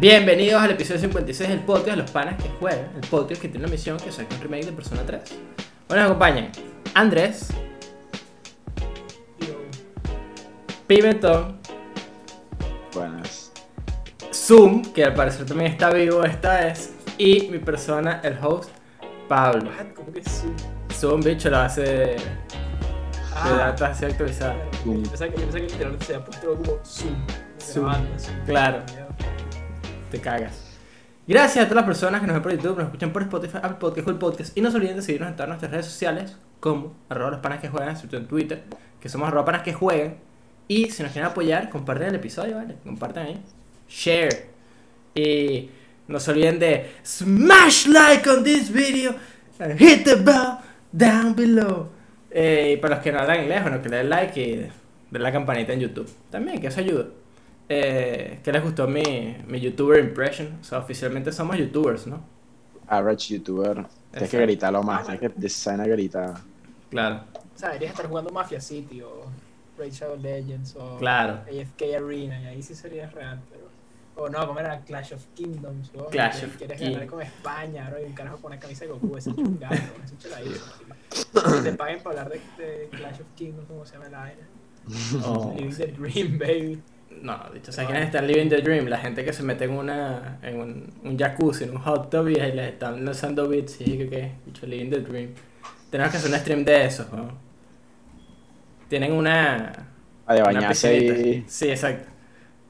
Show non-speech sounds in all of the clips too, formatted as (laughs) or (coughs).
Bienvenidos al episodio 56 del podcast Los Panas que Juegan, el podcast que tiene la misión que saque un remake de Persona 3. Bueno, nos acompañan Andrés, Pimentón, Buenas. Zoom, que al parecer también está vivo esta vez, y mi persona, el host, Pablo. What? ¿Cómo que Zoom? Zoom, bicho, la base de, de Ah, datos así actualizada. Yo pensaba que, yo pensaba que literalmente se había puesto como Zoom. Zoom. claro. Te cagas. Gracias a todas las personas que nos ven por YouTube, nos escuchan por Spotify, Apple Podcast, Google Podcast y no se olviden de seguirnos en todas nuestras redes sociales como arroba los panas que juegan, todo en Twitter, que somos arroba panas que juegan. Y si nos quieren apoyar, comparten el episodio, ¿vale? Compartan ahí. Share. Y no se olviden de smash like on this video and hit the bell down below. Eh, y para los que no hablan inglés, bueno, que le den like y den la campanita en YouTube. También, que eso ayuda. Eh, ¿Qué les gustó mi, mi YouTuber impression? O sea, oficialmente somos YouTubers, ¿no? Average YouTuber. Tienes que gritarlo más. Tienes que design a gritar. Claro, O sea, deberías estar jugando Mafia City o Raid Shadow Legends o claro. AFK Arena y ahí sí sería real, pero... O no, como era Clash of Kingdoms, o Clash of quieres King- ganar con España, bro, y un carajo con una camisa de Goku, ese chungado, ese chuladito. Te paguen para hablar de, de Clash of Kingdoms, como se llama la vaina. Oh, Living the Dream, baby. No, dicho sea, ¿quiénes están living the dream? La gente que se mete en una en un, un jacuzzi, en un hot tub y ahí les están lanzando bits y que qué, dicho living the dream. Tenemos que hacer un stream de eso, ¿no? Tienen una, A de una bañarse piscinita. y. Sí, exacto.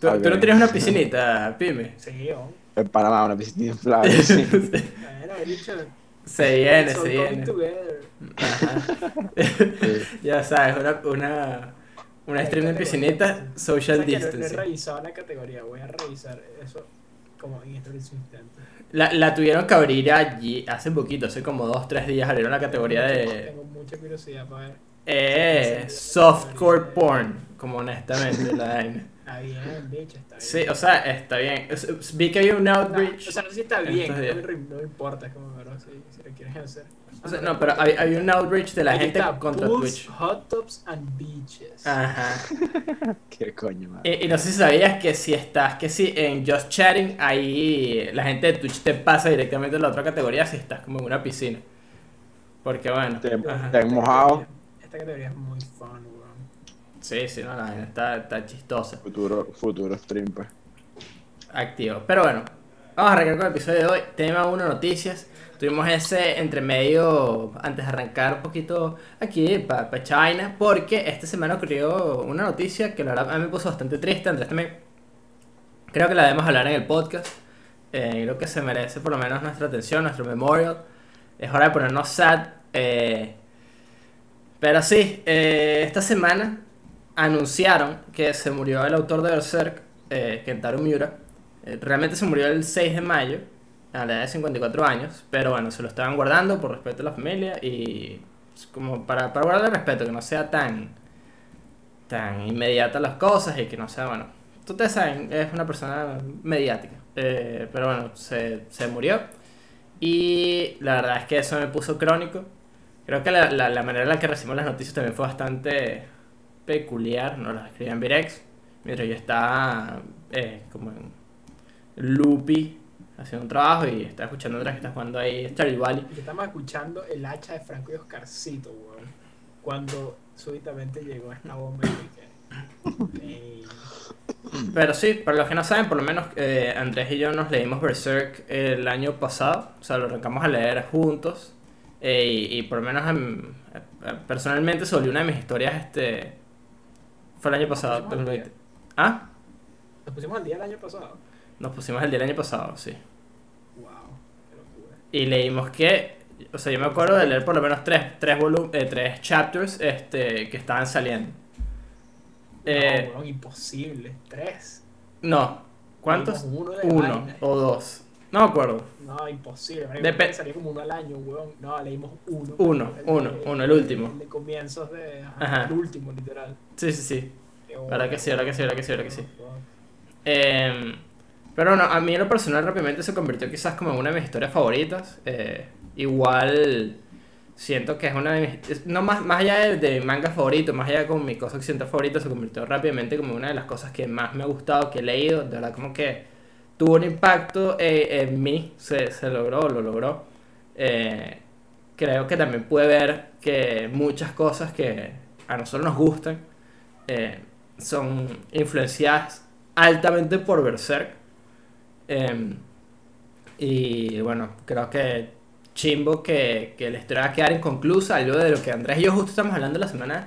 ¿Tú, tú no tienes una piscinita, Pime? Sí, oh. En Panamá, una piscina inflable. (laughs) sí. Bueno, he dicho... se viene, se viene. Ajá. (laughs) Sí. (laughs) ya sabes, una, una, una stream de piscinita, social ¿Sabes que no- he distancing. revisado la categoría, voy a revisar eso como en este instante. La, la tuvieron que abrir allí hace poquito, hace como dos, tres días abrieron la categoría de Tengo mucha curiosidad para ver. eh, softcore porn, como honestamente la vaina. Está bien, bicho, está bien. Sí, o sea, está bien. Vi que hay un No, outreach. o sea, no sé si está en bien, no no importa, es como, pero si, si lo quieres hacer. O sea, no, pero hay, hay un outreach de la Aquí gente está, contra pools, Twitch. Hot tubs and beaches. Ajá. (laughs) Qué coño, man. Y, y no sé si sabías que si estás, que si en Just Chatting, ahí la gente de Twitch te pasa directamente a la otra categoría si estás como en una piscina. Porque bueno. Te- ajá. te- han mojado. Esta categoría es muy fun. Sí, sí, no, la está, está chistosa. Futuro, futuro stream, pues. activo. Pero bueno, vamos a arrancar con el episodio de hoy. Tema 1, noticias. Tuvimos ese entre medio, antes de arrancar un poquito aquí para China, porque esta semana ocurrió una noticia que la verdad a mí me puso bastante triste. Andrés también. Creo que la debemos hablar en el podcast. Eh, creo que se merece por lo menos nuestra atención, nuestro memorial. Es hora de ponernos sad. eh, pero sí, eh, esta semana anunciaron que se murió el autor de Berserk, eh, Kentaro Miura. Eh, realmente se murió el 6 de mayo, a la edad de 54 años, pero bueno, se lo estaban guardando por respeto a la familia y como para, para guardar respeto, que no sea tan, tan inmediata las cosas y que no sea, bueno, ustedes saben, es una persona mediática, Eh, pero bueno, se, se murió y la verdad es que eso me puso crónico. Creo que la, la, la manera en la que recibimos las noticias también fue bastante peculiar, nos las escribía en Virex, mientras yo estaba eh, como en loopy haciendo un trabajo y estaba escuchando otra que está jugando ahí Stardew Valley. Estamos escuchando el hacha de Franco y Oscarcito, weón. Cuando súbitamente llegó esta bomba y. Ey. Pero sí, para los que no saben, por lo menos eh, Andrés y yo nos leímos Berserk el año pasado, o sea, lo arrancamos a leer juntos. eh, y, y por lo menos eh, personalmente se volvió una de mis historias, este... Fue el año pasado, al 2020. ¿Ah? Nos pusimos al día el año pasado. Nos pusimos el día del año pasado, sí. Wow, qué locura. Y leímos que, o sea, yo me acuerdo de leer por lo menos tres, tres, eh, tres chapters este, que estaban saliendo. Eh, no, weón, imposible. Tres. no, ¿cuántos? Uno o dos. No me acuerdo. No, imposible. Depe- Dep salió como uno al año, weón. No, leímos uno. Uno, uno, uno, el último. El de comienzos de. ajá, Ajá. El último, literal. Sí, sí, sí. Verdad que sí, verdad que sí, verdad que sí, verdad que sí. Eh, pero bueno, a mí en lo personal rápidamente se convirtió quizás como en una de mis historias favoritas. Eh, igual siento que es una de mis... No más, más allá de, de mi manga favorito, más allá de como mi cosa occidental favorita, se convirtió rápidamente como una de las cosas que más me ha gustado, que he leído. De verdad como que tuvo un impacto eh, en mí, se, se logró, lo logró. Eh, creo que también puede ver que muchas cosas que a nosotros nos gustan eh, son influenciadas altamente por Berserk. Em, y bueno, creo que chimbo que, que la historia va a quedar inconclusa, algo de lo que Andrés y yo justo estamos hablando la semana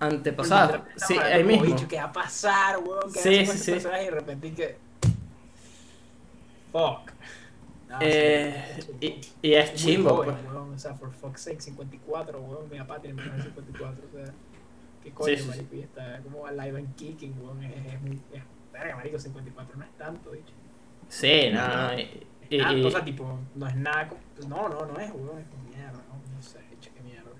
antepasada. Sí, ahí mismo. Bicho, ¿Qué va a pasar, weón? ¿Qué Sí, sí, este sí. Y de repente que... Fuck. No, Eh, sí, y, muy y es chimbo, joven, pues. weón, O sea, for fuck's sake, 54, weón. Mi menos de 54, o sea... ¿Qué coño, Sí, marico? Y está como alive and kicking, weón. Es, es. Es, verga, marico, 54 no es tanto, bicho. Sí, no, no. Y, y- Ah, y- o sea, tipo, no es nada... no, no, no es, weón. Es como mierda, no, no sé, bicho, qué mierda.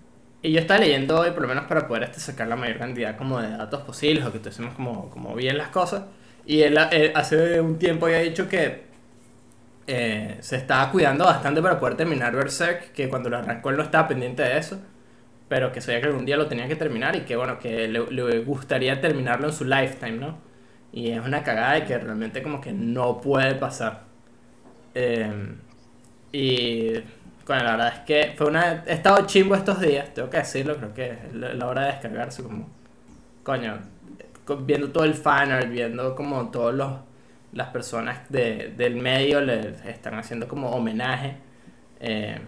y yo estaba leyendo hoy, por lo menos para poder este, sacar la mayor cantidad como de datos posibles o que tuviésemos como, como bien las cosas. Y él, él hace un tiempo había dicho que eh, se estaba cuidando bastante para poder terminar Berserk, que cuando lo arrancó él no estaba pendiente de eso, pero que sabía que algún día lo tenía que terminar y que bueno, que le, le gustaría terminarlo en su lifetime, ¿no? Y es una cagada de que realmente como que no puede pasar. Eh, y bueno, la verdad es que fue una... He estado chimbo estos días, tengo que decirlo, creo que es la, hora de descargarse como... Coño, viendo todo el fanart, viendo como todos los las personas de, del medio le están haciendo como homenaje. Eh,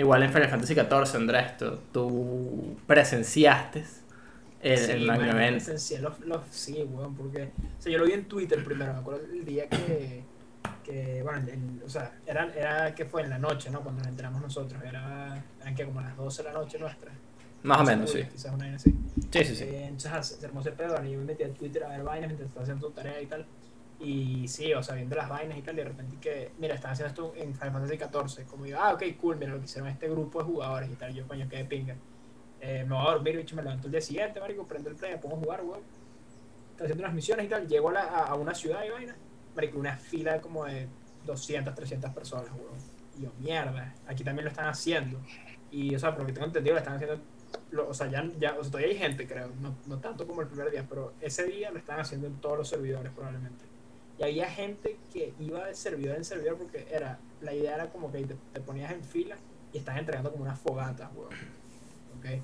igual en Final Fantasy XIV, Andrés, tú, tú presenciaste el, sí, el man, presencié los, los- sí, weón, porque, o sea, yo lo vi en Twitter primero, me acuerdo el día que, que bueno, el- o sea, era, era que fue en la noche, ¿no? Cuando nos entramos nosotros, era, eran que como las 12 de la noche nuestra. Más o menos, sí. Quizás una así. Sí, sí, sí. Eh, entonces ah, se armó ese pedo, y yo me metí a Twitter a ver vainas mientras estaba haciendo tu tarea y tal. Y sí, o sea, viendo las vainas y tal, de repente que, mira, están haciendo esto en Final Fantasy XIV. Como yo, ah, ok, cool, mira lo que hicieron este grupo de jugadores y tal. Yo, coño, qué de pinga. Eh, me voy a dormir, bicho, me levanto el día siguiente, marico, prendo el play, me pongo a jugar, weón. Estoy haciendo unas misiones y tal. Llego a, la- a- una ciudad y vaina, marico, una fila como de 200, 300 personas, weón. Y yo, mierda, aquí también lo están haciendo. Y, o sea, por lo que tengo entendido, lo están haciendo o sea, ya, ya o sea, todavía hay gente, creo, no, no tanto como el primer día, pero ese día lo están haciendo en todos los servidores probablemente. Y había gente que iba de servidor en servidor porque era, la idea era como que te, ponías en fila y estás entregando como una fogata, weón. ¿Ok?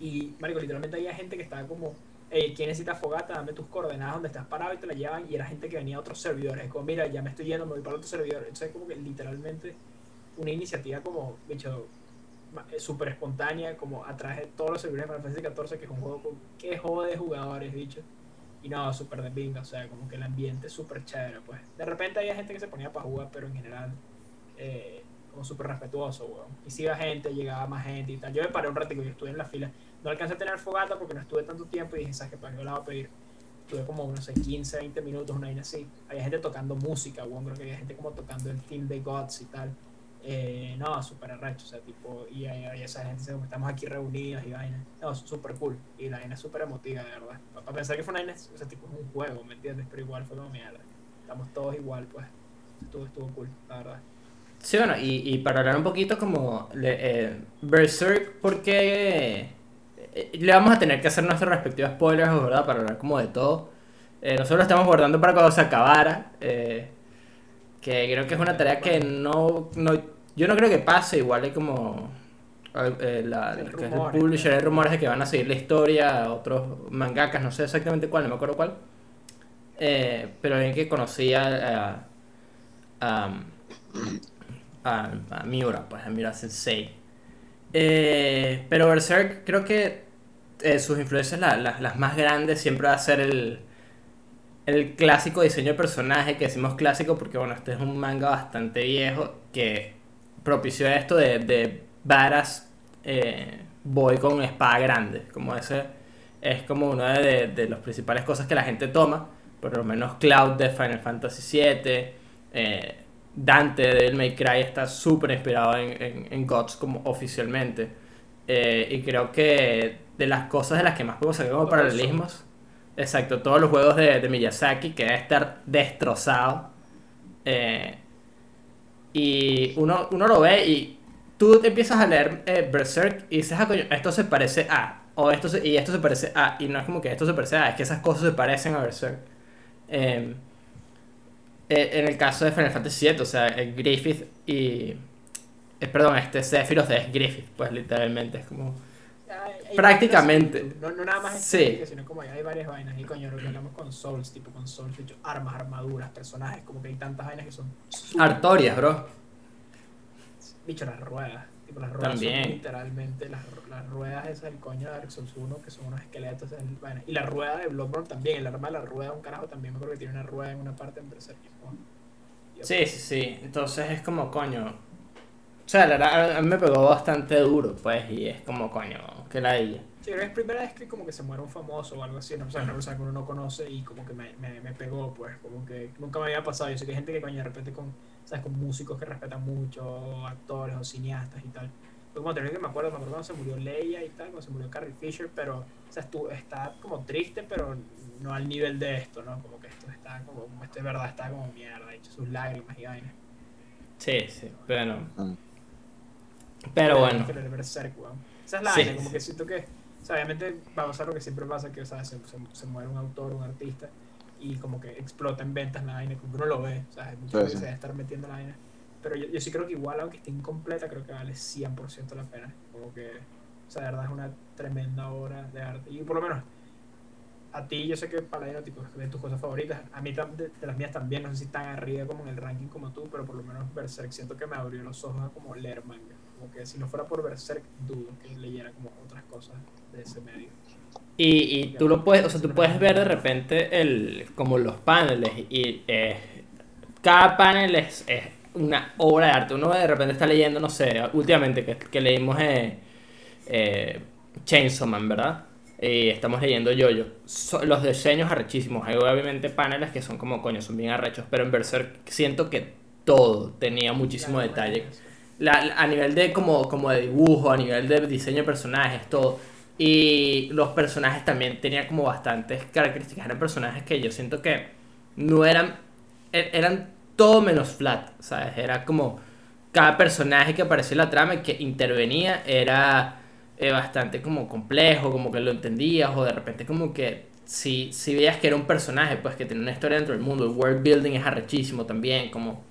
Y, marico, literalmente había gente que estaba como, hey, ¿quién necesita fogata? Dame tus coordenadas donde estás parado y te la llevan. Y era gente que venía de otros servidores, como, mira, ya me estoy yendo, me voy para otro servidor. Entonces, como que literalmente una iniciativa como, bicho, eh, súper espontánea, como a través de todos los servidores de Final Fantasy XIV, que es un juego con que jode de jugadores, bicho. Y no, súper de pinga, o sea, como que el ambiente es súper chévere, pues. De repente había gente que se ponía para jugar, pero en general, eh, como súper respetuoso, weón. Y si iba gente, llegaba más gente y tal. Yo me paré un ratico, yo estuve en la fila. No alcancé a tener fogata porque no estuve tanto tiempo y dije, ¿sabes qué? ¿Para qué la voy a pedir? Estuve como, no sé, 15, 20 minutos, una vaina así. Había gente tocando música, weón. Creo que había gente como tocando el theme de Gods y tal. Eh, no, súper arrecho, o sea, tipo, y, y, esa gente, como estamos aquí reunidos y vaina. No, súper cool. Y la vaina es súper emotiva, de verdad. Para pensar que fue una vaina, o sea, tipo, es un juego, ¿me entiendes? Pero igual fue como mierda. Estamos todos igual, pues. Estuvo, estuvo cool, la verdad. Sí, bueno, y, y para hablar un poquito como eh, Berserk, porque eh, le vamos a tener que hacer nuestros respectivos spoilers, ¿verdad? Para hablar como de todo. Eh, nosotros lo estamos guardando para cuando se acabara, eh, que creo que es una tarea que no, no yo no creo que pase, igual hay como eh, la, Hay que es el publisher, hay rumores de que van a seguir la historia, otros mangakas, no sé exactamente cuál, no me acuerdo cuál. Eh, pero alguien que conocía a, a, a, a Miura, pues a Miura Sensei. Eh, pero Berserk creo que eh, sus influencias, la- la- las más grandes, siempre va a ser el, el clásico diseño de personaje, que decimos clásico porque bueno, este es un manga bastante viejo que propició esto de, de badass eh, boy con espada grande, como ese es como una de, de las principales cosas que la gente toma, por lo menos Cloud de Final Fantasy VII, eh, Dante de Devil May Cry está súper inspirado en, en, en Gods como oficialmente. Eh, y creo que de las cosas de las que más podemos sacar como paralelismos, exacto, todos los juegos de, de Miyazaki que debe estar destrozado. Eh, y uno, uno lo ve y tú te empiezas a leer eh, Berserk y dices, ah, coño, esto se parece a, o esto se- y esto se parece a, y no es como que esto se parece a, es que esas cosas se parecen a Berserk. Eh, eh, en el caso de Final Fantasy VII, o sea, Griffith y... eh, perdón, este Sephiroth es Griffith, pues literalmente es como... Hay- Prácticamente. No, no nada más Sí. sino como hay, hay varias vainas. Y coño, lo que hablamos con Souls, tipo con Souls, de hecho, armas, armaduras, personajes, como que hay tantas vainas que son. Artorias, bro. Bicho, las ruedas. Tipo, las ruedas También. son literalmente las, las ruedas esas del coño de Dark Souls 1, que son unos esqueletos. esas vainas. Y la rueda de Bloodborne también. El arma de la rueda, un carajo también. Me acuerdo que tiene una rueda en una parte en Berserk. Sí, sí, sí. Entonces es como, coño. O sea, la verdad, a mí me pegó bastante duro, pues, y es como, coño, que la ella. Sí, creo que es primera vez que como que se muere un famoso o algo así, no o sea, una persona que uno no conoce y como que me, me, me pegó, pues, como que nunca me había pasado. Yo sé que hay gente que coño de repente con, ¿sabes? con músicos que respetan mucho, actores o cineastas y tal. Fue como tener que me acuerdo, me acuerdo cuando se murió Leia y tal, cuando se murió Carrie Fisher, pero, o sea, estuvo, está como triste, pero no al nivel de esto, ¿no? Como que esto está como, esto de verdad está como mierda, hecho sus lágrimas y vainas. Sí, sí, pero... Ah. Pero bueno. Esa es la Sí, vaina, como que siento que, o sea, obviamente va a pasar lo que siempre pasa, que o sea, se, se, se muere un autor, un artista, y como que explota en ventas la vaina, como que uno lo ve, o sea, hay mucha Sí, se debe estar metiendo la vaina. Pero yo, yo sí creo que igual, aunque esté incompleta, creo que vale 100% la pena. Como que, o sea, de verdad es una tremenda obra de arte. Y por lo menos, a ti yo sé que Paladino, tipo, es de tus cosas favoritas. A mí de, de las mías también, no sé si tan arriba como en el ranking como tú, pero por lo menos Berserk siento que me abrió los ojos a como leer manga. Como que si no fuera por Berserk, dudo que leyera como otras cosas de ese medio. Y, y tú lo puedes, o sea, tú puedes ver de repente el, como los paneles y eh, cada panel es, es una obra de arte. Uno de repente está leyendo, no sé, últimamente que, que leímos eh, eh, Chainsaw Man, ¿verdad? Y estamos leyendo Yoyo. So- los diseños arrechísimos. Hay obviamente paneles que son como coño, son bien arrechos, pero en Berserk siento que todo tenía muchísimo detalle la- a nivel de como, como de dibujo, a nivel de diseño de personajes, todo. Y los personajes también tenían como bastantes características. Eran personajes que yo siento que no eran. e- Eran todo menos flat, ¿sabes? Era como. Cada personaje que aparecía en la trama y que intervenía era eh, bastante como complejo, como que lo entendías, o de repente como que. Si, si veías que era un personaje, pues que tenía una historia dentro del mundo, el world building es arrechísimo también, como.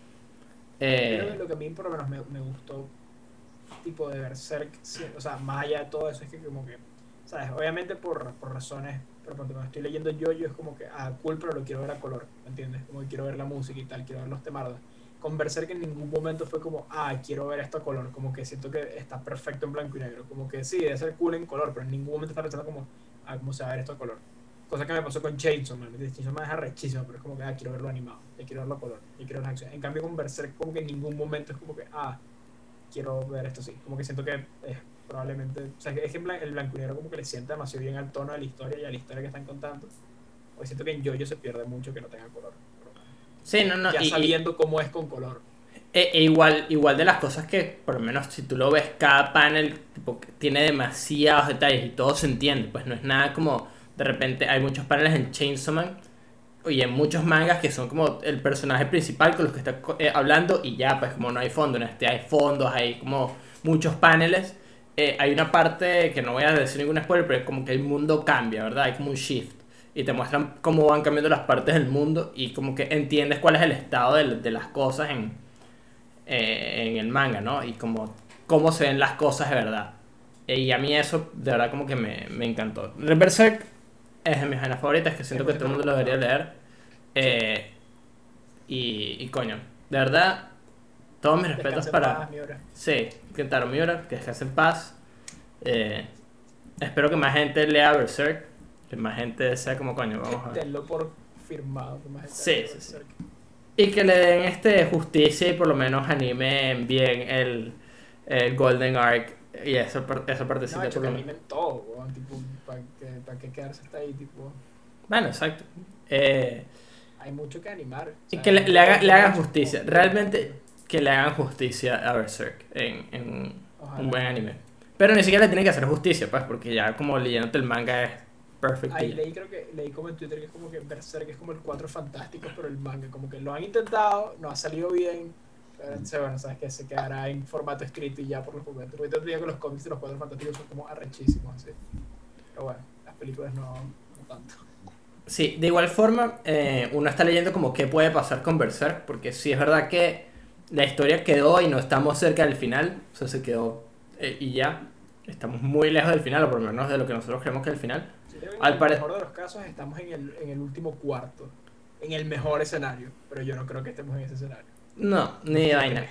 Eh, que lo que a mí por lo menos me, me gustó, tipo de Berserk, o sea, más allá de todo eso, es que como que, ¿sabes? Obviamente por, por razones, pero cuando estoy leyendo yo, yo es como que, ah, cool, pero lo quiero ver a color, ¿me entiendes? Como que quiero ver la música y tal, quiero ver los temardos. Con Berserk en ningún momento fue como, ah, quiero ver esto a color, como que siento que está perfecto en blanco y negro, como que sí, debe ser cool en color, pero en ningún momento está pensando como, ah, ¿cómo se va a ver esto a color? Cosa que me pasó con Chainsaw Man. Chainsaw Man es arrechísimo, pero es como que, ah, quiero verlo animado, ya quiero verlo a color, ya quiero ver las acciones. En cambio con Berserk como que en ningún momento es como que, ah, quiero ver esto así. Como que siento que es probablemente, o sea, es que el blanco y negro como que le sienta demasiado bien al tono de la historia y a la historia que están contando. Porque siento que en Jojo se pierde mucho que no tenga color. sí, no, no. ya y- y- sabiendo cómo es con color. E, e igual, igual de las cosas que, por lo menos si tú lo ves, cada panel tipo, tiene demasiados detalles y todo se entiende. Pues no es nada como, de repente hay muchos paneles en Chainsaw Man y en muchos mangas que son como el personaje principal con los que está eh, hablando y ya, pues como no hay fondo, en este hay fondos, hay como muchos paneles. Eh, hay una parte que no voy a decir ningún spoiler, pero es como que el mundo cambia, ¿verdad? Hay como un shift. Y te muestran cómo van cambiando las partes del mundo y como que entiendes cuál es el estado de, las cosas en, eh, en el manga, ¿no? Y como cómo se ven las cosas de verdad. Y a mí eso de verdad como que me, me encantó. Berserk es de mis vainas favoritas, que siento que todo el mundo lo debería leer. Eh, y, y coño, de verdad, todos mis respetos para... paz, Miura. Sí, Kentaro Miura, que descanse en paz. Eh, espero que más gente lea Berserk, que más gente sea como coño, vamos a ver. Tenlo por firmado. que más gente Sí, sí, sí. Y que le den este justicia y por lo menos animen bien el, el Golden Arc y esa, esa No, partecita hecho por que lo menos. animen todo, tipo, para que, pa' que quedarse hasta ahí, tipo, Bueno, exacto. Eh, hay mucho que animar. o sea, que le, le haga- le hagan justicia. Realmente que le hagan justicia a Berserk en, en un buen anime. Pero ni siquiera le tienen que hacer justicia, pues, porque ya como leyéndote el manga es perfecto. Ahí leí, creo que leí como en Twitter que es como que Berserk es como el cuatro fantásticos, pero el manga, como que lo han intentado, no ha salido bien. Pero bueno, sabes que se quedará en formato escrito y ya por los momentos. Ahorita te digo que los cómics de los cuatro fantásticos son como arrechísimos, así. Pero bueno, las películas no, no tanto. Sí, de igual forma, eh, uno está leyendo como qué puede pasar con Berserk, porque sí es verdad que la historia quedó y no estamos cerca del final, o sea, se quedó eh, y ya, estamos muy lejos del final, o por lo menos de lo que nosotros creemos que es el final. Sí, Al en el mejor de los casos estamos en el, en el último cuarto. En el mejor escenario. Pero yo no creo que estemos en ese escenario. No, ni de vaina.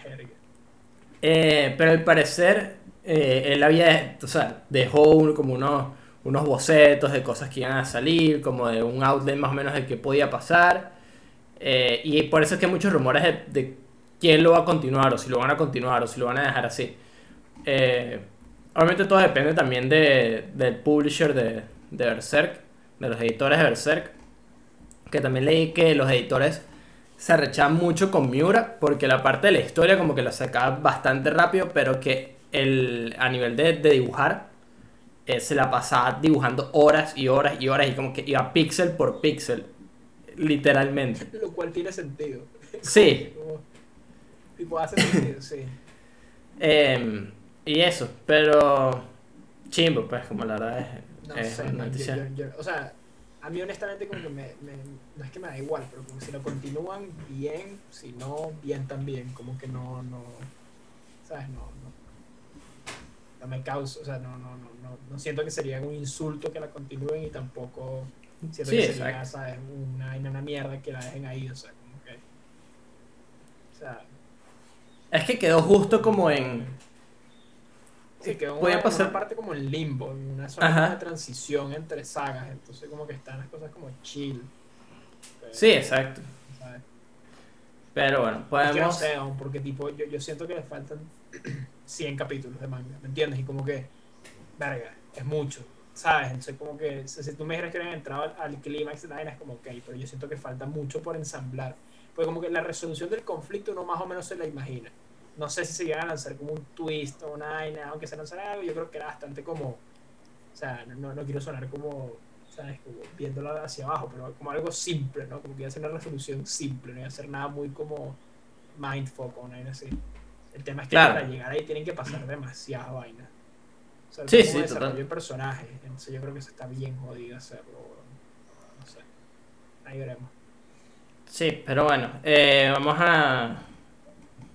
Eh, pero al parecer, eh, él había, o sea, dejó un- como unos, unos bocetos de cosas que iban a salir, como de un outlet más o menos de qué podía pasar. Eh, y por eso es que hay muchos rumores de, quién lo va a continuar, o si lo van a continuar, o si lo van a dejar así. Eh, obviamente todo depende también de, del publisher de, de Berserk, de los editores de Berserk. Que también leí que los editores se arrechaban mucho con Miura porque la parte de la historia como que la sacaba bastante rápido, pero que el, a nivel de, de dibujar eh, se la pasaba dibujando horas y horas y horas y como que iba píxel por píxel, literalmente. (laughs) Lo cual tiene sentido. Sí. (laughs) Como- Tipo, hace sentido, sí. Em, y eso, pero chimbo, pues como la verdad es, No es sé, man, yo- noticia. yo- yo- o sea, a mí honestamente como que me, me- no es que me da igual, pero como que si lo continúan bien, si no, bien también, como que no, no, ¿sabes? No, no, me causa, o sea, no, no, no, no, no siento que sería un insulto que la continúen y tampoco siento que sería. ¿sabes? Una, una mierda que la dejen ahí, o sea, como que, o sea, Es que quedó justo como en... Sí, quedó una, pasar- parte como en limbo, en una zona de transición entre sagas, entonces como que están las cosas como chill. Sí, exacto. Pero bueno, podemos... porque tipo, yo, yo siento que le faltan 100 capítulos de manga, ¿me entiendes? Y como que, verga, es mucho, ¿sabes? Entonces como que, si, tú me dijeras que habían entrado al, al clímax de la vaina, es como, ok, pero yo siento que falta mucho por ensamblar. Porque como que la resolución del conflicto uno más o menos se la imagina. No sé si se iban a lanzar como un twist o una vaina, aunque se lanzara algo, yo creo que era bastante como, o sea, no, no quiero sonar como, ¿sabes? Como viéndolo hacia abajo, pero como algo simple, ¿no? Como que iba a ser una resolución simple, no iba a ser nada muy como mindfuck o vaina así. El tema es que Claro. para llegar ahí tienen que pasar demasiadas vainas. O sea, Sí, sí, total. de personajes. Entonces yo creo que eso está bien jodido hacerlo. No sé. Ahí veremos. Sí, pero bueno, eh, vamos a...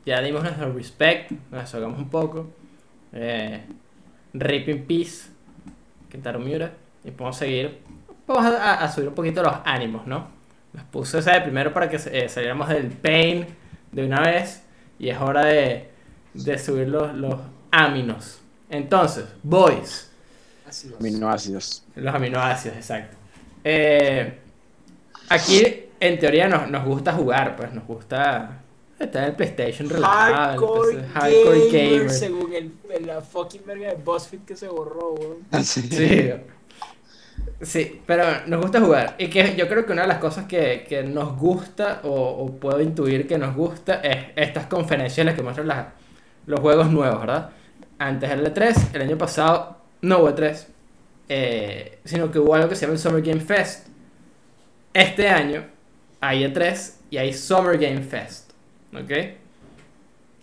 Ya dimos nuestro respect, nos desahogamos un poco. Eh, Rip in Peace, Kentaro Miura. Y podemos seguir. Vamos a subir un poquito los ánimos, ¿no? Nos puse esa de primero para que eh, saliéramos del pain de una vez. Y es hora de, de subir los, los aminos. Entonces, boys. Es. Aminoácidos. Los aminoácidos, exacto. Eh, aquí, en teoría, nos, nos gusta jugar, pues nos gusta estar en el PlayStation relajado. Hardcore, en el PC, hardcore gamer, gamer. según el, el- la fucking verga de BuzzFeed que se borró, weón. Sí. Sí, pero nos gusta jugar. Y que yo creo que una de las cosas que, que nos gusta, o, puedo intuir que nos gusta, es estas conferencias que muestran los juegos nuevos, ¿verdad? Antes del E3, el año pasado no hubo E3, eh, sino que hubo algo que se llama el Summer Game Fest. Este año hay E3 y hay Summer Game Fest, ¿ok?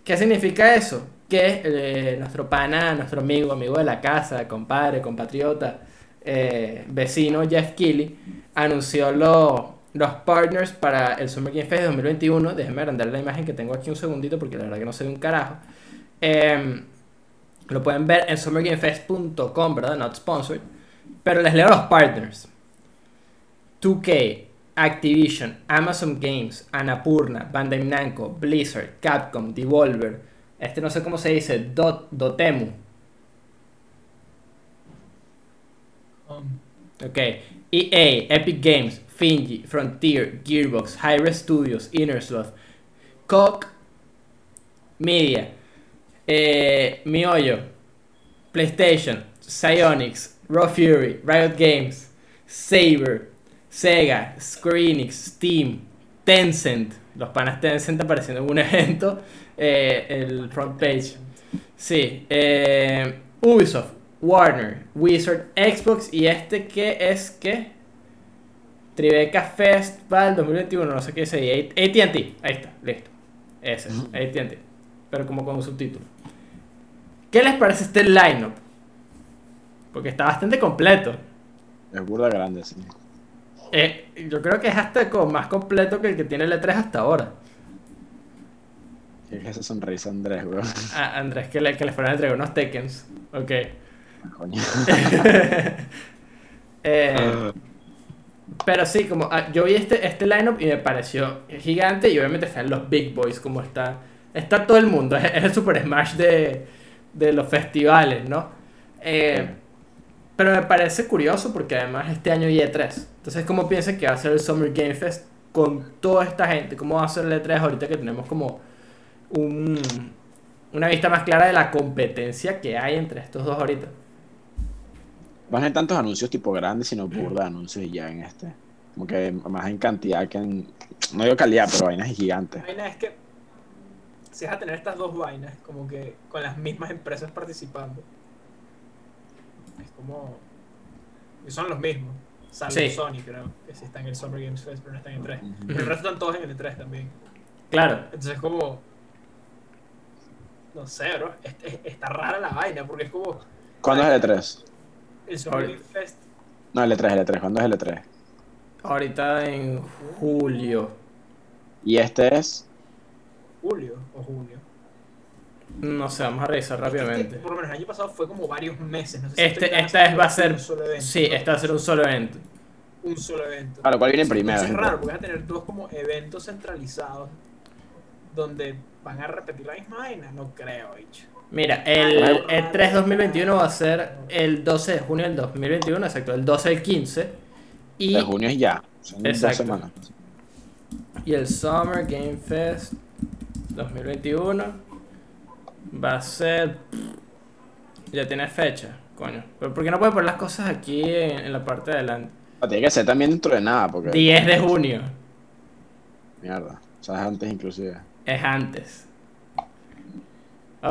¿Qué significa eso? Que eh, nuestro pana, nuestro amigo, amigo de la casa, compadre, compatriota, eh, vecino Jeff Keighley anunció lo- los partners para el Summer Game Fest de 2021. Déjenme agrandar la imagen que tengo aquí un segundito porque la verdad que no sé de un carajo. Em, lo pueden ver en summergamefest.com, ¿verdad? Not sponsored. Pero les leo los partners. 2K, Activision, Amazon Games, Annapurna, Bandai Namco, Blizzard, Capcom, Devolver. Este no sé cómo se dice, Dot, Dotemu. EA, Epic Games, Finji, Frontier, Gearbox, Hyre Studios, Innersloth, Koch Media, eh, PlayStation, Psyonix, Raw Fury, Riot Games, Saber, Sega, Square Enix, Steam, Tencent. Los panas Tencent apareciendo en un (laughs) evento. eh, el front page. Sí, eh, Ubisoft, Warner, Wizard, Xbox y este que es que Tribeca Festival 2021, no sé qué dice ahí, AT&T, ahí está, listo, ese, Ujú. AT&T, pero como con un subtítulo. ¿Qué les parece este lineup? Porque está bastante completo. Es burda grande, sí. Eh, yo creo que es hasta como más completo que el que tiene el E3 hasta ahora. ¿Qué es esa sonrisa, Andrés, weón? Ah, Andrés, que le, que le fueron a entregar unos Tekkens. Ok. Coño. (laughs) Eh, pero sí, como ah, yo vi este, este lineup y me pareció gigante y obviamente están los Big Boys, como está, está todo el mundo, es, (laughs) es el Super Smash de, de los festivales, ¿no? Eh, pero me parece curioso porque además este año hay E3. Entonces, ¿cómo piensan que va a ser el Summer Game Fest con toda esta gente? ¿Cómo va a ser el E3 ahorita que tenemos como un, una vista más clara de la competencia que hay entre estos dos ahorita? No hay tantos anuncios tipo grandes, sino burda de anuncios y ya en este. Como que más en cantidad que en. No digo calidad, pero vainas gigantes. La vaina es que si vas a tener estas dos vainas, como que con las mismas empresas participando, es como. y son los mismos. Salvo Sí. Sony, creo, que sí está en el Summer Games Fest, pero no está en el 3. Ujú. Pero el resto están todos en el 3 también. Claro, Entonces, como. No sé, bro. es- es- está rara la vaina, porque es como. ¿Cuándo es el E3? El Summer Fest. No, el E3, el E3. ¿Cuándo es el E3? ahorita en julio. Y este es. Julio o julio. No sé, vamos a revisar Es que este, rápidamente. por lo menos el año pasado fue como varios meses. No sé si Este, esta vez va a ser. un solo evento. Sí, este va a ser un solo evento. Un solo evento. Claro, ¿cuál viene Sí, primero? Es raro, porque vas a tener dos como eventos centralizados donde van a repetir la misma vaina. No creo, bicho. Mira, el, el 3 2021 va a ser el 12 de junio del 2021, exacto, el 12 del 15. Y, De junio es ya. Son Exacto. dos semanas. y el Summer Game Fest 2021 va a ser. Ya tiene fecha, coño. Pero ¿por qué no puede poner las cosas aquí en, en la parte de adelante? Ah, Tiene que ser también dentro de nada, porque. 10 de junio Mierda. O sea, es antes inclusive. es antes.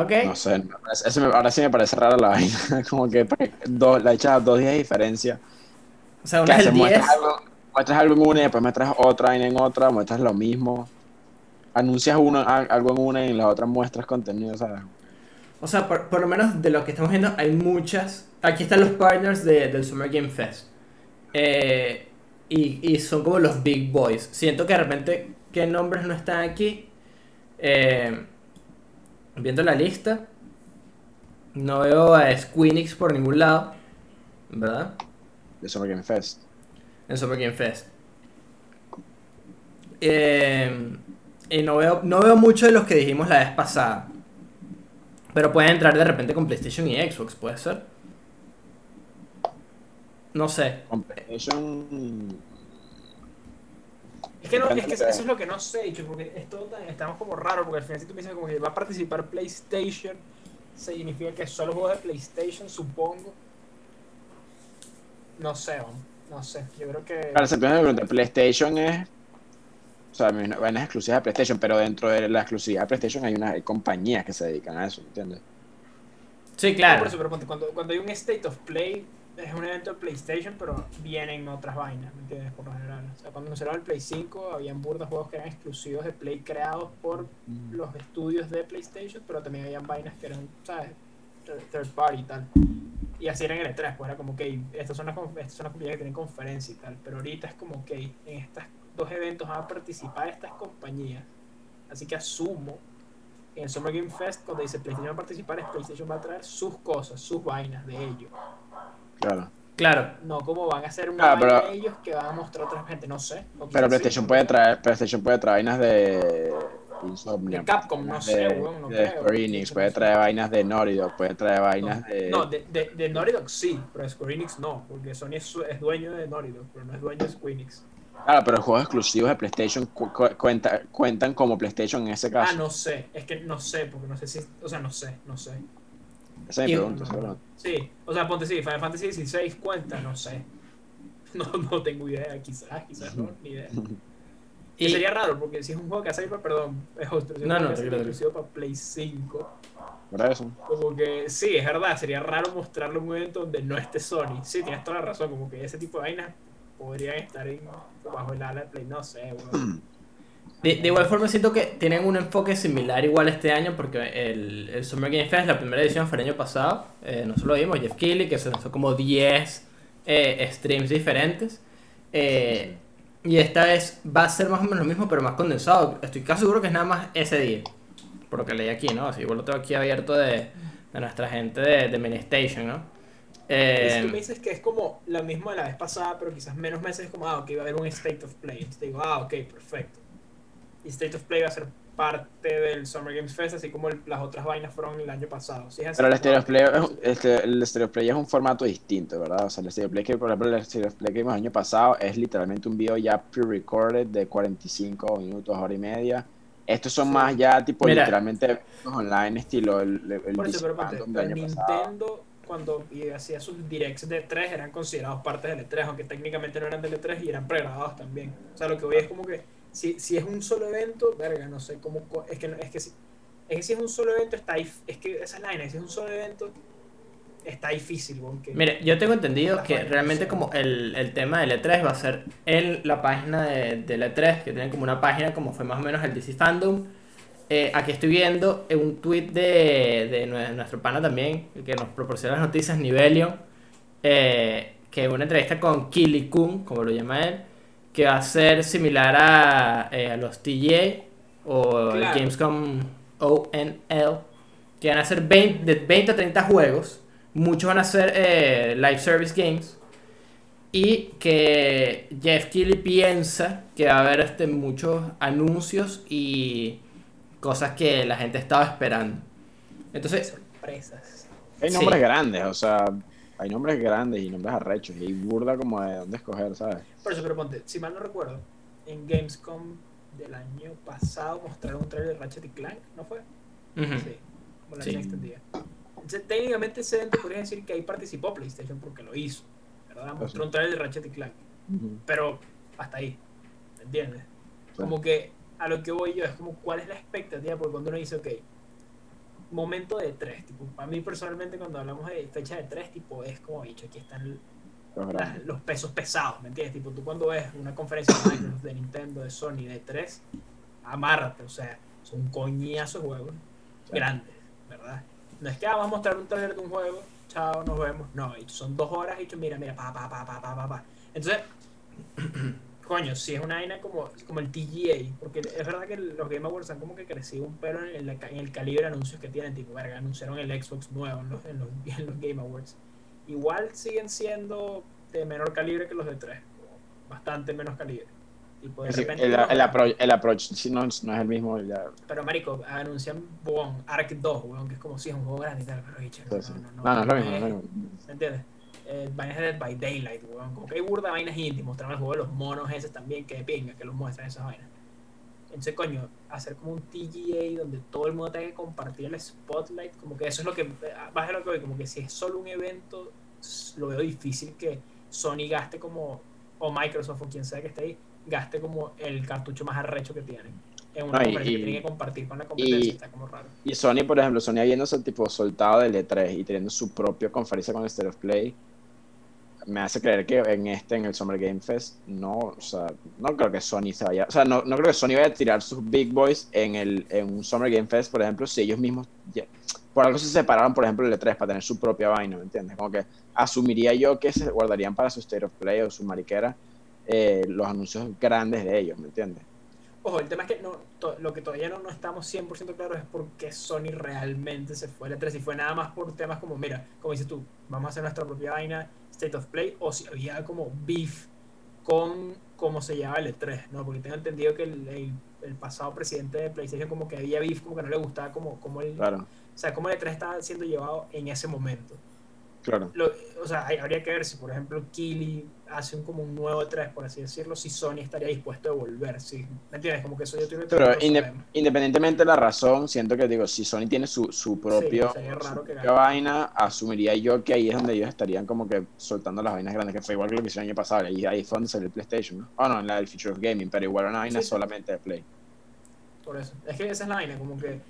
¿Ok? No sé. me- ahora sí me parece rara la (laughs) vaina. Como que pa- dos, la echas dos días de diferencia. O sea, ¿Qué una es el 10. Muestras algo, muestras algo en una y después muestras otra vaina en otra, muestras lo mismo. Anuncias uno, a- algo en una y en la otra muestras contenido, ¿sabes? O sea, por, por lo menos de lo que estamos viendo, hay muchas. Aquí están los partners de- del Summer Game Fest. Eh, y, y son como los big boys. Siento que de repente, ¿qué nombres no están aquí? Eh, viendo la lista, no veo a Squeenix por ningún lado. ¿Verdad? De Summer Game Fest. En Summer Game Fest. Eh, y no veo, no veo mucho de los que dijimos la vez pasada. Pero pueden entrar de repente con PlayStation y Xbox, puede ser. No sé. Con PlayStation. Es que, no, es que eso es lo que no sé, dicho, porque es todo tan- estamos como raro, porque al final si tú me dices como que va a participar PlayStation, significa que solo juegos de PlayStation, supongo. No sé, no sé, yo creo que... Claro, se me pregunta, PlayStation es. O sea, vainas exclusivas de PlayStation, pero dentro de la exclusividad de PlayStation hay unas hay compañías que se dedican a eso, ¿entiendes? Sí, No, claro. por eso, pero cuando, cuando hay un State of Play, es un evento de PlayStation, pero vienen otras vainas, ¿me entiendes? Por lo general. O sea, cuando anunciaron el Play 5, habían burdas juegos que eran exclusivos de Play creados por los estudios de PlayStation, pero también habían vainas que eran, ¿sabes? Third- party y tal. Y así era en el E3, pues era como, ok, estas son las, estas son las compañías que tienen conferencia y tal, pero ahorita es como, ok, en estos dos eventos van a participar estas compañías, así que asumo en el Summer Game Fest, cuando dice PlayStation va a participar, es PlayStation va a traer sus cosas, sus vainas de ellos. Claro. Claro. No como van a hacer una Ah, pero- de ellos que van a mostrar a otra gente, no sé. Pero PlayStation puede traer, PlayStation puede traer vainas de Insomnia. De Capcom, no sé, weón, no de creo. Square Enix, puede traer vainas de Naughty Dog, puede traer vainas de... No, de, de, de Naughty Dog sí, pero Square Enix no, porque Sony es, dueño de Naughty Dog, pero no es dueño de Square Enix. Claro, pero juegos exclusivos de PlayStation cu- cu- cuenta- cuentan como PlayStation en ese caso. Ah, no sé, es que no sé, porque no sé si, o sea, no sé, no sé. Esa es mi pregunta, esa es la pregunta. Sí, o sea, ponte sí, Final Fantasy XVI cuenta, no sé. (laughs) No, no tengo idea, quizás, quizás no, ni idea. (laughs) Que Y, sería raro, porque si es un juego que hace para, perdón, es si No, no, tranquilo, exclusivo para Play 5, ¿Verdad eso? como que sí, es verdad, sería raro mostrarlo en un evento donde no esté Sony. Sí, tienes toda la razón, como que ese tipo de vainas podrían estar en, bajo el ala de Play, no sé, weón. (clears throat) de, de igual forma siento que tienen un enfoque similar igual este año porque el, el Summer Game Fest, la primera edición fue el año pasado. Eh, nosotros lo vimos, Jeff Keighley, que se lanzó como 10 eh, streams diferentes. Eh, y esta vez va a ser más o menos lo mismo, pero más condensado. Estoy casi seguro que es nada más ese día. Por lo que leí aquí, ¿no? Así igual lo tengo aquí abierto de, de nuestra gente de, de Mini Station, ¿no? Si tú Eh, me dices que es como lo mismo de la vez pasada, pero quizás menos meses, es como, ah, ok, va a haber un State of Play. Entonces te digo, ah, ok, perfecto. Y State of Play va a ser parte del Summer Games Fest, así como el- las otras vainas fueron el año pasado. Así, Pero el como, Stereo ah, Play, es, un- este, el Stereo Play es un formato distinto, ¿verdad? O sea, el Stereo Play que, por ejemplo, el Stereo Play que vimos el año pasado es literalmente un video ya pre-recorded de 45 minutos, hora y media. Estos son Sí. más ya tipo Mira. literalmente online estilo el, el Por eso, pero, año pasado. Nintendo, cuando y hacía sus directs de 3, eran considerados parte del E3, aunque técnicamente no eran del E3 y eran pregrabados también. O sea, lo que voy es como que, si, si es un solo evento, verga, no sé cómo. Es que, no- es que, si, es que si es un solo evento, está Es que esa es la vaina, si es un solo evento, está difícil, weón, que- Mire, yo tengo entendido que realmente como el, el tema del E3 va a ser en la página de, del E3, que tienen como una página como fue más o menos el DC Fandom. Eh, aquí estoy viendo eh, un tweet de, de nue- nuestro pana también, el que nos proporciona las noticias, Nivelion, eh, que una entrevista con Kili Kun, como lo llama él, que va a ser similar a, eh, a los TGA o el. Gamescom ONL, que van a ser 20, de 20 a 30 juegos, muchos van a ser eh, live service games, y que Jeff Keighley piensa que va a haber este, muchos anuncios y cosas que la gente estaba esperando. Entonces, sorpresas. Hay Sí. nombres grandes, o sea, hay nombres grandes y nombres arrechos y hay burda como de dónde escoger, ¿sabes? Por eso, pero ponte, si mal no recuerdo, en Gamescom del año pasado mostraron un trailer de Ratchet y Clank, ¿no fue? ujú, Sí, como la Sí. extendida. Entonces, técnicamente ese evento podría decir que ahí participó PlayStation porque lo hizo, ¿verdad? Mostró un trailer de Ratchet y Clank, pero hasta ahí, ¿me entiendes? Como que a lo que voy yo es como cuál es la expectativa, porque cuando uno dice, ok, momento de tres, tipo, para mí personalmente cuando hablamos de fecha de tres, tipo, es como dicho, aquí están Los las- grandes. los pesos pesados, ¿me entiendes? Tipo, tú cuando ves una conferencia de Microsoft, de Nintendo, de Sony, de 3, amárrate, o sea, son coñazos juegos grandes, ¿verdad? No es que ah, vamos a mostrar un trailer de un juego, chao, nos vemos. No, y son dos horas y dicho, mira, mira, pa, pa, pa, pa, pa, pa, pa. Entonces, coño, si es una vaina como, como el TGA, porque es verdad que los Game Awards han como que crecido un pelo en, ca- en el calibre de anuncios que tienen, tipo, verga, anunciaron el Xbox nuevo en los, en los, (laughs) en los Game Awards. Igual siguen siendo de menor calibre que los de 3, bastante menos calibre. Tipo, de Sí, repente el, el approach, el approach sí, no, no es el mismo. Ya, pero marico, anuncian bon, Ark 2, weón, que es como si es un juego grande y tal, pero sí, sí. no, no, No, no es lo mismo. es- no es lo mismo. ¿Me entiendes? Eh, vainas de Dead by Daylight, weón. Como que hay burda vainas indie. Mostraron el juego de los monos esos también, que de pinga, que los muestran esas vainas. Entonces, coño, hacer como un TGA donde todo el mundo tenga que compartir el spotlight, como que eso es lo que, baja lo que voy, como que si es solo un evento, lo veo difícil que Sony gaste como, o Microsoft o quien sea que esté ahí, gaste como el cartucho más arrecho que tienen. En una No, y- que y- tiene que compartir con la competencia, y- está como raro. Y Sony, por ejemplo, Sony habiéndose tipo soltado del E3 y teniendo su propia conferencia con State of Play, me hace creer que en este, en el Summer Game Fest, no, o sea, no creo que Sony se vaya, o sea, no, no creo que Sony vaya a tirar sus big boys en, el, en un Summer Game Fest, por ejemplo, si ellos mismos, por algo se separaron, por ejemplo, el E3 para tener su propia vaina, ¿me entiendes? Como que asumiría yo que se guardarían para su State of Play o su mariquera eh, los anuncios grandes de ellos, ¿me entiendes? Ojo, el tema es que no, to- lo que todavía no, no estamos 100% claros es por qué Sony realmente se fue al E3. Si fue nada más por temas como, mira, como dices tú, vamos a hacer nuestra propia vaina, State of Play, o si había como beef con cómo se llama el E3, ¿no? Porque tengo entendido que el, el- el pasado presidente de PlayStation como que había beef, como que no le gustaba como, como el, Claro, o sea, cómo el E3 estaba siendo llevado en ese momento. Claro. Lo- o sea, hay- habría que ver si, por ejemplo, Kili hace un, como un nuevo E3, por así decirlo, si Sony estaría dispuesto a volver, ¿sí? ¿Me entiendes? Como que eso yo estoy Pero inde- independientemente de la razón, siento que digo, si Sony tiene su, su propio raro su que propia vaina, asumiría yo que ahí es donde ellos estarían como que soltando las vainas grandes, que fue igual que lo que hicieron el año pasado, y ahí fue donde salió el PlayStation, ¿no? Oh, no, en la del Future of Gaming, pero igual una vaina Sí, sí. solamente de Play. Por eso. Es que esa es la vaina, como que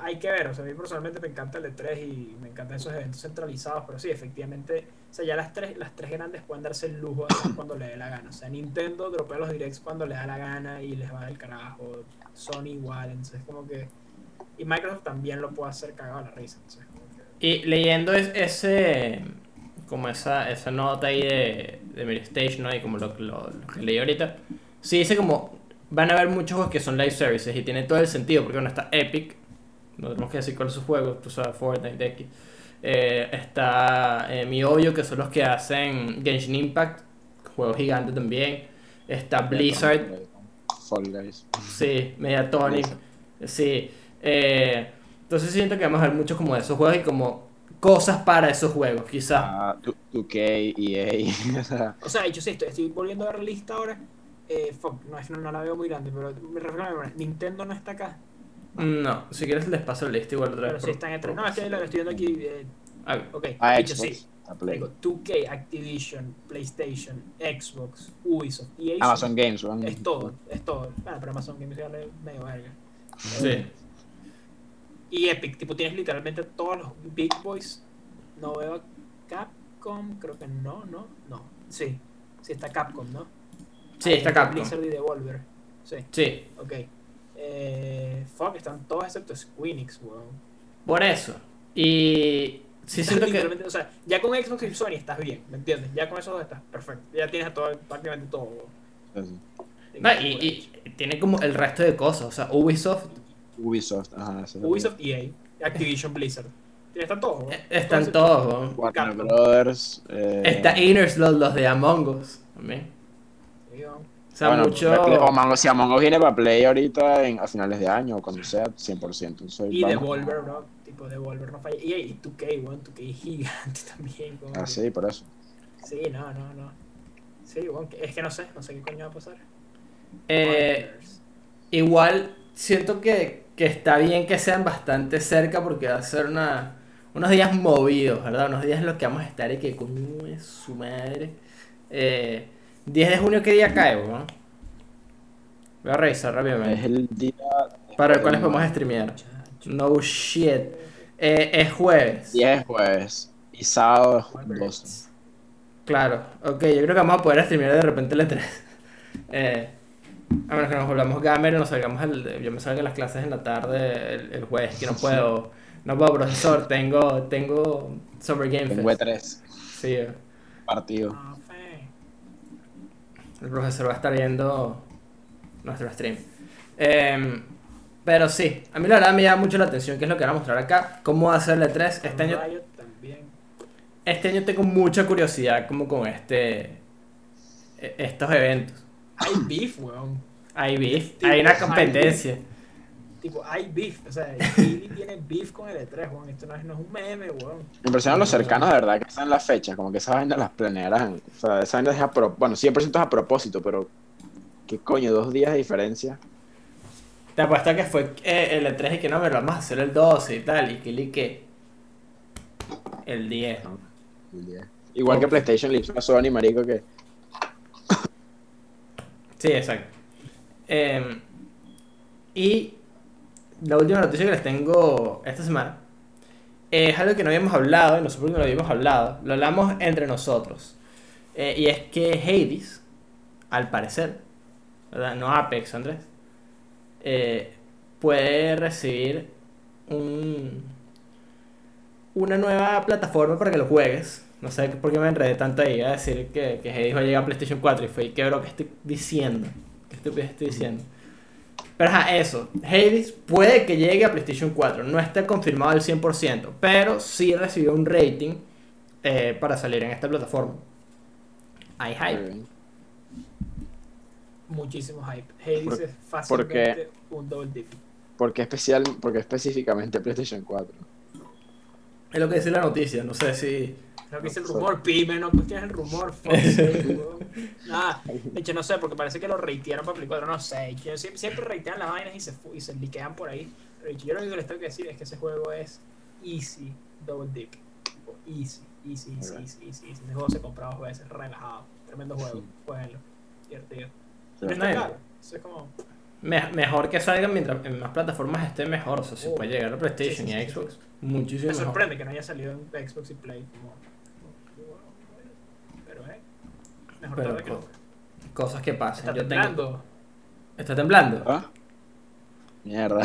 hay que ver. O sea, a mí personalmente me encanta el E3 y me encantan esos eventos centralizados, pero sí, efectivamente, o sea, ya las tres, las tres grandes pueden darse el lujo de (coughs) cuando le dé la gana. O sea, Nintendo dropea los directs cuando le da la gana y les va del carajo. Sony igual, entonces como que. Y Microsoft también lo puede hacer cagado a la risa. Entonces, que- Y leyendo es- ese como esa, esa nota ahí de, de Mirror Station, ¿no? Y como lo, lo- lo que leí ahorita. Sí dice como, van a haber muchos juegos que son live services y tiene todo el sentido, porque bueno, está Epic, no tenemos que decir cuál es su juego, tú sabes, Fortnite, X. Eh, está eh, MiHoYo, que son los que hacen Genshin Impact, juego gigante también. Está Blizzard, Fall Guys. Sí, Mediatonic. Sí. Eh, entonces siento que vamos a ver mucho como de esos juegos y como cosas para esos juegos, quizás. Ah, 2K, EA. (laughs) o sea, O sea, yo sí, estoy, estoy volviendo a ver la lista ahora. Eh, fuck, no, no, no la veo muy grande, pero me refiero a. Nintendo no está acá. No, si quieres les paso el list igual otra Pero vez. sí por- está en el por- No, es que lo estoy viendo aquí. eh, Ah, ok, a dicho Xbox, sí. a Play. Digo, 2K, Activision, PlayStation, Xbox, Ubisoft, son- Amazon Games. Es todo, es todo. Bueno, pero Amazon Games ya le medio verga. Sí. Y Epic, tipo, tienes literalmente todos los Big Boys. No veo a Capcom, creo que no, no, no. Sí, sí está Capcom, ¿no? Sí, está Capcom. Blizzard y Devolver. Sí, Sí, ok. Eh, fuck, están todos excepto Squeenix, weón. por eso. Y sí siento que... O sea, ya con Xbox y Sony estás bien, ¿me entiendes? Ya con eso estás perfecto. Ya tienes a todo, prácticamente todo. weón. Sí, sí. No, y, y tiene como el resto de cosas. O sea, Ubisoft Ubisoft, ajá. Ubisoft, EA, Activision, Blizzard. Están todos. weón. eh, están todos. weón. Warner. Brothers. Eh, Está Inners, los, los de Among Us también. sí, weón. O sea, bueno, mucho... O Us- si Among Us viene para Play ahorita en, a finales de año o cuando sea, 100%. Soy, Y vamos. Devolver, bro. Tipo, Devolver no falla. Y, y 2K, weón. 2K es gigante (laughs) también. como Ah, que- sí, por eso. Sí, no, no, no. Sí, Es que no sé. No sé qué coño va a pasar. Eh. Igual siento que, que está bien que sean bastante cerca porque va a ser una, unos días movidos, ¿verdad? Unos días en los que vamos a estar y que coño es su madre. Eh, 10 de junio, ¿qué día cae, weón? Voy a revisar Es rápidamente. el día. Para ver cuáles podemos streamear. No shit. Eh, es jueves. 10 es jueves. Y sábado es Jueves. 12. Claro, ok, yo creo que vamos a poder streamear de repente el (laughs) E3. Eh, a menos que nos volvamos gamer y nos salgamos el, yo me salga a las clases en la tarde el, el jueves, que no puedo, no puedo, profesor, tengo, tengo Summer Game Tengo Fest. E3. Sí, eh, Partido. El profesor va a estar viendo nuestro stream. Em, pero sí, a mí la verdad me llama mucho la atención, que es lo que van a mostrar acá, cómo va a ser el E3. Este año, este año tengo mucha curiosidad como con este, e- estos eventos. Hay beef, weón. Hay beef, hay una competencia. Tipo, hay beef. O sea, (laughs) Gilly tiene beef con el E3, weón. Esto no es, no es un meme, weón. Me impresionan los cercanos de verdad que están las fechas, como que esas vainas las planearán. O sea, esa vaina es a pro- bueno, 100% es a propósito, pero ¿qué coño? Dos días de diferencia. Te apuesto que fue eh, el E3 y que no, me lo vamos a hacer el 12 y tal, y que que el 10. Igual que. PlayStation le hizo a Sony, marico, que Sí, exacto. Em, y la última noticia que les tengo esta semana es algo que no habíamos hablado, y no sé por qué no lo habíamos hablado, lo hablamos entre nosotros. Eh, y es que Hades, al parecer, ¿verdad? no Apex, Andrés, eh, puede recibir un, una nueva plataforma para que lo juegues. No sé por qué me enredé tanto ahí a decir que, que Hades va a llegar a PlayStation 4 y fue, ¿qué bro que estoy diciendo? ¿Qué estupidez estoy diciendo? Pero ajá, eso. Hades puede que llegue a PlayStation 4. No está confirmado al 100%, pero sí recibió un rating eh, para salir en esta plataforma. Hay hype. Muchísimo hype. Hades ¿Por- es fácilmente un double dip. ¿por qué especial, porque específicamente PlayStation 4? Es lo que dice la noticia. No sé si. Creo que es el rumor, pime, no cuestiones el rumor, weón. Nada, de hecho no sé, porque parece que lo reitearon para Play 4, no sé. siempre, siempre reitean las vainas y se, y se liquean por ahí. Pero yo lo único que les tengo que decir es que ese juego es easy double dip. Easy, easy, easy, easy, easy, easy. Ese juego se compraba dos veces, relajado. Tremendo juego, jueguenlo. Divertido. No está caro. Eso es como. Me- mejor que salga mientras en más plataformas esté mejor. O sea, si Oh. puede llegar a PlayStation Sí, sí, y a sí, sí, Xbox, muchísimo Me mejor. sorprende que no haya salido en Xbox y Play. Como, pero, eh. Mejor Pero tarde que co- nunca. Cosas que pasan. Está Yo tengo- temblando. ¿Está temblando? ¿Ah? Mierda.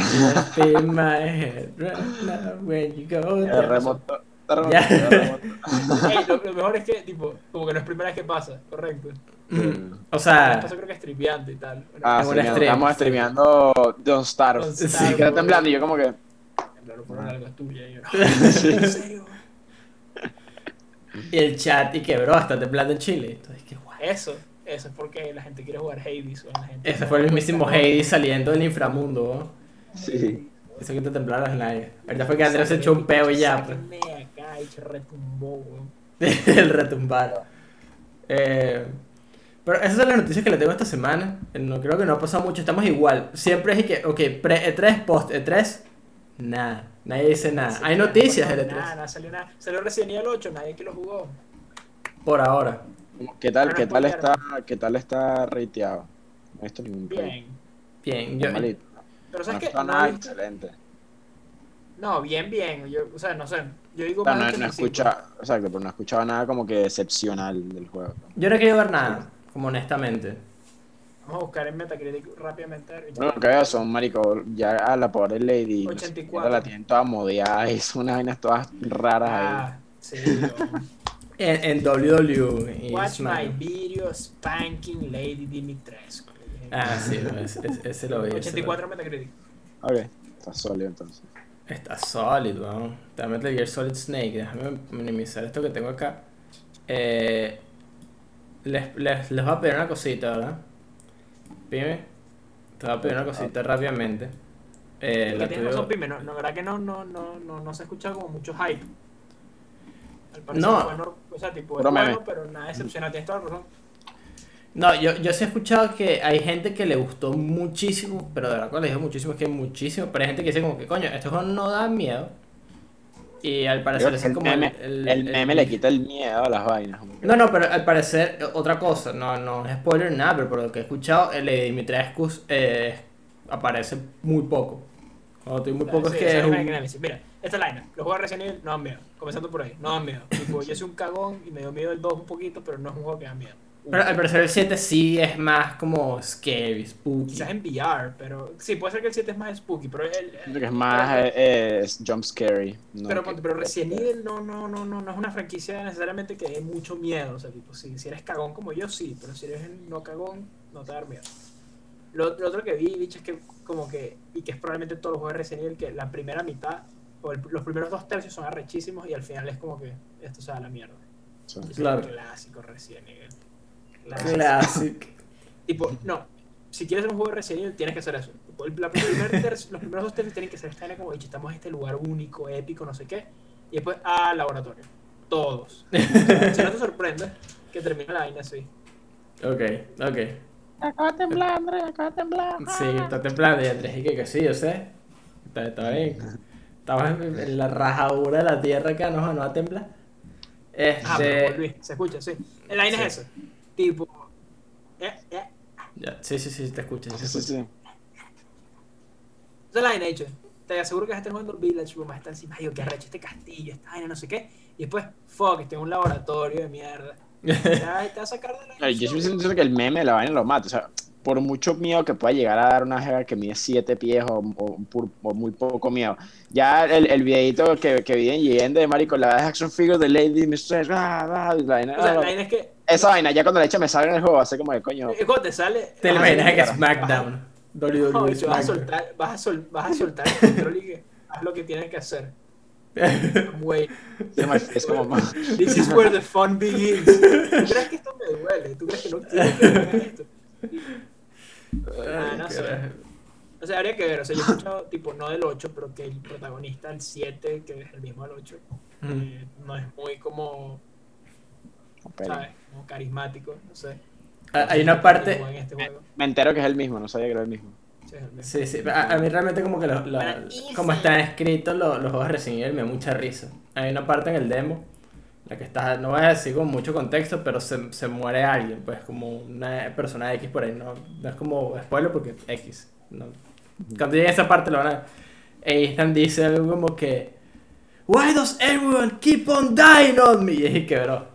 Terremoto, (laughs) Está remoto, Ya. está remoto. (laughs) Ey, lo, lo mejor es que, tipo, como que no es primera vez que pasa, correcto. Mm, O sea, pasó creo que streameando y tal. Bueno, Ah, sí, stream. estamos streameando Don't Starve. Don't Sí, Starve, queda bro. temblando y yo como que... Claro, por algo es tuya. y yo, (laughs) ¿En serio? y el chat y quebró, está temblando en Chile. Entonces, qué guay. Eso, eso es porque la gente quiere jugar Hades. O la gente Ese fue el mismísimo Hades saliendo del inframundo. ¿no? Sí. Eso que te temblaron las nalgas. Ahorita fue que Andrés se echó un peo y ya. pues. Retumbó, (laughs) el retumbar. Eh, pero esas son las noticias que le tengo esta semana. Eh, No creo que no ha pasado mucho. Estamos igual. Siempre es que, ok, pre-E3, post-E3, nada. Nadie dice nada. Hay noticias del Nada, E3. nada, salió nada. Salió Resident Evil 8, nadie que lo jugó. Por ahora. ¿Qué tal, Bueno, qué tal está, qué tal está rateado? No he visto ningún play. Bien. Bien. Yo. Pero No sabes que está no, nada excelente. No, bien, bien. Yo, o sea, no sé. Yo digo O sea, más no, no he 85. escuchado, exacto, pero no he escuchado nada como que excepcional del juego. yo no he querido ver nada, como honestamente. Vamos a buscar en Metacritic rápidamente. único que veo son, marico, ya a la pobre Lady, no sé, 84. la tienen toda modeada (laughs) y son unas vainas todas raras ahí. Ah, sí. yo- (laughs) En, en WWE. y Watch my video spanking Lady Dimitrescu. Ah, sí, no, ese, ese lo vi. 84 Metacritic. Ok, está sólido entonces. Está sólido, vamos. Te Metal Gear Solid Snake. Déjame minimizar esto que tengo acá. Eh, les, les, les voy a pedir una cosita, ¿verdad? Pime. Te voy a pedir una cosita rápidamente. Eh, la que tienes razón, Pime, no, no, verdad que no, no, no, no, no se ha escuchado como mucho hype. Al parecer No. bueno, o sea, tipo, es bueno, pero nada excepcional, tienes toda la razón. No, yo, yo sí he escuchado que hay gente que le gustó muchísimo, pero de verdad cuando le digo muchísimo es que muchísimo, pero hay gente que dice como que coño, este juego no da miedo. Y al parecer es el, como meme, el- el el- meme le quita el miedo a las vainas. No, no, pero al parecer, eh, otra cosa, no, no es spoiler nada, pero por lo que he escuchado, el de Dimitrescu eh, aparece muy poco. Cuando estoy muy poco Sí, es que es un... Mira, esta line, los juegos de Resident Evil no dan miedo, comenzando por ahí, no dan miedo. Tipo, yo soy un cagón y me dio miedo el 2 un poquito, pero no es un juego que da miedo. Pero al parecer el 7 sí es más como scary, spooky. Quizás en VR, pero sí, puede ser que el 7 es más spooky, pero el, que es más eh, eh, es jump scary. no pero, que- pero Resident Evil no, no, no, no, no es una franquicia necesariamente que dé mucho miedo. O sea, tipo, si, si eres cagón como yo, sí, pero si eres no cagón, no te da miedo. Lo, lo otro que vi, bicho, es que como que, y que es probablemente todos los juegos de Resident Evil, que la primera mitad, o el- los primeros dos tercios son arrechísimos y al final es como que esto se da a la mierda. Sí. Es Claro. un clásico Resident Evil. Clásico. Classic. Tipo, no. Si quieres hacer un juego de Resident Evil, tienes que hacer eso. Tipo, el- la primer tercio- los primeros dos tercios tienen que ser esta como, "Bicho, estamos en este lugar único, épico, no sé qué. Y después, ah, laboratorio. Todos. (laughs) si no te sorprende que termine la vaina así. Ok, ok. Acaba de temblar, Andrés, acaba de temblar. Sí, está templando y Andrés y que, que sí, yo sé. Está, está bien. Estamos en, en la rajadura de la tierra acá, no, no va a temblar. Ah, pero Este... volví. Se escucha, sí. La vaina es eso. Tipo, eh, eh. ya, sí, sí, sí, te escucho. sí, te Sí, sí. Esa es la vaina, dicho. Te aseguro que vas a estar jugando Village Room, vas a estar encima, yo qué arrecho este castillo, esta vaina, no sé qué. Y después, fuck, estoy en un laboratorio de mierda. (laughs) Ya te va a sacar de la Ay, Yo siento que el meme de la vaina lo mata. O sea, por mucho miedo que pueda llegar a dar una jeva que mide 7 pies o, o o muy poco miedo. Ya el, el videito que, que vi en Yende de Marico, la action figure de Lady Mistress, ah, ah, la vaina, O sea, ah, la vaina es que esa vaina, ya cuando la echa me sale en el juego, hace como de coño. es cuando te sale. Te lo vas a- imaginas que claro. SmackDown. WWE bicho, vas a SmackDown. soltar, vas a, sol- vas a soltar el control y que haz lo que tienes que hacer. (laughs) Wait, Es como (laughs) this is where the fun begins. ¿Tú crees que esto me duele? ¿Tú crees que no quiero que me hagas esto? Ah, no sé. O sea, habría que ver. O sea, yo he escuchado, tipo, no del 8, pero que el protagonista, el 7, que es el mismo del 8, eh, no es muy como, ¿sabes? Como carismático, no sé. Ah, Hay una parte... En este juego. Me entero que es el mismo, no sabía que era el mismo. Sí, es el mismo. Sí, sí, a, a mí realmente como que lo- lo- como están escritos los, los juegos de Resident Evil me da mucha risa. Hay una parte en el demo, la que está, no voy a decir con mucho contexto, pero se, se muere alguien, pues como una persona X por ahí, no, no es como spoiler porque X. No. Cuando llegue a esa parte lo van a... Ethan dice algo como que... Why does everyone keep on dying on me? Y es que, bro.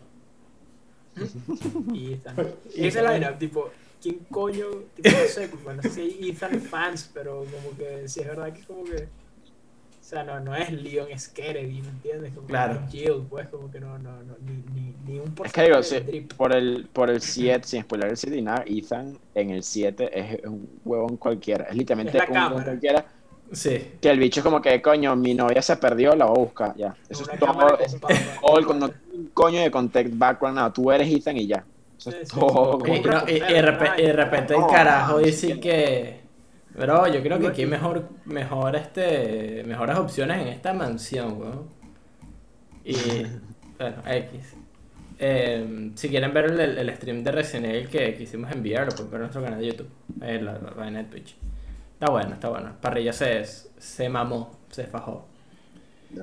Y Ethan. Y esa es la tipo, ¿quién coño? Tipo, no sé, pues, bueno, si hay Ethan fans, pero como que sí es verdad que es como que. O sea, no, no es Leon, es Kennedy, ¿me entiendes? Como Claro. que Jill, pues, como que no, no, no, ni, ni, ni un Es que digo, porcentaje sí, por el, por el 7, sin spoiler el 7 y nada, Ethan en el 7 es un huevón cualquiera. Es literalmente Es un huevón cualquiera. Sí. Que el bicho es como que, coño, mi novia se perdió, la voy a buscar. Ya. Eso Una es todo. es el, no, coño de context background, nada. Tú eres Ethan y ya. Eso es Sí, todo. sí. Y, no, y- y de repente, y de repente el No, carajo no, dice sí. que. Bro, yo creo que aquí hay mejor, mejor este, mejores opciones en esta mansión, weón. Y. (laughs) bueno, X. Eh, si quieren ver el, el stream de Resident Evil que, que hicimos en VR, lo pueden ver en nuestro canal de YouTube. Eh, la, la vaina de Twitch. Está bueno, está bueno. Parrilla se, se mamó, se fajó.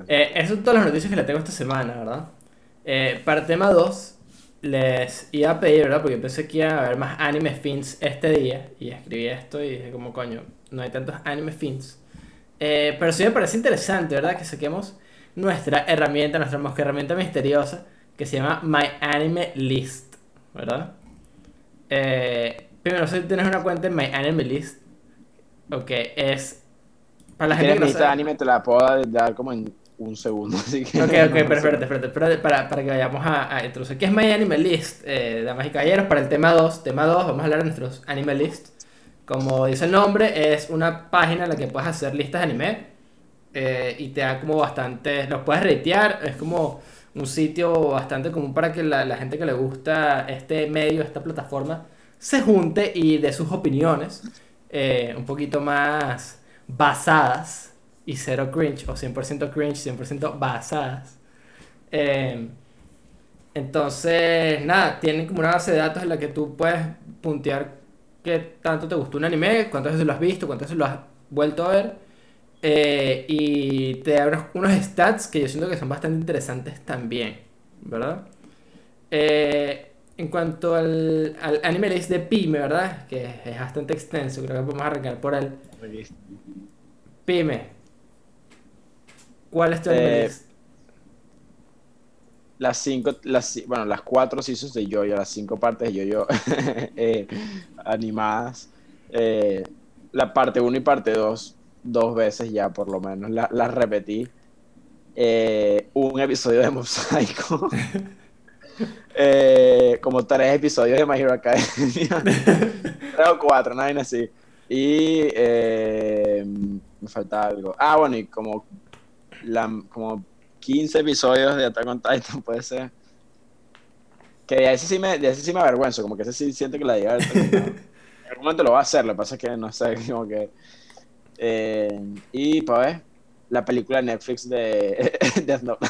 Eh, esas son todas las noticias que le tengo esta semana, ¿verdad? Eh, para tema 2, les iba a pedir, ¿verdad? Porque pensé que iba a haber más anime fins este día. Y escribí esto y dije, como coño, no hay tantos anime fins. Eh, pero sí me parece interesante, ¿verdad? Que saquemos nuestra herramienta, nuestra mosca herramienta misteriosa, que se llama My Anime List, ¿verdad? Eh, primero, si tienes una cuenta en My Anime List, ok, es. Para la gente que no sabe- anime, te la puedo dar como en un segundo. (laughs) Así que Ok, ok, pero espérate, espérate, espérate, para, para que vayamos a, a introducir. ¿Qué es My Anime List, eh, damas y caballeros? Para el tema 2, tema 2, vamos a hablar de nuestros Anime List. Como dice el nombre, es una página en la que puedes hacer listas de anime eh, y te da como bastante, los puedes ratear, es como un sitio bastante común para que la, la gente que le gusta este medio, esta plataforma, se junte y dé sus opiniones eh, un poquito más basadas y cero cringe o 100% cringe, 100% basadas. Eh, entonces, nada, tienen como una base de datos en la que tú puedes puntear qué tanto te gustó un anime, cuántas veces lo has visto, cuántas veces lo has vuelto a ver. eh, y te da unos, stats que yo siento que son bastante interesantes también, ¿verdad? En cuanto al, al anime list de Pyme, ¿verdad? Que es bastante extenso, creo que podemos arrancar por él. Pyme, ¿cuál es tu anime Eh, list? las cinco, las, bueno, las cuatro seasons de Yoyo, las cinco partes de Yoyo (laughs) eh, animadas, eh, la parte 1 y parte 2, dos veces ya por lo menos, la- las repetí. Eh, un episodio de Mob Psycho, (laughs) eh, como tres episodios de My Hero Academia, (laughs) tres o cuatro, nada así. Y eh, me falta algo. Ah, bueno, y como, la, como 15 episodios de Attack on Titan, (laughs) puede ser. Que de ese sí me, de ese sí me avergüenzo, como que ese sí siento que la llegada (laughs) En algún momento lo va a hacer, lo que pasa es que no sé, como que. eh, y ver, la película Netflix de Death Note.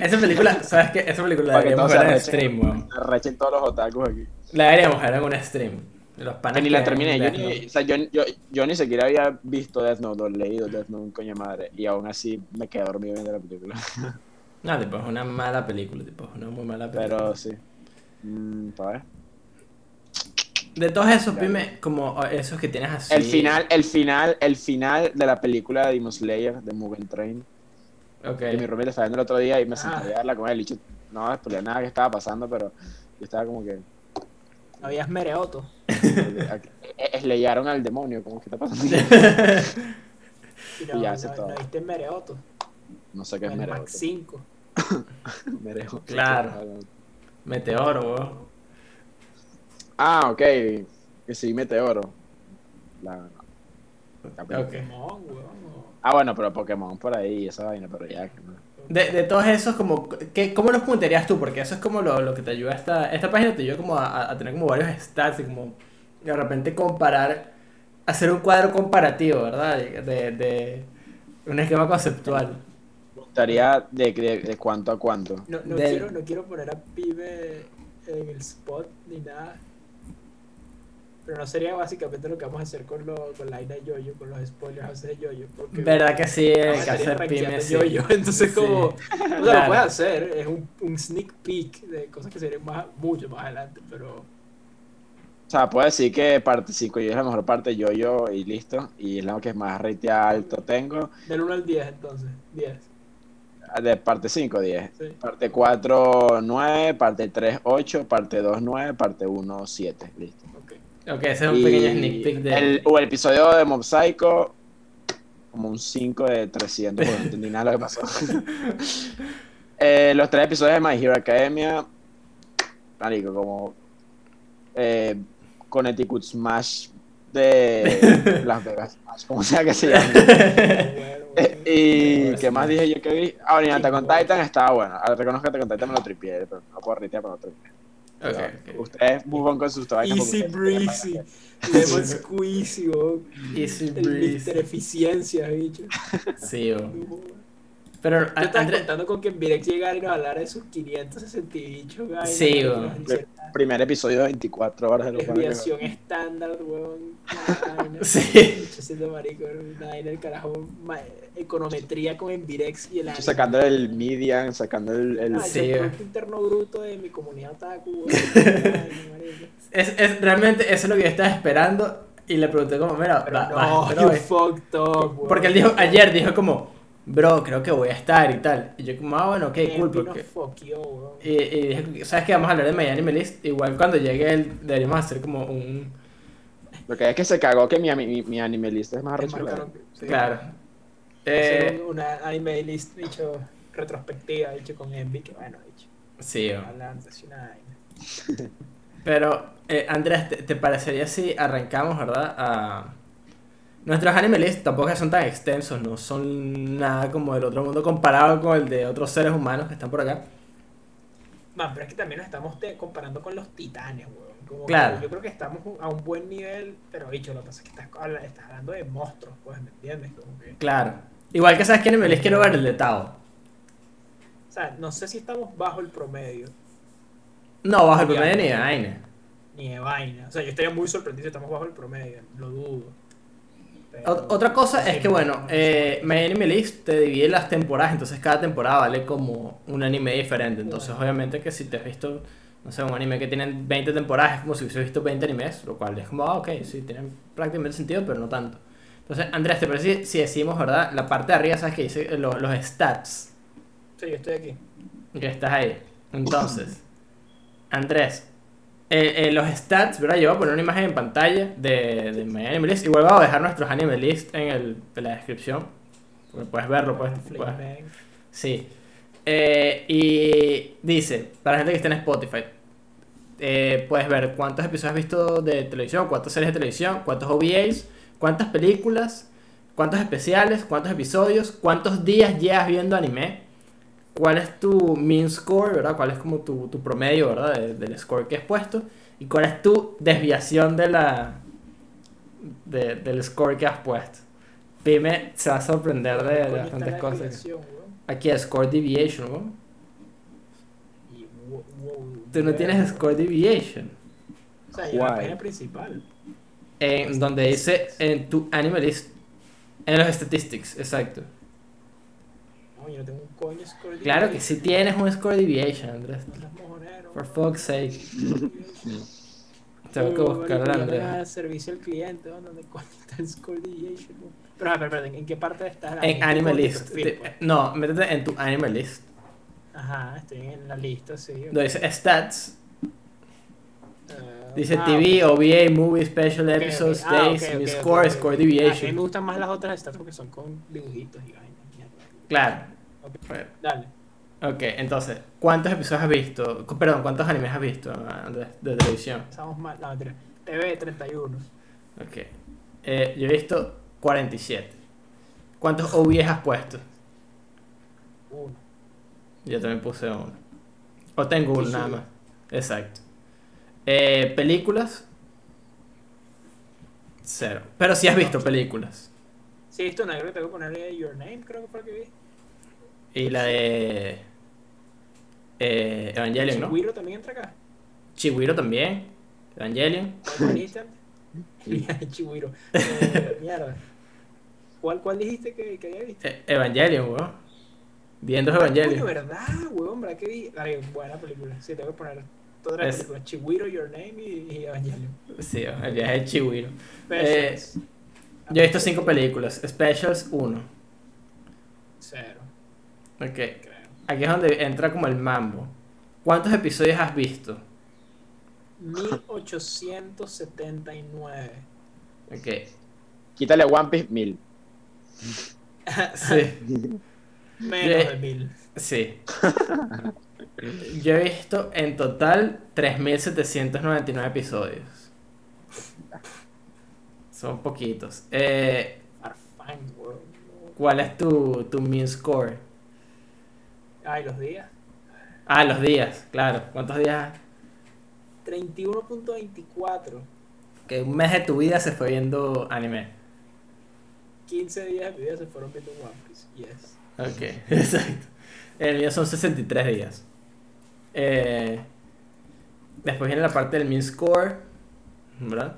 Esa película, ¿sabes qué? Esa película la deberíamos ver en stream, weón. Rechen todos los otakus aquí. La deberíamos ver en un stream. Los panas Que ni la terminé. Yo ni, o sea, yo, yo, yo ni siquiera había visto Death Note o leído Death Note, un coño madre. Y aún así me quedé dormido viendo la película. (laughs) No, tipo, es una mala película, tipo, es una muy mala película. Pero sí. Mm, para ver. De todos esos, Claro. Pime, como esos que tienes así. El final, el final, el final de la película de Demon Slayer de Mugen Train. Ok. Que mi roommate estaba viendo el otro día y me senté Ah. a verla con él. Y yo, no spoileé nada que estaba pasando, pero yo estaba como que. Habías Mereoto. (laughs) Es leyaron al demonio, como que está pasando. (laughs) Y Y no, ya hace no, todo. no viste Mereoto. No sé qué es el Mereo. Max 5. Mereo. Claro. Meteoro, weón. Ah, ok. Que sí, Meteoro. La- la película. Ok. Pokémon, weón. Ah, bueno, pero Pokémon por ahí, esa vaina, pero ya. De, de todos esos, como, ¿qué, ¿cómo los puntearías tú? Porque eso es como lo, lo que te ayuda esta, esta página, te ayuda como a, a tener como varios stats y como de repente comparar, hacer un cuadro comparativo, ¿verdad? De, de, de un esquema conceptual. Me gustaría de, de, de cuánto a cuánto. No, no, Del- quiero, no quiero poner a Pibe en el spot ni nada. Pero no sería básicamente lo que vamos a hacer con, lo, con la ina de Yoyo, con los spoilers a veces de Yoyo. Porque ¿Verdad que sí? Hay que hacer pymes. sí. Yoyo. (laughs) Entonces, Sí. como. O sea, (laughs) Claro. lo puedes hacer. Es un, un sneak peek de cosas que serían más, mucho más adelante. Pero. O sea, puedo decir que parte 5 yo es la mejor parte yo yo y listo. Y es la que más rate alto tengo. Del 1 al 10, entonces. 10. De parte 5, 10. Sí. Parte 4, 9. Parte 3, 8. Parte 2, 9. Parte 1, 7. Listo. Ok. Ese es un Y pequeño sneak peek de... el, o el episodio de Mob Psycho, como un 5 de 300 porque no entendí nada de lo que pasó. (laughs) Eh, los tres episodios de My Hero Academia, marico, como eh, Connecticut Smash de (laughs) Las Vegas Smash, como sea que se llame. (laughs) Bueno, bueno. y ¿qué más dije yo que vi? Ah, bueno, y Attack on Titan estaba bueno. Ah, Reconozco que Attack on Titan me lo tripié, pero no puedo ritear, pero lo tripié. Ustedes move con sus porque Easy breezy. Lemon (laughs) squeezy. Easy breeze. Mr. Eficiencia, bicho. Sí, bo. Pero, estaba Andrés, contando con que Virex llegara y nos hablara de sus 568 gallos. Sí, weón. Hiciera Primer episodio de 24 horas de los Desviación estándar, weón. (laughs) Sí. Siendo marico, del carajo. ma- Econometría con Envirex y el anime. Sacando el median, sacando el. el- Ah, Sí, el. Producto interno bruto de mi comunidad otaku, (laughs) es, es, realmente eso es lo que yo estaba esperando y le pregunté como, mira, Pero va- no, va, pero you fucked up. Porque él dijo, ayer dijo como, bro, creo que voy a estar y tal. Y yo como, ah, bueno, ok, Eh, cool, porque... you. Y, y dije, ¿sabes qué? Vamos a hablar de My Anime List. Igual cuando llegue él, deberíamos hacer como un... Lo que es que se cagó que mi, mi, mi anime list es más arrecho que que- sí. Claro. Eh, un- una anime list, dicho, retrospectiva, dicho, con Envy, que bueno, dicho. sí, o- Balance, así una vaina. pero eh, Andrés, ¿te, te parecería si arrancamos, verdad? A... Nuestros anime list tampoco son tan extensos, no son nada como del otro mundo comparado con el de otros seres humanos que están por acá. Man, pero es que también nos estamos te- comparando con los titanes, weón. Como que Claro. yo creo que estamos a un buen nivel, pero dicho, lo que pasa es que estás, habla- estás hablando de monstruos, pues, ¿me entiendes? Como que, Claro. Igual que sabes que anime list quiero ver el de Tao. o sea, no sé si estamos bajo el promedio, No, bajo el promedio ni de vaina. ni de vaina. O sea, yo estaría muy sorprendido si estamos bajo el promedio, lo dudo. Otra cosa es que, no, bueno, no, eh, My Anime List te divide las temporadas, entonces cada temporada vale como un anime diferente. Entonces, obviamente, que si te has visto, no sé, un anime que tiene 20 temporadas, es como si hubieses visto 20 animes, lo cual es como, ah, ok, sí, tienen prácticamente sentido, pero no tanto. Entonces, Andrés, ¿te parece si, decimos, verdad? La parte de arriba, ¿sabes que dice eh, lo- los stats? Sí, yo estoy aquí. Que estás ahí. Entonces, Andrés, eh, eh, los stats, ¿verdad? Yo voy a poner una imagen en pantalla de, de mi anime list. Igual vamos a dejar nuestros anime list en, el, en la descripción. Porque puedes verlo, pues. Puedes-. Sí. Eh, y dice, para la gente que está en Spotify, eh, puedes ver cuántos episodios has visto de televisión, cuántas series de televisión, cuántos OVAs, cuántas películas, cuántos especiales, cuántos episodios, cuántos días llevas viendo anime, cuál es tu mean score, ¿verdad? Cuál es como tu, tu promedio, ¿verdad? de- del score que has puesto y cuál es tu desviación de la de- del score que has puesto. Pime se va a sorprender de, de bastantes cosas. Aquí es score deviation, ¿no? Y wow, wow, Tú no tienes score deviation. O sea, en la página principal. En donde dice en tu animalist. En los statistics, exacto. No, yo no tengo un coño score Claro que sí tienes un score deviation, Andrés. Weón. fuck's sake. (laughs) Tengo que Uy, buscar a marico, Andrés. servicio al cliente, ¿no? ¿dónde coño está el score deviation? Pero, a ver, perdón, ¿en qué parte está? En animalist. perfil, Te- pues. No, métete en tu animalist. Ajá, estoy en la lista, sí. Donde dice stats. Eh, Dice ah, TV, OVA, movie, special ok, ok. episodes, Ah, ok, days, ok, mi ok, score, score Ah, a mí me deviation. gustan más las otras stats porque son con dibujitos y vainas. Claro. Dale. Ok, entonces, ¿cuántos episodios has visto? Perdón, ¿cuántos animes has visto Andrés, de televisión? Estamos mal. No, mentira. TV 31. Ok. Eh, yo he visto 47. ¿Cuántos OVAs has puesto? Uno. Yo también puse uno. O tengo uno nada más. Exacto. Eh, películas. Cero. Pero sí has visto películas. Sí, esto que tengo que ponerle Your Name, creo que fue lo que vi. Y la de. Eh, Evangelion, ¿no? Chihuiro también entra acá. Chihuiro también. Evangelion. (laughs) (laughs) Chihuiro. Eh, mierda. ¿Cuál, ¿Cuál dijiste que, que había visto? Eh, Evangelion, weón. Viendo Evangelion. ¿verdad, weón? ¿Verdad que vi? Dale, buena película. Sí, tengo que poner todas las películas. Chihuiro, Your Name y, y Evangelion. Sí, el viaje de Chihuiro. Eh, Yo he visto cinco películas. Specials, uno. Cero, Ok. Aquí es donde entra como el mambo. ¿Cuántos episodios has visto? 1879. Ok. Quítale One Piece, mil. (laughs) Sí, Menos de mil. sí. Yo he visto en total 3.799 episodios. Son poquitos. Eh. ¿Cuál es tu, tu mean score? Ay, los días. Ah, los días, claro. ¿Cuántos días? 31.24. Que un mes de tu vida se fue viendo anime. 15 días de mi vida se fueron viendo One Piece. Yes. Ok, (laughs) exacto. El mío son 63 días. Eh, después viene la parte del mean score. ¿Verdad?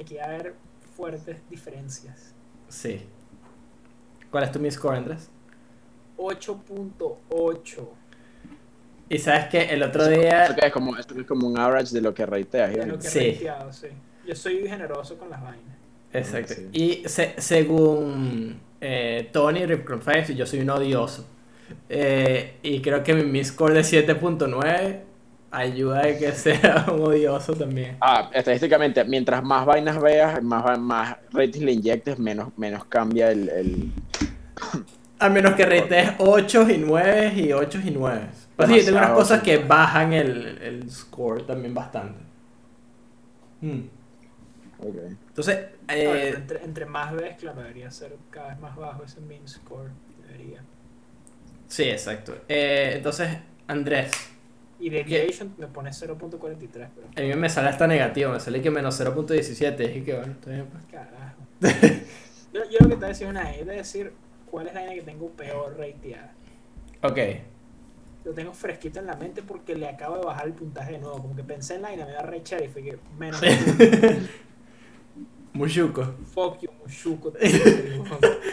Aquí va a haber fuertes diferencias. Sí. ¿Cuál es tu mean score, Andrés? 8.8. Y sabes que el otro día. Eso que es como, eso que es como un average de lo que reiteas. De ¿sí? lo que he Sí. rateado, sí. Yo soy generoso con las vainas. Exacto. Sí. Y se- según eh, Tony Five, yo soy un odioso. Eh, y creo que mi, mi score de 7.9 ayuda a que (laughs) sea un odioso también. Ah, estadísticamente, mientras más vainas veas, más, más rating le inyectes, menos, menos cambia el, el- A menos que ratees 8 y 9 y 8 y 9. Pues sí, tengo unas cosas que bajan el, el score también bastante. Hmm. Ok. Entonces, A ver, eh, entre, entre más ves, claro, debería ser cada vez más bajo ese mean score. Debería. sí, exacto. Eh, entonces, Andrés, Y deviation me pone 0.43, pero a mí me sale hasta negativo, me sale que menos 0.17. Y que bueno, bien, pues. carajo. (laughs) yo, yo lo que te voy a decir es una es de decir cuál es la vaina que tengo peor rateada. Ok. Lo tengo fresquito en la mente porque le acabo de bajar el puntaje de nuevo. Como que pensé en la vaina, me iba a rechar y fue que menos. (laughs) Mushuko. fuck you, Mushuko. (laughs)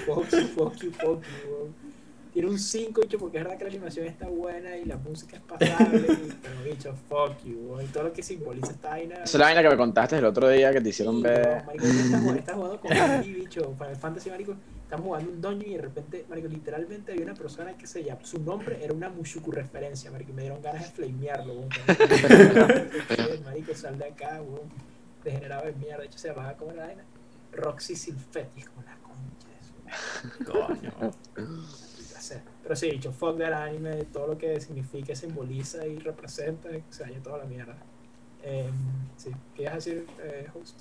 Fuck you, fuck you, fuck you. Tiene un 5, bicho, porque es verdad que la animación está buena y la música es pasable. y- pero, bicho, fuck you. Y todo lo que simboliza esta vaina. Esa es la vaina que me contaste el otro día que te hicieron Sí, ver. no, marico, estás jugando, estás jugando con Andy, bicho, Final Fantasy, marico, estamos jugando un dungeon y de repente, marico, literalmente había una persona que se llama, su nombre era una Mushuku referencia, marico, y me dieron ganas de flamearlo, weón. marico, sal de acá, weón, degenerado de mierda, de hecho se llamaba, ¿cómo era la vaina? Roxy Silfetti, como la concha de su Coño. Pero sí, dicho, fuck that anime, todo lo que significa, simboliza y representa, se haya toda la mierda. Eh, sí, ¿qué ibas a decir, eh, host?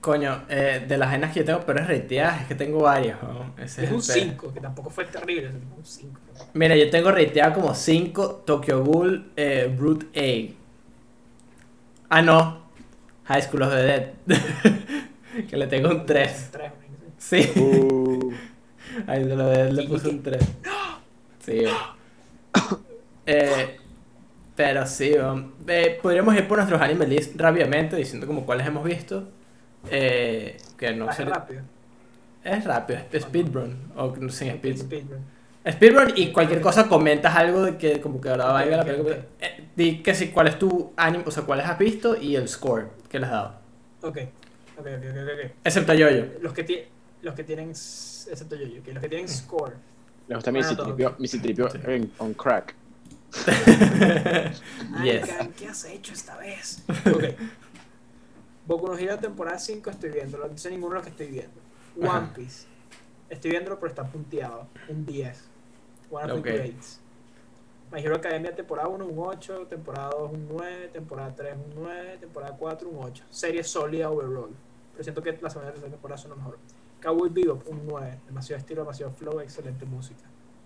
Coño, eh, de las vainas que yo tengo peores rateadas es que tengo varias, ¿no? Ese Es un el pedo. 5, que tampoco fue terrible, es un 5. Mira, yo tengo rateado como 5 Tokyo Ghoul eh, Root A. Ah, no. High School of the Dead. (laughs) que le tengo un 3. 3, Sí. Uh, Of the Dead le puse un 3. Sí. Eh, pero sí, eh, podríamos ir por nuestros anime list rápidamente diciendo como cuáles hemos visto. Eh, que no sé. rápido. Es rápido, es speedrun. O sin speedrun. Speedrun. Speedrun y cualquier cosa comentas algo de que como que ahora valga la película. Eh, di que si cuál es tu anime, o sea, cuáles has visto y el score que les has dado. Ok, ok, ok, ok, ok. Excepto yo-yo. Los que, ti- los que tienen, excepto yo, que los que tienen score. le gusta mi citripio, mi citripio en, on crack. (laughs) Yes. Anakin, ¿qué has hecho esta vez? Ok. Boku no Hero temporada 5 estoy viendo, no sé ninguno de los que estoy viendo. One Ajá. Piece. Estoy viéndolo pero está punteado. Un 10. One of Ok. the greats. My Hero Academia temporada 1 un 8, temporada 2 un 9, temporada 3 un 9, temporada 4 un 8. Serie sólida overall. Pero siento que la segunda y tercera temporada son lo mejor. Cowboy Bebop un 9, demasiado estilo, demasiado flow, excelente música.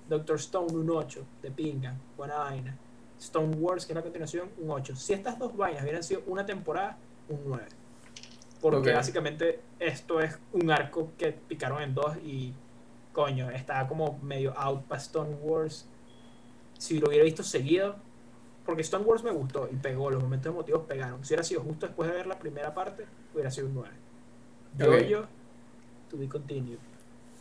Doctor Stone un 8, de pinga, buena vaina. Stone Wars, que es la continuación, un 8. Si estas dos vainas hubieran sido una temporada, un 9. Porque básicamente esto es un arco que picaron en dos y coño, estaba como medio out para Stone Wars. Si lo hubiera visto seguido, porque Stone Wars me gustó y pegó, los momentos emotivos pegaron. Si hubiera sido justo después de ver la primera parte, hubiera sido un 9. Ok. Yo-Yo, to be continued.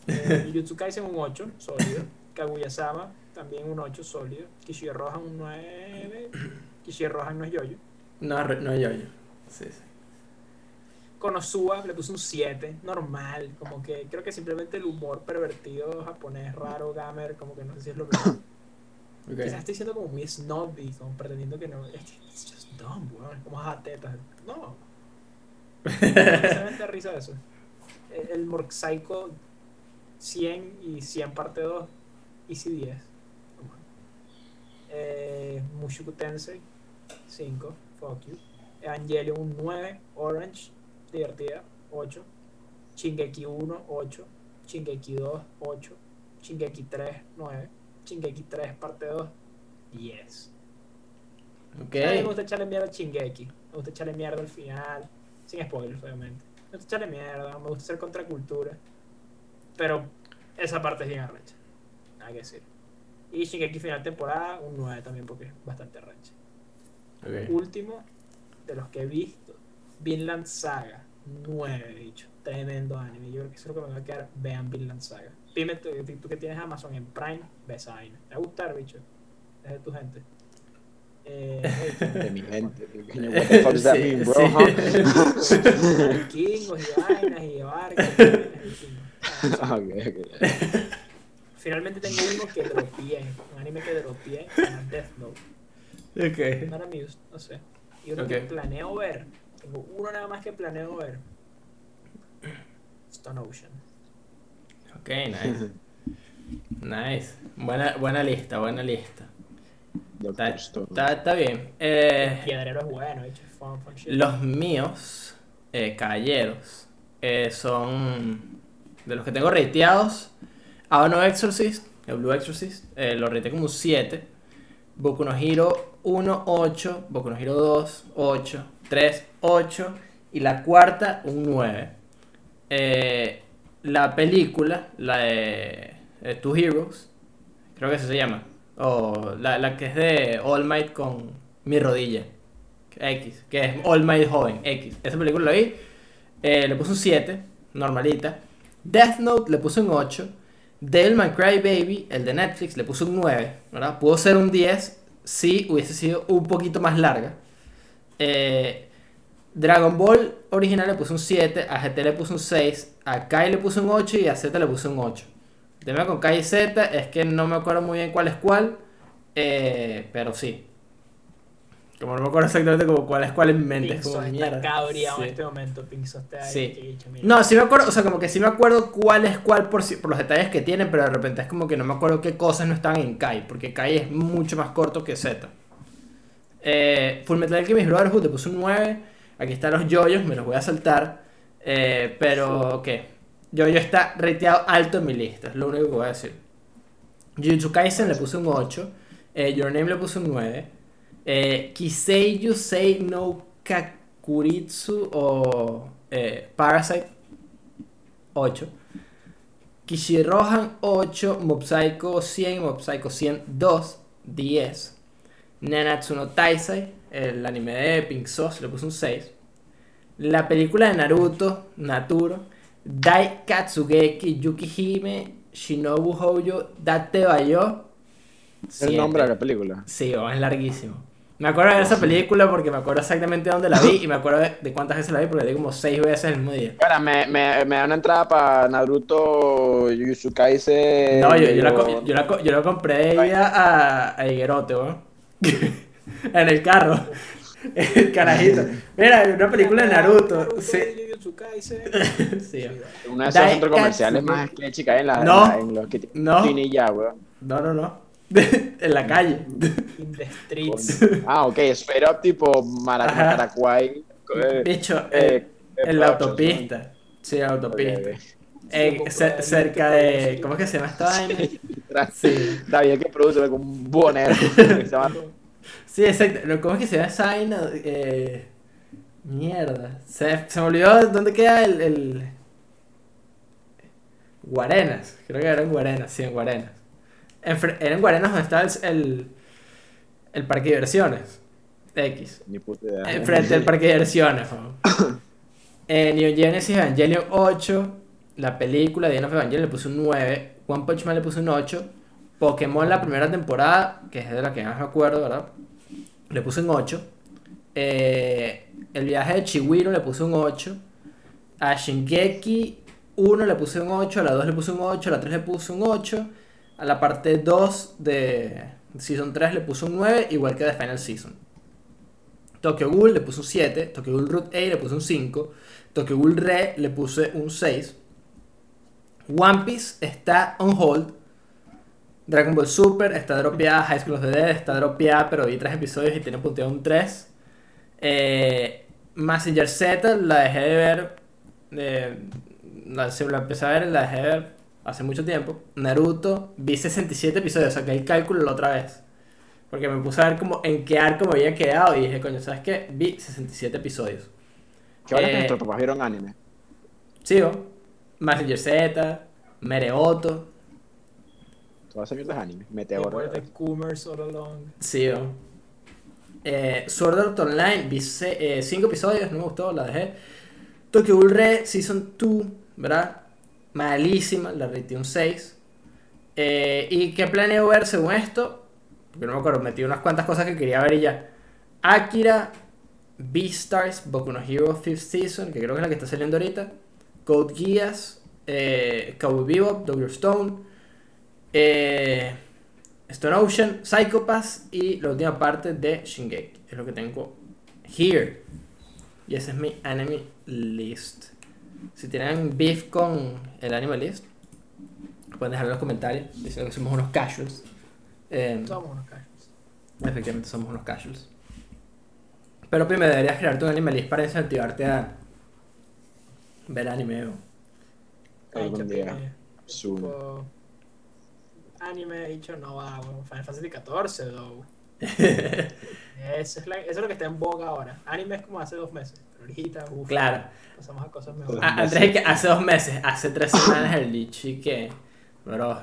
Eh, (laughs) Kaisen un 8, sólido. Kaguya-sama, también un 8, sólido. Kishiyo Rohan un 9. Kishiyo Rohan no es Yoyo. No, no yo-yo. Sí, sí. Konosuba le puse un 7, normal. Como que creo que simplemente el humor pervertido japonés raro, gamer, como que no sé si es lo mismo. (coughs) Ok. Quizás estoy siendo como muy snobby, como pretendiendo que no. Es que it's just dumb, weón. Es como jatetas. No. (laughs) Sinceramente da risa eso. El, Morph Psycho 100 y 100 parte 2, Easy 10. Eh, Mushoku Tensei 5, fuck you. Evangelion un 9, Orange, divertida, 8. Shingeki 1, 8. Shingeki 2, 8. Shingeki 3, 9. Shingeki 3, parte 2, 10. Ok. A mí me gusta echarle mierda a Shingeki. Me gusta echarle mierda al final. Sin spoilers, obviamente. Gusta echarle mierda, me gusta hacer contracultura. Pero esa parte es bien arrecha. Nada que decir. Y Shingeki final temporada, un 9 también porque es bastante arrecha. Ok. Último de los que he visto, Vinland Saga, 9, dicho. Tremendo anime. Yo creo que eso es lo que me va a quedar. Vean Vinland Saga. Dime tú, tú que tienes Amazon en Prime, ves esa vaina. Te va a gustar, bicho. Es de tu gente. De mi (laughs) gente. What the (laughs) fuck does that Sí, mean, bro? sí. huh? (laughs) vikingos y vainas y barcos. y vainas de vikingos. Ah, ok, ok. Finalmente tengo uno que dropié, un anime que dropié, Death Note. Ok. No era mío, no sé. Y uno que planeo ver, tengo uno nada más que planeo ver. Stone Ocean. Ok, nice. Nice. Buena, buena lista, buena lista. Está, está, está bien. Eh, Piedrero es bueno, hecho, es fun, fun shit. los míos, eh, caballeros, eh, son de los que tengo rateados. Aono Exorcist, el Blue Exorcist, eh, lo rateé como un 7. Boku no Hero 1, 8. Boku no Hero 2, 8. 3, 8. Y la cuarta, un 9. Eh, la película, la de eh, Two Heroes, creo que así se llama. O la, la que es de All Might con mi rodilla. X, que es All Might joven, X. Esa película la vi. eh, le puse un 7, normalita. Death Note le puse un 8. Devilman Crybaby, el de Netflix, le puse un 9. ¿verdad? Pudo ser un 10 si hubiese sido un poquito más larga. Eh, Dragon Ball original le puse un 7, a GT le puse un 6, a Kai le puse un 8 y a Z le puse un 8. El tema con Kai y Z es que no me acuerdo muy bien cuál es cuál, eh, pero sí. Como no me acuerdo exactamente como cuál es cuál en mi mente. Es Pinzo como está Sí. en este momento. Pinzo está ahí. Sí. mira. No, sí me acuerdo, o sea, como que sí me acuerdo cuál es cuál por, si- por los detalles que tienen, pero de repente es como que no me acuerdo qué cosas no están en Kai, porque Kai es mucho más corto que Z. Eh, Full Metal Alchemist Brotherhood le puse un 9, aquí están los yoyos, me los voy a saltar, eh, pero ¿qué? Yoyo está rateado alto en mi lista, es lo único que voy a decir. Jujutsu Kaisen le puse un 8, eh, Your Name le puse un 9, eh, Kisei Yusei no Kakuritsu o eh, Parasite 8. Kishirohan 8, Mob Psycho 100, Mob Psycho 102, 10. Nanatsu no Taisai, el anime de Pink Sauce, le puse un 6. La película de Naruto, Naturo, Dai Katsugeki Yukihime, Shinobu Houjo, Date Bayo. ¿El nombre de la película? Sí, oh, es larguísimo. Me acuerdo de ver esa película porque me acuerdo exactamente dónde la vi y me (laughs) acuerdo de, cuántas veces la vi porque la vi como 6 veces el mismo día. Espera, me, me, me da una entrada para Naruto Jujutsu Kaisen. No, yo, yo, la, yo, la, yo la compré de ida a, a Higuerote, weón. (laughs) en el carro. El (laughs) carajito. Mira, una película de Naruto. Sí. Kaisen. (laughs) Sí. Uno de esos Dai centros comerciales más que hay en, la, No. en, la- en los que tienen No. y ya, weón. No, no, no. (laughs) en la calle. In the streets. Ah, ok, eso era tipo. Maracuay. eh, Bicho, eh, en eh, la productions, autopista. Sí, en la autopista. Eh, cer- cerca de. ¿Cómo es que se llama esta vaina? Sí. David que produce con un bonero. Sí, exacto. Lo- ¿Cómo es que se llama esa vaina? Eh, mierda. Se, se me olvidó dónde queda el, el... Guarenas. Creo que era en Guarenas, sí, en Guarenas. Enfre- era en Guarenas donde estaba el, el, el parque de diversiones. X. Ni puta idea. Enfrente del parque de diversiones. ¿no? (coughs) En Neon Genesis Evangelion 8. La película de of Evangelion le puse un 9. One Punch Man le puse un 8. Pokémon la primera temporada, que es de la que más me acuerdo, ¿verdad? Le puse un 8. Eh, el viaje de Chiwiro le puse un 8. A Shingeki 1 le puse un 8. A la 2 le puse un 8. A la 3 le puse un 8. A la parte 2 de Season 3 le puse un 9. Igual que de Final Season. Tokyo Ghoul le puse un 7. Tokyo Ghoul Root A le puse un 5. Tokyo Ghoul Re le puse un 6. One Piece está on hold. Dragon Ball Super está dropeada. High School of the Dead está dropeada, pero vi tres episodios y tiene punteado un 3. Eh, Massinger Z la dejé de ver. eh, la, la empecé a ver, la dejé de ver hace mucho tiempo. Naruto, vi 67 episodios, saqué el cálculo la otra vez. Porque me puse a ver como en qué arco me había quedado y dije, coño, ¿sabes qué? Vi 67 episodios. ¿Qué hora Eh, que nuestros papás vieron anime? Sigo. Massinger Z, Mereoto, Todas esas mierdas de anime. Meteoro. All Along. Eh, Sword Art Online, vi 5 episodios, no me gustó, la dejé. Tokyo Ghoul Red Season 2, ¿verdad? Malísima, la rateé un 6. Eh, ¿Y qué planeo ver según esto? Porque no me acuerdo, metí unas cuantas cosas que quería ver y ya. Akira, Beastars, Boku no Hero 5th Season, que creo que es la que está saliendo ahorita. Code Geass, eh, Cowboy Bebop, Doctor Stone, eh, Stone Ocean, Psychopaths y la última parte de Shingeki. Es lo que tengo here. Y ese es mi anime list. Si tienen beef con el anime list, pueden dejarlo en los comentarios diciendo que somos unos casuals. Eh, Somos unos cachos. efectivamente somos unos casuals. Pero primero deberías crearte un anime list para incentivarte a ver anime. Algún día. Zoom. Anime dicho no va, weón. Final Fantasy XIV, though. (laughs) Eso es, la- eso es lo que está en boga ahora. Anime es como hace dos meses. Pero ahorita, uff, Claro. pasamos a cosas mejores. A- Andrés, que hace dos meses, hace tres semanas el Lichi que. Bro.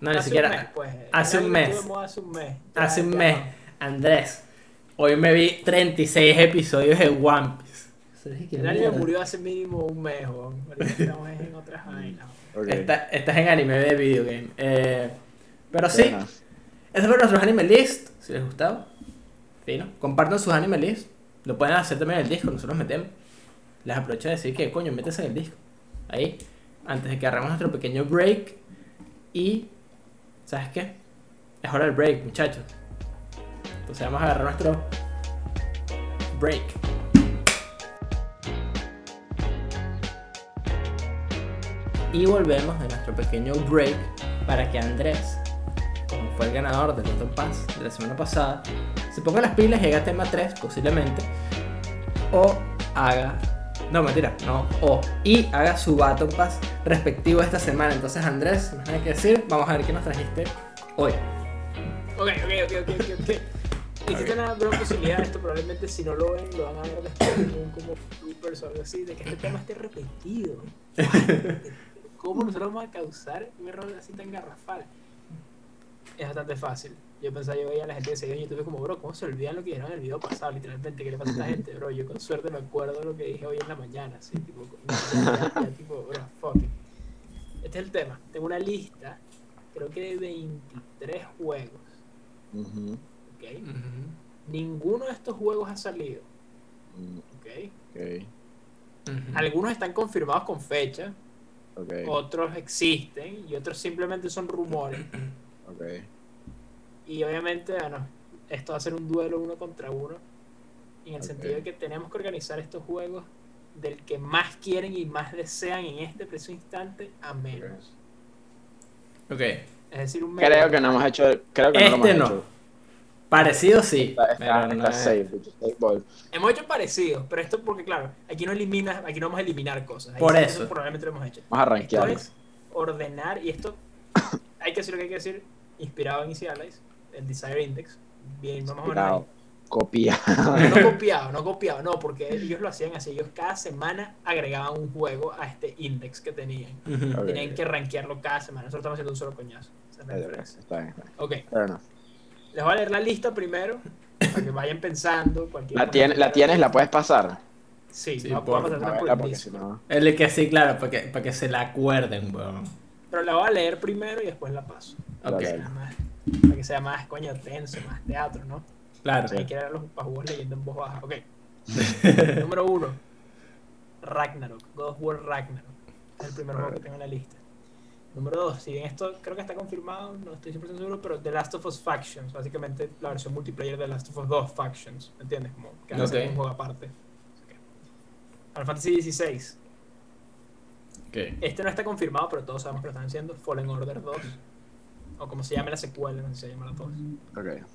No, ni siquiera. un mes, pues. hace un mes. Hace un mes. Hace un mes. Andrés, hoy me vi 36 episodios de One Piece. El anime murió hace mínimo un mes, weón. (laughs) Estamos en otras vainas. Está- estás en anime de video game. Eh, pero sí, esos fueron nuestros anime list. Si les gustaba, fino. Compartan sus anime list. Lo pueden hacer también en el disco, nosotros metemos. Les aprovecho de decir que, coño, métese en el disco. Ahí, antes de que agarremos nuestro pequeño break. Y, ¿sabes qué? Es hora del break, muchachos. Entonces vamos a agarrar nuestro break. Y volvemos de nuestro pequeño break para que Andrés, como fue el ganador del Battle Pass de la semana pasada, se ponga las pilas y haga tema 3 posiblemente. O haga... No, mentira, no. O. Y haga su Battle Pass respectivo esta semana. Entonces Andrés, más nada que decir, vamos a ver qué nos trajiste hoy. Ok, ok, ok, ok, ok. ok. (laughs) Existe una gran posibilidad, esto probablemente si no lo ven, lo van a ver después en un como bloopers o algo así, de que este tema esté repetido. (laughs) ¿Cómo nosotros vamos a causar un error así tan garrafal? Es bastante fácil. Yo pensaba, yo veía a la gente que seguía en YouTube como, bro, ¿cómo se olvidan lo que dijeron en el video pasado? Literalmente, ¿qué le pasa a esta (laughs) gente? Bro, yo con suerte me acuerdo lo que dije hoy en la mañana, así, tipo, ya, ya, ya, tipo, bro, fuck it. Este es el tema. Tengo una lista, creo que de 23 juegos, Ujú. ¿ok? Ninguno de estos juegos ha salido, Mm, ¿ok? Ok. Algunos están confirmados con fecha, Otros existen y otros simplemente son rumores. (clears throat) Ok. Y obviamente, bueno, esto va a ser un duelo uno contra uno. En el sentido de que tenemos que organizar estos juegos del que más quieren y más desean en este preciso instante a menos. Ok. Es decir, un Creo que no hemos hecho. Creo que no lo hemos Este no. hecho. Parecido sí. Está, pero está, no está es- safe, bicho, safe ball. Hemos hecho parecidos, pero esto porque, claro, aquí no eliminas, aquí no vamos a eliminar cosas. Ahí Por sí, eso. probablemente lo hemos hecho. Vamos a Esto rankearlo. es ordenar, y esto (coughs) hay que decir lo que hay que decir, inspirado en Easy Allies, el Desire Index, bien, menos Inspirado. ahí. Copia. No (laughs) copiado, no copiado, no, porque ellos lo hacían así. Ellos cada semana agregaban un juego a este index que tenían. Tenían que rankearlo cada semana. Nosotros estamos haciendo un solo coñazo. Esa es la diferencia. Está bien, está bien. Ok, Fair enough. Les voy a leer la lista primero para que vayan pensando. ¿La, tiene- ¿La tienes? ¿La puedes pasar? Sí, Sí, por- a A hacer por porque si no. El que sí, claro, para que, para que se la acuerden, weón. Pero la voy a leer primero y después la paso. Ok, más, para que sea más coño tenso, más teatro, ¿no? claro. Hay que leer los pajugos leyendo en voz baja. Ok. (laughs) Número uno. Ragnarok. God of War Ragnarok. Es el primer juego que tengo en la lista. Número dos. Si bien esto creo que está confirmado, no estoy 100% seguro, pero The Last of Us Factions. Básicamente la versión multiplayer de The Last of Us 2 Factions. ¿Me entiendes? Como que hace Ok. un juego aparte. Ok. Final Fantasy XVI. Ok. Este no está confirmado, pero todos sabemos que lo están haciendo. Fallen Order 2. O como se llame la secuela, no sé si se llama la 2. Ok,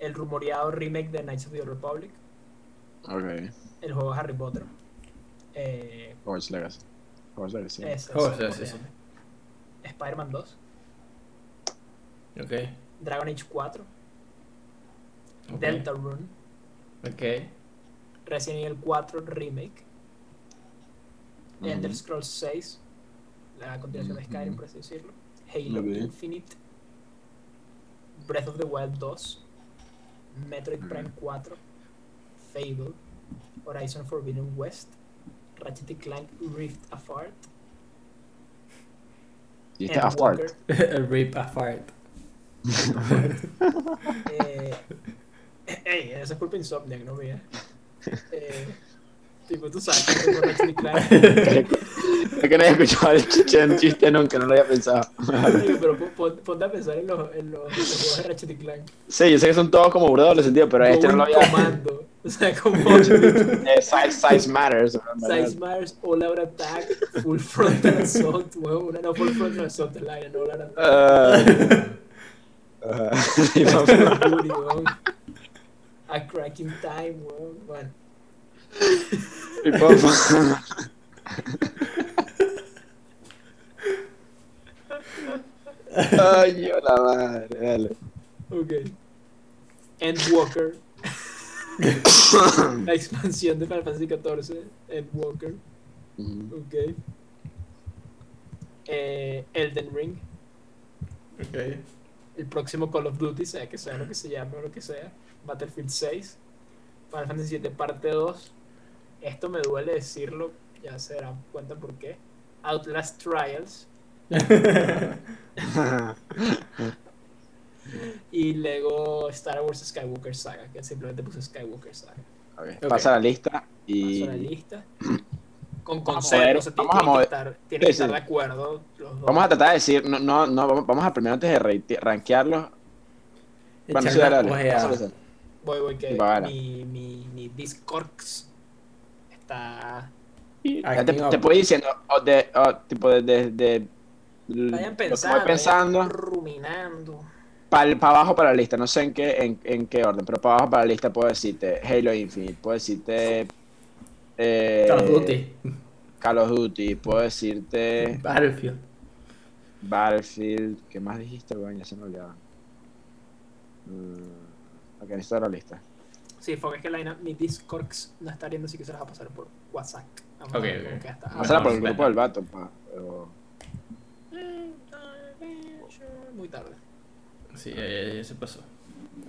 El rumoreado remake de Knights of the Old Republic. El juego de Harry Potter. Eh, Hogwarts Legacy. Hogwarts Legacy. sí, ¿cómo sí, se sí. llama? Spider-Man 2. Ok. Dragon Age 4. ok, Deltarune. Ok. Resident Evil 4 Remake. Ujú. Elder Scrolls 6. La continuación de Skyrim, por así decirlo. Halo. Infinite. Breath of the Wild 2. Metroid. Prime 4. Fable. Horizon Forbidden West. Ratchet Clank Rift Apart. Y este Apart. El Rip Apart. Eh, (laughs) (laughs) ey, esa es culpa de Insomniac, no mía. Eh, tipo, tú sabes que Clank. (laughs) Es que no había escuchado el chiste, un chiste nunca, no lo había pensado. Pero pon- pon- ponte a pensar en los, en los, en los juegos de Ratchet y Clank. Sí, yo sé que son todos como burdos de sentido, pero este no lo había. Comando. Sea, como (laughs) Eh, size, size matters. Size Matters, All Out Attack, Full Frontal (laughs) Assault, weón, no Full Frontal Assault, el no All Out Attack. Call of Duty, weón. A Cracking Time, weón. Bueno, Y por- (laughs) Ay, yo la madre, dale. ok. Endwalker. (coughs) La expansión de Final Fantasy XIV, Endwalker, Ujú. ok. Eh, Elden Ring, Ok. el próximo Call of Duty, sea que sea lo que se llame o lo que sea. Battlefield 6, Final Fantasy VII Parte 2. Esto me duele decirlo, ya se darán cuenta por qué. Outlast Trials (laughs) (laughs) y luego Star Wars Skywalker Saga, que simplemente puse Skywalker Saga. Ok, Pasa la lista y. Paso la lista. (clears throat) Con Vamos a ver, conceptos, vamos a tienen que mover- estar, tienen Sí, que estar sí. de acuerdo los dos. Vamos a tratar de decir, no, no, no, vamos- vamos a primero antes de rankearlos. Bueno, sí, dale, dale. Voy, voy, que Y va, gana. mi, mi, mi Discords está... Ya te, te puedo ir diciendo, o de, o tipo de, de, de- Vayan pensando, voy pensando, vayan ruminando. Para abajo para la lista, no sé en qué, en, en qué orden, pero para abajo para la lista puedo decirte Halo Infinite, puedo decirte eh, Call of Duty. Call of Duty, puedo decirte Battlefield. Battlefield, ¿qué más dijiste? Bueno, ya se me olvidaba. Mm, ok, necesito la lista. Sí, porque es que la, mi Discords no está viendo, así que se las va a pasar por WhatsApp. Vamos Ok, ok. Pásala por el grupo del vato, pa, pero- Muy tarde. Sí, ya, ya- ya se pasó.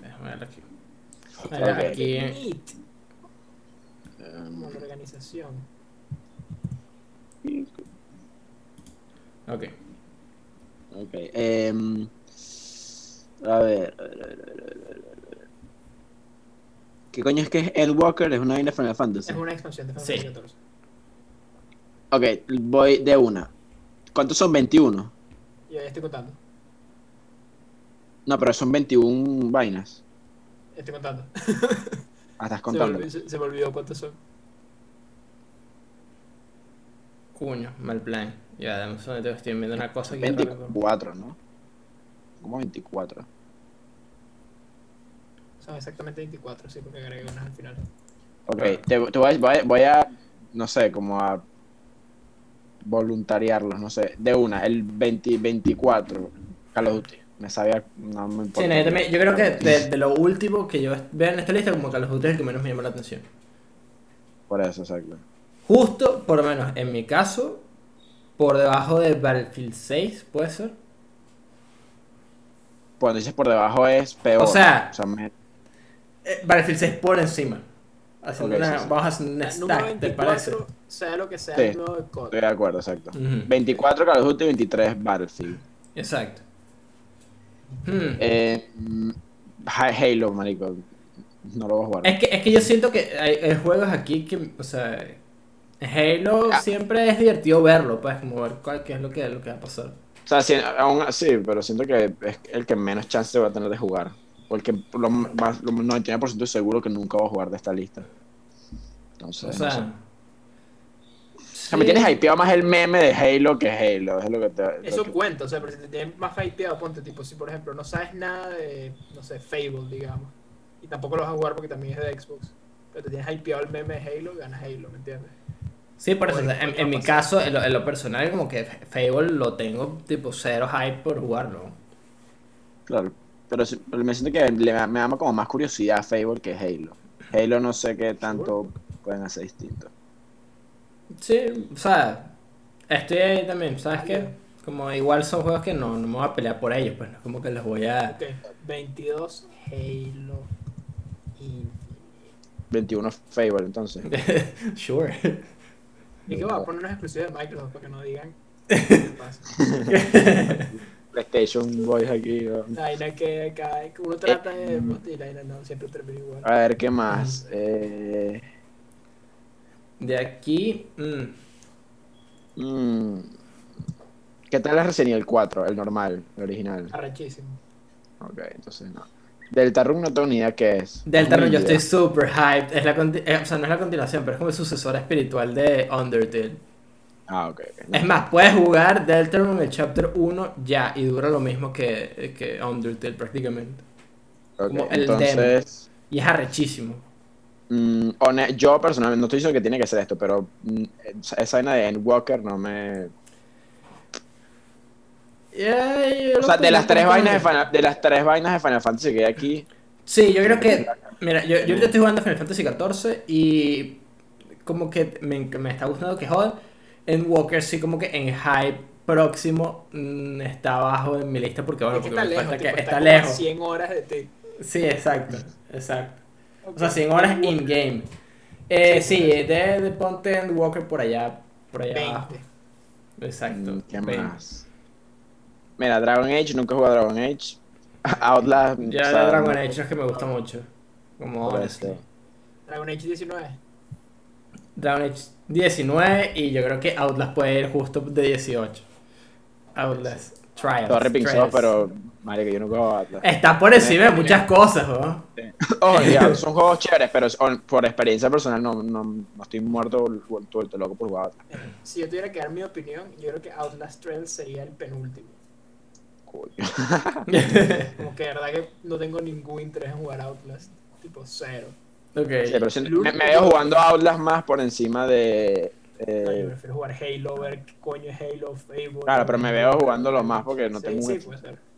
Déjame ver aquí. Ok. Mira, aquí. Meet, como la organización. Ok. Ok. em, a ver, a ver, a ver, a ver, a ver, a ver. ¿Qué coño es que es Ed Walker? Es una vaina de Final Fantasy. Es una expansión de Final Sí. Fantasy XIV. Ok, voy de una. ¿Cuántos son 21? Yo ya estoy contando. No, pero son 21 vainas. Estoy contando. Ah, estás (laughs) Se me, contando. olvidó, se- se me olvidó cuántos son. Cuño, mal plan. Ya, dame un segundo, estoy viendo una cosa aquí. 24, ¿no? Como 24. Son exactamente 24, sí, porque agregué unas al final. Ok, te, te voy, a, voy a- voy a, no sé, como a voluntariarlos, no sé. De una, el 20, 24, Call of Duty. Me sabía, no me importa. Sí, no, yo, también- yo creo que de, de lo último que yo veo en esta lista, como que los Duty es el que menos me llama la atención. Por eso, exacto. Justo, por lo menos en mi caso, por debajo de Battlefield 6, ¿puede ser? Cuando dices por debajo es peor. O sea- me- Eh, Battlefield 6 por encima. Haciendo Ok, una- sí, sí. Vamos a hacer un El número stack, ¿te parece? 24, sea lo que sea Sí. el nuevo de estoy de acuerdo, exacto. Ujú, 24 Call of Duty, 23 Battlefield. Exacto. Hmm. Eh, Ha- Halo, marico. No lo voy a jugar. Es que, es que yo siento que hay, hay juegos aquí que, o sea, Halo Ah. siempre es divertido verlo, pues, como ver cuál, qué es lo que, lo que va a pasar. O sea, sí, aún así, pero siento que es el que menos chance va a tener de jugar. O el que lo más, lo 99% seguro que nunca va a jugar de esta lista. Entonces, O no sé. Sea, sea, me tienes hypeado más el meme de Halo que Halo. Es lo que te. lo Eso que- cuenta, o sea, pero si te tienes más hypeado, ponte tipo, si por ejemplo no sabes nada de, no sé, Fable, digamos, y tampoco lo vas a jugar porque también es de Xbox, pero te tienes hypeado el meme de Halo, ganas Halo, ¿me entiendes? Sí, por eso, en, ¿qué en va mi a caso, en lo, en lo personal, como que Fable lo tengo tipo cero hype por jugarlo. Claro. Pero, me siento que le, me da como más curiosidad Fable que Halo. Halo no sé qué tanto pueden hacer distinto. Sí, o sea, estoy ahí también, ¿sabes qué? Como igual son juegos que no, no me voy a pelear por ellos, pues no es como que les voy a... Ok, 22 Halo Infinite. 21 Fable, entonces. (laughs) sure. Y que va a poner unas exclusivas de Microsoft para que no digan (laughs) qué pasa. (laughs) PlayStation Boys aquí. ¿no? La vaina que, que, que uno trata de y la vaina no, siempre termina igual. A ver, ¿qué más? Eh, De aquí... mm, mm, ¿Qué tal es Resident Evil 4? El normal, el original. Arrechísimo. Ok, entonces no. Deltarune no tengo ni idea qué es. Deltarune yo idea. estoy super hyped. Es la eh, o sea, no es la continuación, pero es como el sucesor espiritual de Undertale. Ah, ok. ok. No. Es más, puedes jugar Deltarune el Chapter 1 ya y dura lo mismo que, que Undertale prácticamente. Ok, como el entonces, Y es arrechísimo. Mm, yo personalmente no estoy diciendo que tiene que ser esto, pero mm, esa vaina de Endwalker no me. Yeah, O sea, de las tres vainas de Final, de las tres vainas de Final Fantasy que hay aquí, Sí, yo creo que. Mira, yo, yo ahorita estoy jugando Final Fantasy XIV y. Como que me, me está gustando que jodan. En Walker sí, como que en hype próximo mm, está abajo en mi lista porque, bueno, porque está me lejos, falta tipo, que está está lejos. 100 horas de ti. Sí, exacto, exacto. O sea, Ok. 100 horas in-game. Eh, Sí, de, de ponte en Walker por allá, por allá abajo. 20. Exacto. mm, ¿qué 20. más? Mira, Dragon Age, nunca he jugado a Dragon Age. (laughs) Outlast. Ya o sea, de Dragon no- Age es que me gusta mucho. Como honestly. Dragon Age 19. Dragon Age 19 y yo creo que Outlast puede ir justo de 18. Outlast. Trials. Todo pero. Marica, yo he jugado a Outlast. Está por encima de muchas cosas, ¿no? (laughs) Oh, son juegos (laughs) chéveres, pero por experiencia personal no, no, no estoy muerto vuelto vuelto loco por jugar. Outlast. Si yo tuviera que dar mi opinión, yo creo que Outlast Trails sería el penúltimo. Coño. (laughs) Como que de verdad que no tengo ningún interés en jugar Outlast. Tipo cero. ok. Sí, pero sí, El me, veo jugando Outlast más por encima de. eh, No, yo prefiero jugar Halo, ver qué coño es Halo, Fable. Claro, pero me veo jugándolo más porque no Sí, tengo un- Sí, puede ser.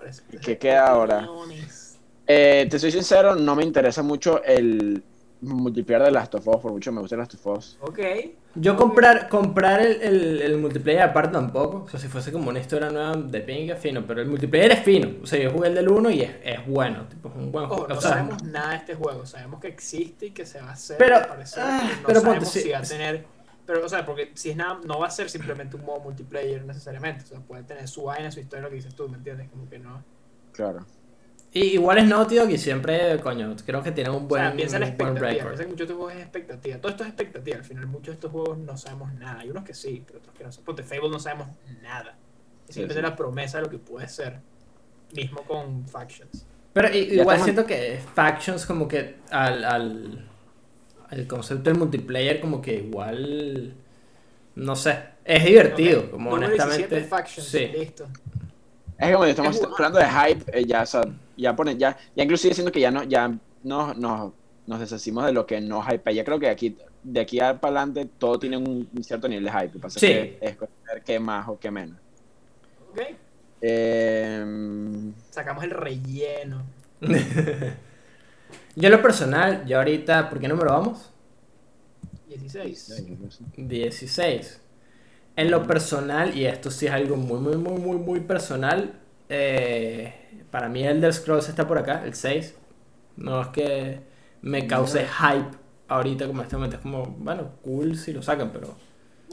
Por eso. ¿Y qué queda ahora? Eh, te soy sincero, no me interesa mucho el multiplayer de Last of Us, por mucho me gusta Last of Us. Ok. Yo comprar, comprar el, el, el multiplayer aparte tampoco. O sea, si fuese como una historia nueva de pinga, fino. Pero el multiplayer es fino. O sea, yo jugué el del 1 y es, es bueno. Tipo, es un buen Ojo, juego. no o sea, sabemos nada de este juego. Sabemos que existe y que se va a hacer. Pero, ah, no pero sabemos ponte, si va a tener. Pero, o sea, porque si es nada, no va a ser simplemente un modo multiplayer necesariamente. O sea, puede tener su vaina, su historia, lo que dices tú, ¿me entiendes? Como que no. Claro. y igual es Naughty Dog y siempre, coño, creo que tienen un o buen, sea, piensa en expectativa. Piensa que muchos de estos juegos es expectativa. Todo esto es expectativa. Al final, muchos de estos juegos no sabemos nada. Hay unos que sí, pero otros que no. Ponte Fable no sabemos nada. Es Sí, simplemente sí. la promesa de lo que puede ser. Mismo con Factions. Pero igual estamos- siento que Factions como que al, al, al concepto del multiplayer como que igual, no sé, es divertido, Ok, como número honestamente. 17, Factions. sí. Listo. Es que como estamos Es hablando de hype, eh, ya, o sea, ya pone, ya, ya inclusive siento que ya no, ya no, no- nos deshacimos de lo que no hype. Ya creo que aquí, de aquí para adelante, todo tiene un, un cierto nivel de hype. Pasa Sí. es que es ver qué más o qué menos. Ok. Eh, Sacamos el relleno. (laughs) Yo en lo personal, yo ahorita, ¿por qué número vamos? 16. 16. En lo personal, y esto sí es algo muy, muy, muy, muy, muy personal, eh, para mí el del Scrolls está por acá, el 6. No es que me cause hype ahorita como en este momento. Es como, bueno, cool si lo sacan, pero...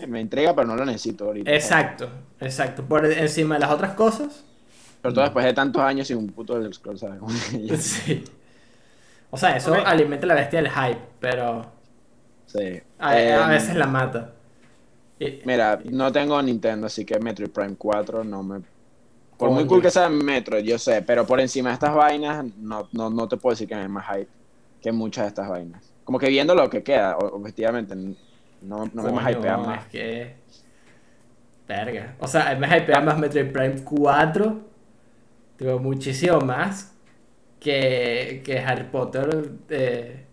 me entrega, pero no lo necesito ahorita. Exacto, exacto. Por encima de las otras cosas, Sobre todo después de tantos años sin un puto del Scroll, ¿sabes? (laughs) (laughs) Sí. O sea, eso alimenta la bestia del hype, pero sí. a, a Eh, veces la mata. Y- Mira, no tengo Nintendo, así que Metroid Prime 4 no me... Por muy cool que sea Metroid, yo sé, pero por encima de estas vainas, no, no, no te puedo decir que me es más hype que muchas de estas vainas. Como que viendo lo que queda, objetivamente, No, no me Coño, hypea más. Es que. Verga. O sea, me hypea más Metroid Prime 4. Digo, muchísimo más. Que, que Harry Potter. eh,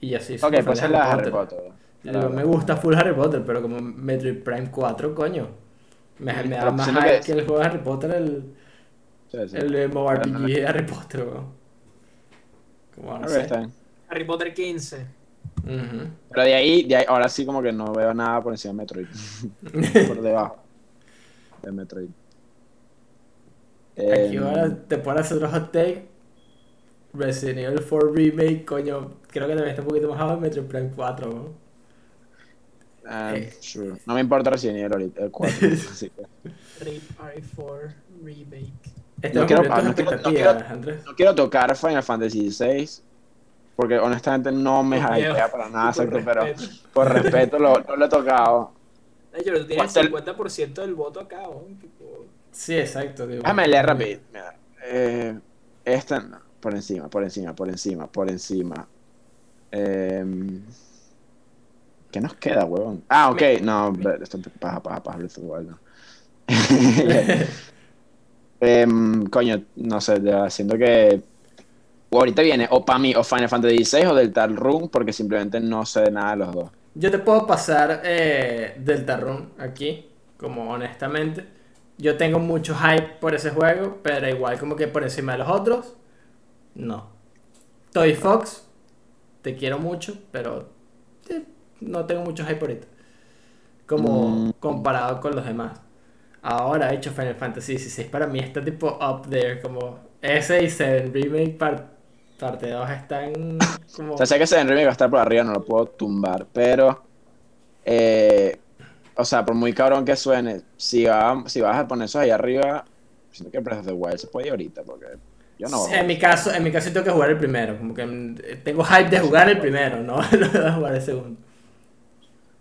y yo sí soy Ok, pues es la Harry Potter. Digo, me gusta full Harry Potter, pero como Metroid Prime 4, coño. Me, me da más hype que- que el juego de Harry Potter, el, Sí, sí. el MMORPG Bueno, de Harry Potter, weón. Como no sé. Harry Potter 15. Ujú. Pero de ahí, de ahí, ahora sí como que no veo nada por encima de Metroid. (laughs) por debajo de Metroid. Aquí Eh, ahora te pones otro hot take. Resident Evil 4 Remake, coño, creo que también está un poquito más abajo de Metroid Prime 4, weón. ah, eh. sure. No me importa Resident Evil ahorita, el 4. (laughs) así que- RIP RE4 Remake. Estamos quiero- tus no quiero- no. No quiero tocar Final Fantasy XVI. Porque honestamente no me hypea para nada, exacto, pero por respeto lo, no lo he tocado. De hecho, tú tienes ¿Cuánto el el- 50% del voto acá, weón, tipo, Sí, exacto. Digo, Déjame leer rápido. Mira, eh, esta no, por encima, por encima, por encima, por encima. Em, ¿Qué nos queda, huevón? Ah, ok, no, esto paja, paja, paja, Breath of the Wild, no. (laughs) Em, coño, no sé, siento que o ahorita viene o para mí o Final Fantasy XVI o Delta Room porque simplemente no sé nada de los dos. Yo te puedo pasar eh, Deltarune aquí, como honestamente. Yo tengo mucho hype por ese juego, pero igual como que por encima de los otros, no. Toy Fox, te quiero mucho, pero eh, no tengo mucho hype ahorita. Como Mm. comparado con los demás. Ahora, hecho Final Fantasy XVI para mí está tipo up there, como ese y 7 Remake par- parte 2 están (coughs) como... O sea, sé que ese Remake va a estar por arriba, no lo puedo tumbar, pero. eh, o sea, por muy cabrón que suene, si, va- si vas a poner eso ahí arriba, siento que Breath of the Wild se puede ir ahorita, porque yo no. En mi caso, en mi caso tengo que jugar el primero, como que mm, tengo hype de jugar el primero, no, (laughs) no de jugar el segundo.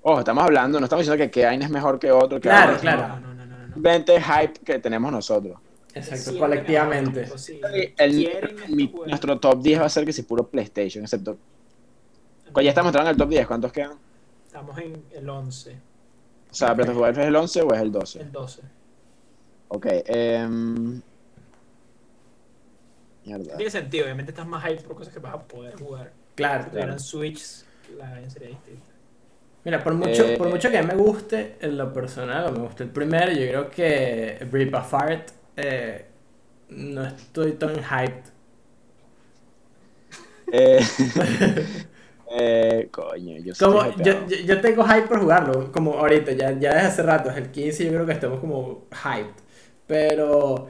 Ojo, estamos hablando, no estamos diciendo que Keane es mejor que otro, que Claro, claro. No, no, no. Simplemente hype que tenemos nosotros. Exacto, colectivamente. El- juegos. nuestro top 10 va a ser que si puro PlayStation, excepto. Ya estamos entrando en el top 10, ¿cuántos quedan? Estamos en el 11, O sea, Breath of es el 11 o es el 12. el 12. Ok, em, Mierda. Tiene sentido, obviamente estás más hype por cosas que vas a poder jugar. Claro. Si tuvieran Switch, la vaina sería distinta. Mira, por mucho, Eh, por mucho que me guste en lo personal, o me guste el primero, yo creo que Rip Apart eh, no estoy tan hyped. Eh, (laughs) (laughs) eh, coño, yo Como, yo, hypeado. yo, yo tengo hype por jugarlo, como ahorita, ya, ya desde hace rato, es el 15 yo creo que estamos como hyped. Pero,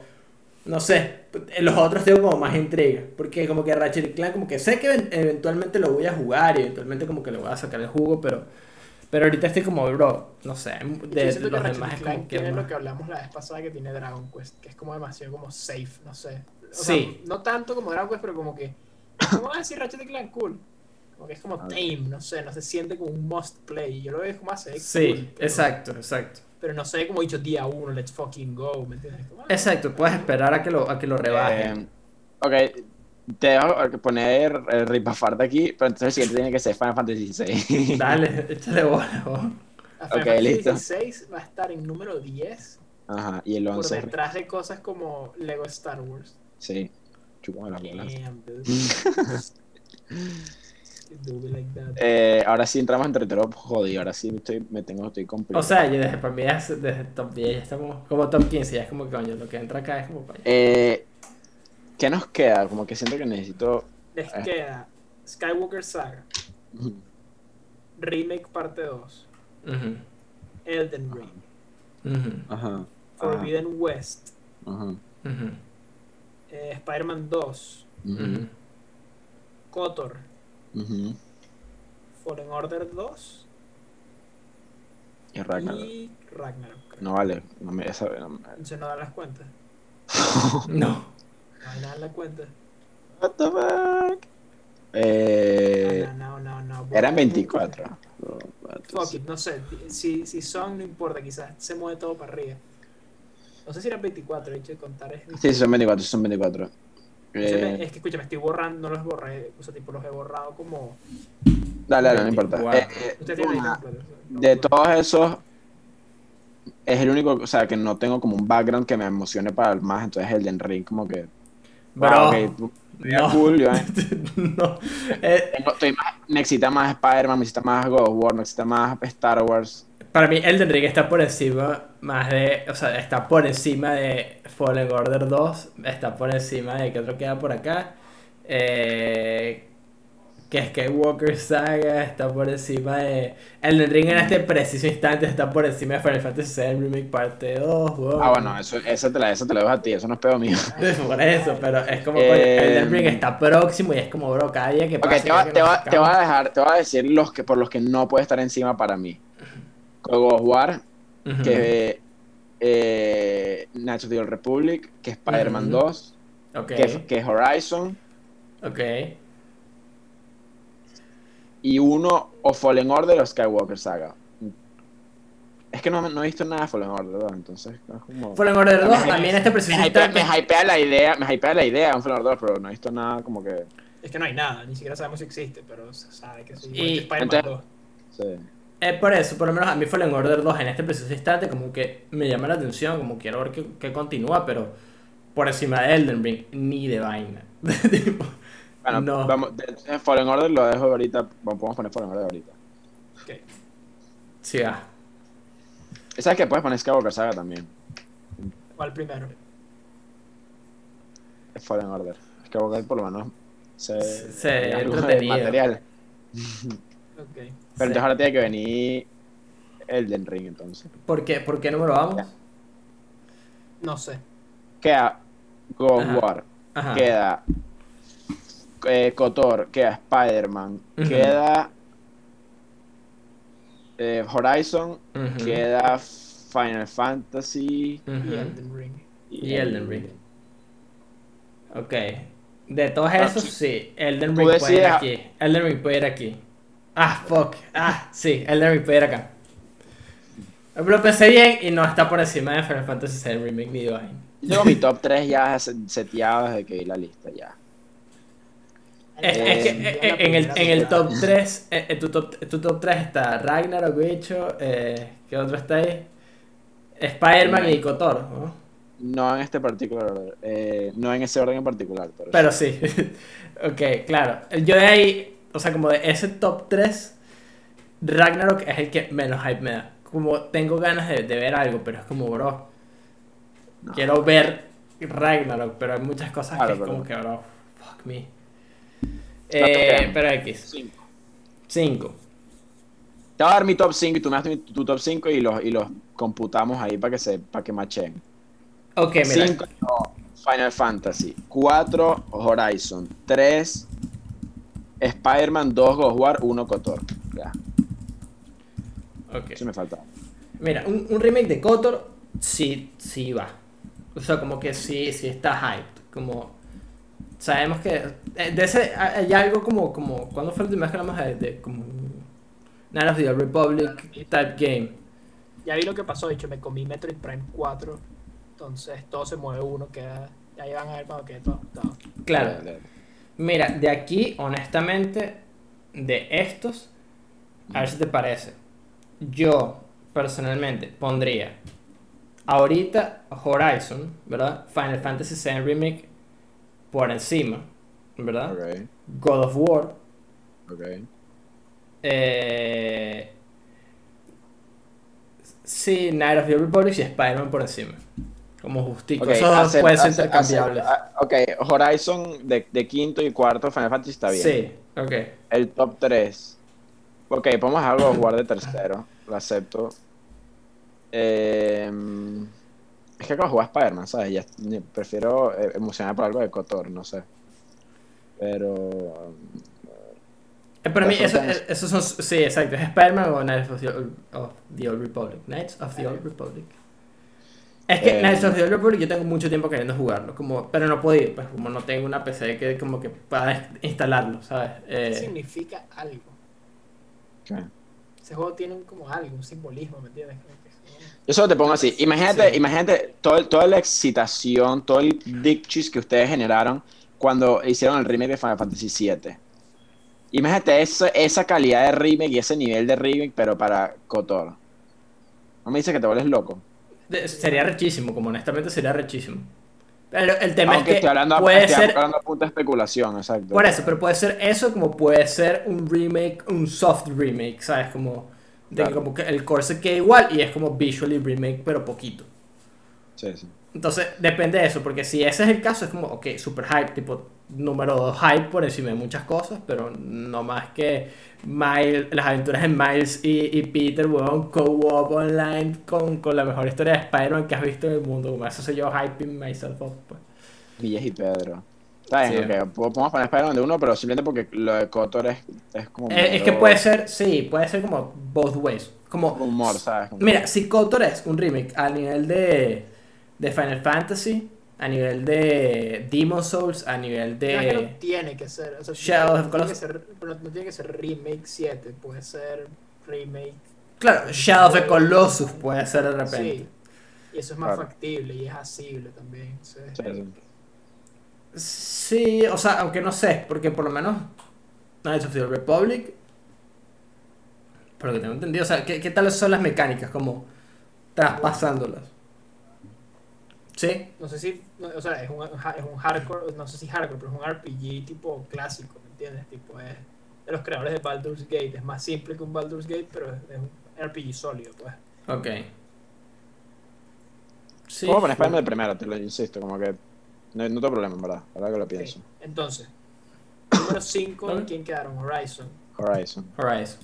no sé, en los otros tengo como más intriga, porque como que Ratchet y Clank como que sé que even- eventualmente lo voy a jugar y eventualmente como que le voy a sacar el jugo, pero, pero ahorita estoy como, bro, no sé, Yo de, que los Ratchet demás y es como Clank que tiene más- lo que hablamos la vez pasada que tiene Dragon Quest, que es como demasiado como safe, no sé. O Sí. sea, no tanto como Dragon Quest, pero como que. ¿Cómo vas a decir Ratchet y Clank cool? Como que es como tame, no sé, no se siente como un must play. Yo lo veo como hace. Sí, exacto, exacto. Pero no sé, como he dicho día uno, let's fucking go, ¿me entiendes? Como, ah, Exacto, puedes esperar a que lo, a que lo rebajen. Eh, ok, te dejo poner el Ripafart aquí, pero entonces el siguiente tiene que ser Final Fantasy XVI. (laughs) Dale, (laughs) échale bola. a Final Fantasy listo. 16 va a estar en número 10 Ajá, y el por 11. detrás de cosas como Lego Star Wars. Sí, chúpame las bolas. (laughs) Like. Eh, ahora sí entramos en territorio jodido, ahora sí estoy, me tengo, estoy O sea, yo desde para mí ya es- desde top 10 ya estamos como top 15, ya es como coño, lo que entra acá es como coño. Eh, ¿Qué nos queda? Como que siento que necesito... Les eh. queda Skywalker Saga, Remake Parte 2, Ujú, Elden Ring, ujú, Ajá. Forbidden West, eh, Spider-Man 2, ujú, Kotor, ujú. Fallen Order 2 Y Ragnarok. y Ragnarok. No vale, no me, esa, no me- Se no dan las cuentas. (laughs) No. No hay nada en la cuenta. What the fuck? Eh, no, no, no, no. eran 24. Fuck it, no sé. Si, si son, no importa, quizás se mueve todo para arriba. No sé si eran 24, de hecho, de contar es. Sí, son 24, son 24. Me- Eh, es que escucha, me estoy borrando, no los borré, o sea, tipo los he borrado como Dale, dale, no importa. 24. Eh, eh, Usted tiene una- de todos esos, es el único, o sea, que no tengo como un background que me emocione para el más, entonces Elden Ring como que... Bro, wow, ok, tú- no. cool, yo, eh. (laughs) no. Eh, estoy más- necesita más Spider-Man, necesita más God of War, necesita más Star Wars. Para mí, Elden Ring está por encima más de. O sea, está por encima de Fallen Order 2. Está por encima de. ¿Qué otro queda por acá? Eh, que Skywalker Saga está por encima de. Elden Ring en este preciso instante está por encima de Final Fantasy VII Remake Parte 2. weón. Ah, bueno, eso, eso, te la, eso te lo dejo a ti, eso no es pedo mío. (laughs) Por eso, pero es como. Eh, Elden Ring está próximo y es como, bro, cada día que pasa. te va, que te, va, te acercamos. va a dejar, te va a decir los que por los que no puede estar encima para mí. God of War, Ujú. que eh, of the Old Republic, que Spider-Man Ujú. 2, Ok, que, que Horizon, ok. y uno o Fallen Order o Skywalker Saga. Es que no, no he visto nada de Fallen Order, ¿verdad? Entonces, es como... Fallen Order 2 Me- también este preciso me hypea, me hypea la idea, me hypea la idea de un Fallen Order 2, pero no he visto nada como que... Es que no hay nada, ni siquiera sabemos si existe, pero se sabe que sí. Y- igual que Spider-Man entonces- 2. sí. Eh, por eso, por lo menos a mí Fallen Order 2 en este preciso instante como que me llama la atención, como quiero ver qué, qué continúa, pero por encima de Elden Ring, ni de vaina. (laughs) Tipo, Bueno, no. vamos, de- de Fallen Order lo dejo ahorita, vamos, podemos poner Fallen Order ahorita. Ok. Sí, va. Y ¿Sabes que puedes poner Skywalker Saga también? ¿Cuál primero? Es Fallen Order. Skywalker por lo menos se, Se- entretenido. material. (laughs) Ok. Pero Sí. entonces ahora tiene que venir Elden Ring entonces. ¿Por qué? ¿Por qué número vamos? No sé. Queda God of Ajá. War, Ajá. queda eh, Kotor, queda Spider-Man, queda eh, Horizon, queda Final Fantasy. Y Elden Ring. Y Elden Ring. Ok. De todos Ah, esos, sí. Elden Ring puede ir aquí. Elden Ring puede ir aquí. Ah, fuck. Ah, sí. Elden Ring puede ir acá. Lo pensé bien y no está por encima de Final Fantasy VII Remake ni de vaina. Yo mi top 3 ya se- seteado desde que vi la lista ya. Es, Eh, es que eh, eh, en, el, en el top 3, eh, en tu, top, tu top 3 está Ragnarok, bicho, eh, ¿qué otro está ahí? Spider-Man y Kotor, ¿no? No en este particular orden, eh, no en ese orden en particular, pero, Pero sí. (laughs) ok, claro. Yo de ahí, o sea, como de ese top 3, Ragnarok es el que menos hype me da. Como tengo ganas de, de ver algo, pero es como, bro, No. quiero ver Ragnarok, pero hay muchas cosas Claro, que es como que, bro, fuck me. ¿Cuánto Eh, pero X, Cinco. 5. Te voy a dar mi top 5 y tú me das mi- tu top 5 y los, y los computamos ahí para que se para que machen. Ok, mira. 5 Final Fantasy, 4 Horizon, 3 Spider-Man, 2 God War, 1 Kotor. Ya, ok. eso me falta. Mira, un, un remake de Kotor, sí, sí va. O sea, como que sí, sí está hyped. Como, sabemos que, eh, de ese, hay algo como, como, ¿cuándo fue la última vez que hablamos de, de como, Night of the Republic type game? Ya vi lo que pasó, de hecho, me comí Metroid Prime 4. Entonces todo se mueve uno, queda. Ya ahí van a ver cuando quede todo. todo. Claro. Mira, de aquí, honestamente, de estos, a ver si te parece. Yo, personalmente, pondría ahorita Horizon, ¿verdad? Final Fantasy VII Remake por encima, ¿verdad? God of War. ok. Eh, sí, Night of the Republic y Spider-Man por encima. Como justico. Ok, Esos dos acepto- pueden ser ace- intercambiables. acepto. Ah, ok, Horizon de, de quinto y cuarto Final Fantasy está bien. Sí, ok. El top 3. Ok, podemos of War de tercero. Lo acepto. Eh, es que acabo de jugar Spider-Man, ¿sabes? Ya, prefiero eh, emocionar por algo de Kotor, no sé. Pero. Eh, Para mí, Las eso, eh, esos son. Sí, exacto. ¿Es Spider-Man o Knights of the, Old, of the Old Republic? Knights of the Old Republic. Es que Eh, Knights of the Old Republic yo tengo mucho tiempo queriendo jugarlo, como, pero no puedo ir, pues como no tengo una PC que como que pueda instalarlo, ¿sabes? ¿Qué Eh, significa algo? ¿qué? Ese juego tiene como algo, un simbolismo, ¿me entiendes? Yo solo te pongo así. Imagínate, Sí. imagínate todo, toda la excitación, todo el dick cheese que ustedes generaron cuando hicieron el remake de Final Fantasy VII. Imagínate eso- esa calidad de remake y ese nivel de remake, pero para Kotor. No me dice que te vuelves loco. Sería rechísimo, como honestamente sería rechísimo. Pero el tema Aunque es que hablando, puede estoy ser hablando a punto de especulación, exacto. Por eso, pero puede ser eso como puede ser un remake, un soft remake, ¿sabes? Como, de que como que el core se queda igual y es como visually remake, pero poquito. Sí, sí. Entonces, depende de eso, porque si ese es el caso, es como, ok, super hype, tipo, número 2 hype por encima de muchas cosas, pero no más que Miles, las aventuras de Miles y, y Peter, weón, co-op online con, con la mejor historia de Spider-Man que has visto en el mundo. Como eso soy yo hyping myself up, pues. Villas y Pedro. Está bien, Sí. podemos poner Spider-Man de uno, pero simplemente porque lo de Kotor es, es como. Eh, es que puede ser, sí, puede ser como both ways. Como, Humor, ¿sabes? Como- Mira, si KOTOR es un remake a nivel de, de Final Fantasy, a nivel de Demon Souls, a nivel Creo que no de... tiene que ser. O sea, Shadow of no, tiene que ser, no tiene que ser remake 7, puede ser remake. Claro, Shadow of the Colossus puede ser de repente. Sí. Y eso es más Claro. factible y es asible también. sí. Sí, sí. Sí, o sea, aunque no sé, porque por lo menos Knights of the Republic, por lo que tengo entendido, o sea, ¿qué, qué tal son las mecánicas? Como traspasándolas. ¿Sí? No sé si, o sea, es un, es un hardcore, no sé si hardcore, pero es un RPG tipo clásico, ¿me entiendes? Tipo, es de los creadores de Baldur's Gate, es más simple que un Baldur's Gate, pero es, es un RPG sólido, pues. Ok. Sí. Vamos a poner Spider-Man de primero, te lo insisto, como que. No, no tengo problema, en verdad. Ahora que lo pienso. Ok, Entonces, número 5, Vale. (coughs) ¿quién quedaron? Horizon. Horizon. Horizon.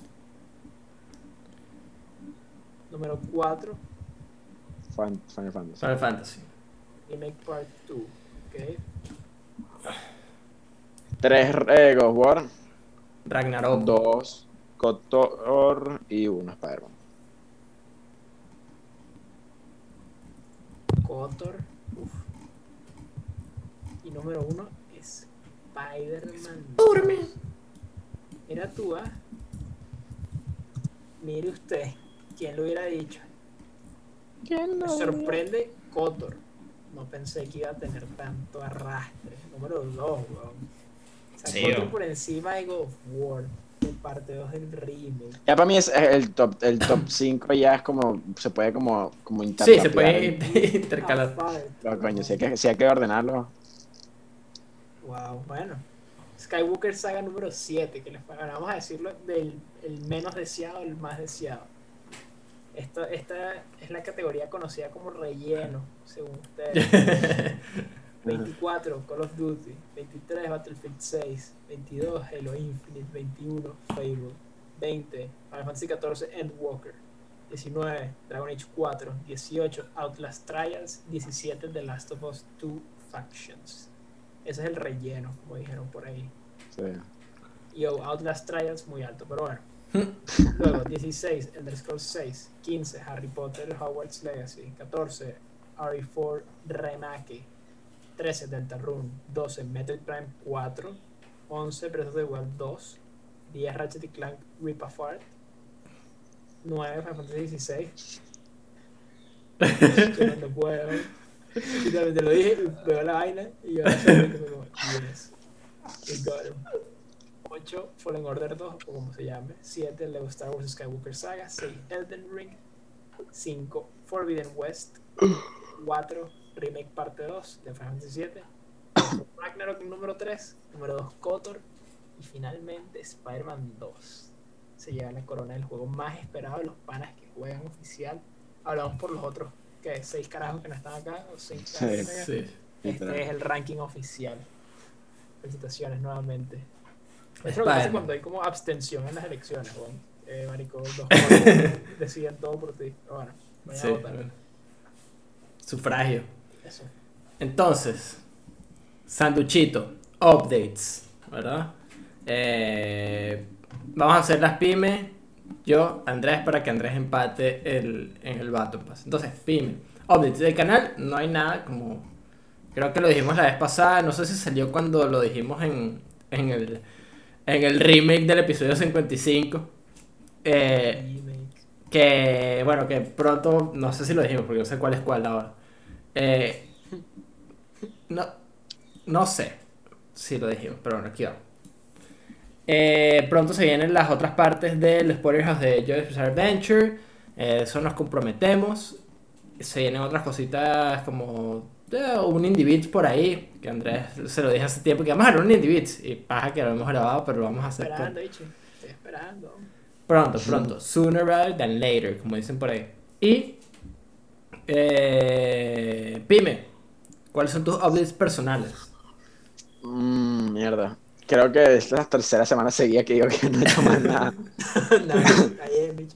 Número 4, Fan- Final Fantasy. Final Fantasy. Remake Part 2. Ok. Tres eh, God War, Ragnarok. dos Kotor y uno Spider-Man. Kotor. Uf. Y número 1 es Spider-Man. Mira tú, ¿ah? Mire usted, ¿quién lo hubiera dicho? Me sorprende Kotor. No pensé que iba a tener tanto arrastre. Número 2, weón. Sea, Sí, por encima de God of War. De parte 2 del remake. Ya para mí es es el top el top (coughs) 5 ya es como se puede como como Sí, se puede (laughs) (laughs) intercalar. Ah. Pero, coño, si hay que si hay que ordenarlo. Wow, bueno. Skywalker Saga número 7, que les vamos a decirlo del el menos deseado al más deseado. Esta, esta es la categoría conocida como relleno, según ustedes. (laughs) 24, Call of Duty. 23, Battlefield 6. 22, Halo Infinite. 21, Fable. 20, Final Fantasy 14, Endwalker. 19, Dragon Age 4. 18, Outlast Trials. 17, The Last of Us 2 Factions. Ese es el relleno, como dijeron por ahí. Sí. Yo, Outlast Trials muy alto, pero bueno. Luego, 16, Elder Scrolls 6. 15, Harry Potter, Hogwarts Legacy. 14, RE4 Remake. 13, Deltarune. 12, Metroid Prime 4. 11, Breath of the Wild 2. 10, Ratchet y Clank Rip Apart. 9, Final Fantasy 16. Yo no puedo. Y también te lo dije, veo la vaina y yo (laughs) me como, yes, we got him. 8, Fallen Order 2, o como se llame. 7, Lego Star Wars Skywalker Saga. 6, Elden Ring. 5, Forbidden West. (sighs) 4, Remake Parte 2 de Final Fantasy 7. (coughs) Ragnarok número 3. Número 2, Kotor. Y finalmente Spider-Man 2. Se lleva la corona del juego más esperado de los panas que juegan oficial. Hablamos por los otros, que 6 carajos que no están acá. O 6 Sí, carajos. Sí. literal. Este es el ranking oficial. Felicitaciones nuevamente. Eso es lo que pasa cuando hay como abstención en las elecciones, weón. Eh, marico, los (laughs) deciden todo por ti. Pero bueno, vayan Sí, a votar. bueno. Sufragio. Eso. Entonces, Sanduchito, updates, ¿verdad? Eh, vamos a hacer las pymes. Yo, Andrés, para que Andrés empate el, en el Battle Pass. Entonces, pyme. Updates del canal, no hay nada como. Creo que lo dijimos la vez pasada. No sé si salió cuando lo dijimos en, en, el, en el remake del episodio 55. Eh, que bueno, que pronto, no sé si lo dijimos porque no sé cuál es cuál ahora. Eh, no, no sé si lo dijimos, pero bueno, aquí va. Eh, pronto se vienen las otras partes del Spoiler de Joy's Bizarre Adventure. Eh, eso nos comprometemos. Se vienen otras cositas como un Indie Beats por ahí. Que Andrés se lo dije hace tiempo que vamos a hacer un Beats. Y paja que lo hemos grabado, pero lo vamos a hacer con- Esperando, bicho. Estoy esperando. Pronto, pronto. Sooner rather than later, como dicen por ahí. Y. Eh, Pime, ¿cuáles son tus updates personales? Mm, mierda. Creo que esta es la tercera semana seguida que digo que no he hecho más (laughs) nada. (laughs)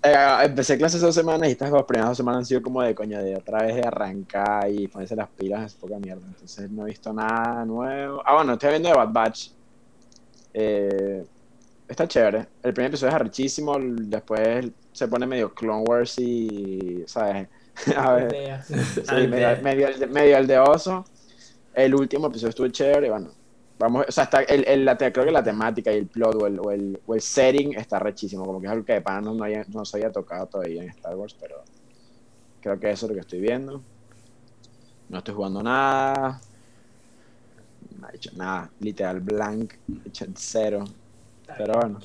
Eh, empecé clases dos semanas y estas dos primeras dos semanas han sido como de coño, de otra vez de arrancar y ponerse las pilas, es poca mierda. Entonces no he visto nada nuevo. Ah, bueno, estoy viendo de Bad Batch. Eh, está chévere. El primer episodio es arrechísimo, después se pone medio Clone Wars y, ¿sabes? (laughs) A ver, sí, medio, medio, medio el de oso. El último episodio estuvo chévere, y bueno. Vamos, o sea, está el, el- la creo que la temática y el plot o el, o el, o el setting está rechísimo, como que es algo que de pana no, no, haya- no se había tocado todavía en Star Wars, pero creo que eso es lo que estoy viendo. No estoy jugando nada. No he hecho nada, literal blank, he hecho cero. Pero bueno.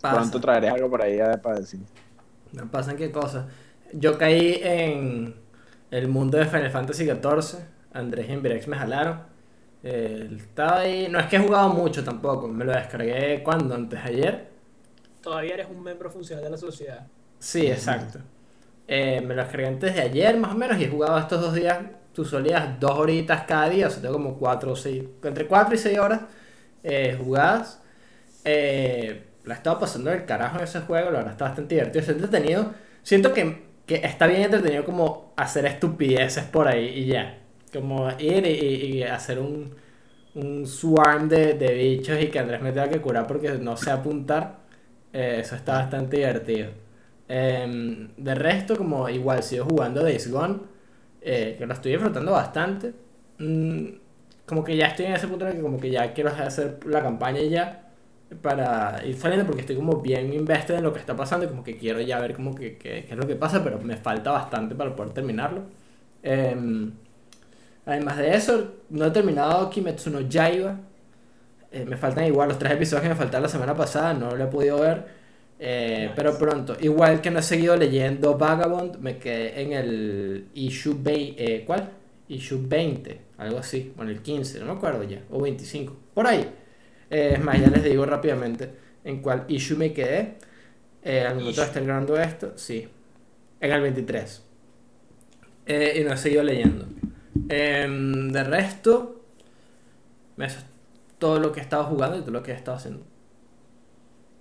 Pasa. Pronto traeré algo por ahí para decir. No pasan qué cosas. Yo caí en el mundo de Final Fantasy XIV. Andrés y Envirex me jalaron. Eh, estaba ahí. No es que he jugado mucho tampoco. Me lo descargué cuando, antes ayer. Todavía eres un miembro funcional de la sociedad. Sí, exacto. Eh, me lo descargué antes de ayer, más o menos, y he jugado estos dos días. Tú solías dos horitas cada día, o sea, tengo como cuatro o seis, entre cuatro y seis horas eh, jugadas. Eh, la he estado pasando del carajo en ese juego, la verdad está bastante divertido, está entretenido. Siento que, que está bien entretenido como hacer estupideces por ahí y ya. Como ir y, y- hacer un, un swarm de, de bichos y que Andrés me tenga que curar porque no sé apuntar. Eh, eso está bastante divertido. Em, de resto, como igual sigo jugando Days Gone, eh, que lo estoy disfrutando bastante. Mm, como que ya estoy en ese punto en el que como que ya quiero hacer la campaña ya para ir saliendo porque estoy como bien invested en lo que está pasando y como que quiero ya ver como que qué es lo que pasa, pero me falta bastante para poder terminarlo. Em, además de eso, no he terminado Kimetsu no Yaiba. Eh, me faltan igual los tres episodios que me faltaron la semana pasada, no lo he podido ver. Eh. Pero pronto, igual que no he seguido leyendo Vagabond, me quedé en el issue 20, eh, ¿cuál? Issue 20, algo así, bueno, el 15, no me acuerdo ya, o 25, por ahí. Es más, ya les digo rápidamente en cuál issue me quedé. Al momento de estar grabando esto, sí, en el 23. Eh, y no he seguido leyendo. Em, de resto, eso es todo lo que he estado jugando y todo lo que he estado haciendo.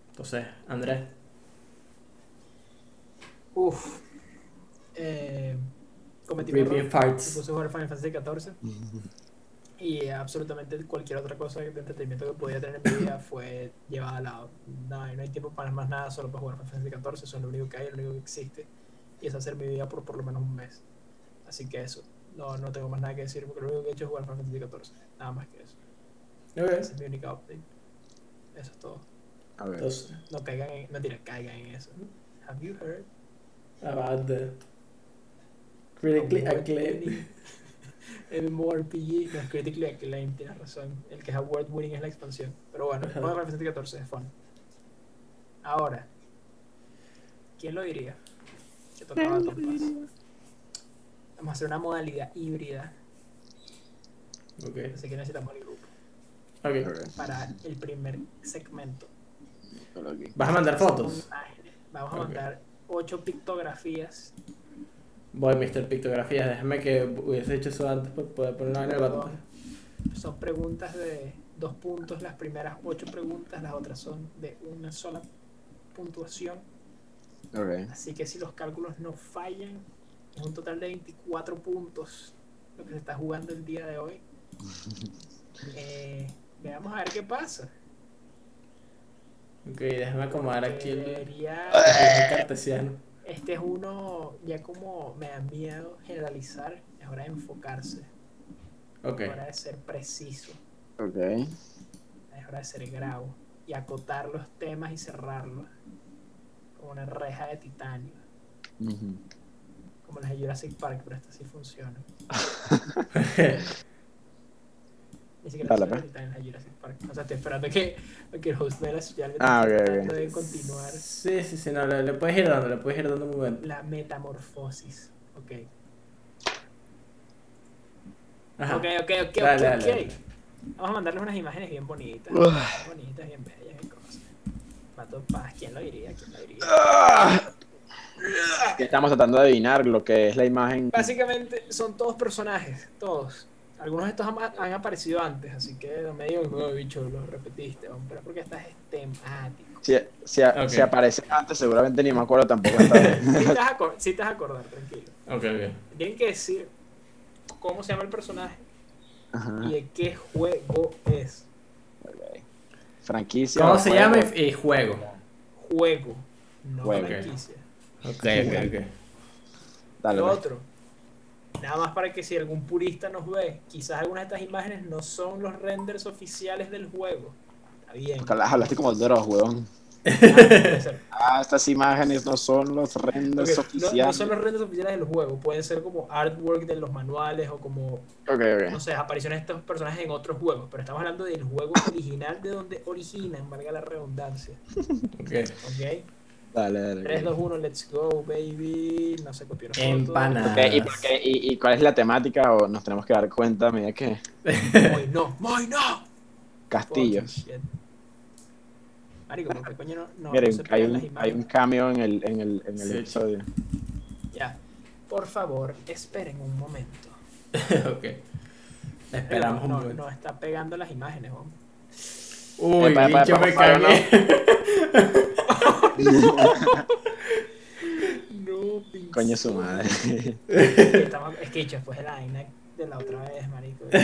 Entonces, Andrés. Uf. Eh, cometí un error. Me farts. puse a jugar Final Fantasy XIV. Y absolutamente cualquier otra cosa de entretenimiento que podía tener en mi vida (coughs) fue llevada al lado. No, no hay tiempo para más nada solo para jugar Final Fantasy XIV. Eso es lo único que hay, lo único que existe. Y es hacer mi vida por por lo menos un mes. Así que eso. No, no tengo más nada que decir porque lo único que he hecho es jugar Final Fantasy XIV. Nada más que eso. Esa es mi única update. Eso es todo. A ver. Entonces, No caigan en, no tira, caigan en eso. Have you heard? about the critically acclaimed. (laughs) MMORPG, no es critically acclaimed, tienes razón. El que es award winning es la expansión. Pero bueno, de Final Fantasy 14 es fun. Ahora, ¿quién lo diría? Que tocaba Top Pass. Vamos a hacer una modalidad híbrida, Ok, así que necesitamos el grupo para el primer segmento. ¿Vas a mandar fotos? Vamos a mandar ocho pictografías Voy, Mr. Pictografías. Déjame que hubiese hecho eso antes para poder ponerlo en el botón. Son preguntas de dos puntos, las primeras ocho preguntas, las otras son de una sola puntuación. Ok. Así que si los cálculos no fallan, un total de 24 puntos lo que se está jugando el día de hoy. (laughs) Eh, veamos a ver qué pasa. Ok, déjame acomodar aquí el, el Debería- cartesiano. Este es uno, ya como me da miedo generalizar, es hora de enfocarse, Ok. es hora de ser preciso, Ok. es hora de ser gravo y acotar los temas y cerrarlos como una reja de titanio. Como las de Jurassic Park, pero esta sí funciona. (laughs) Ni siquiera Dale, estoy en la Jurassic Park. O sea, estoy esperando que, que el host de la ciudad Ah, esté ok, ok. tratando de continuar Sí, sí, sí, no, le, le puedes ir dando, le puedes ir dando muy bueno. la metamorfosis. Ok. Ajá. Ok, ok, ok, Dale, ok, dale, ok. dale. Vamos a mandarles unas imágenes bien bonitas. Uf. bien bonitas, bien bellas, bien cosas. Mato Paz, ¿quién lo diría? ¿Quién lo diría? Ah. (laughs) Que estamos tratando de adivinar lo que es la imagen. Básicamente son todos personajes, todos. Algunos de estos han, han aparecido antes, así que no me digan, oh, bicho, lo repetiste, hombre, pero porque estás es temático. Si, si, Ok. si aparece antes, seguramente ni me acuerdo tampoco. (laughs) Sí te vas a, acor- sí te vas a acordar, tranquilo. Ok, ok. Tienen que decir cómo se llama el personaje Ajá. y de qué juego es. Franquicia. ¿Cómo se juego. llama y, y juego? Juego, no Juego. franquicia. Ok, ok, ok. Dale, Lo pues. otro, nada más para que si algún purista nos ve, quizás algunas de estas imágenes no son los renders oficiales del juego. Está bien. Porque Hablaste como Dross, weón. Ah. Ah, estas imágenes no son los renders Ok, no- No, oficiales. son los renders oficiales del juego, pueden ser como artwork de los manuales o como, Ok, ok. no sé, apariciones de estos personajes en otros juegos, pero estamos hablando del juego original de donde originan, valga la redundancia. Ok. Dale, dale. 3, 2, 1, let's go, baby. No se copió la foto. Empana. Ok, ¿y, por qué- y, y cuál es la temática? ¿O nos tenemos que dar cuenta a medida que Muy no, muy no. castillos? Marico, ¿por qué coño no, no, Miren, no se hay pegan las un, hay un cameo en el, en el, en el Sí. episodio. Ya. Por favor, esperen un momento. (laughs) ok. Esperamos no, un no, momento. no está pegando las imágenes, hombre. Uy, Epa, epa, bicho, epa, me cagué. (laughs) No, pinche. Coño su madre. Estamos- Es que después de la vaina de la otra vez, marico. yo.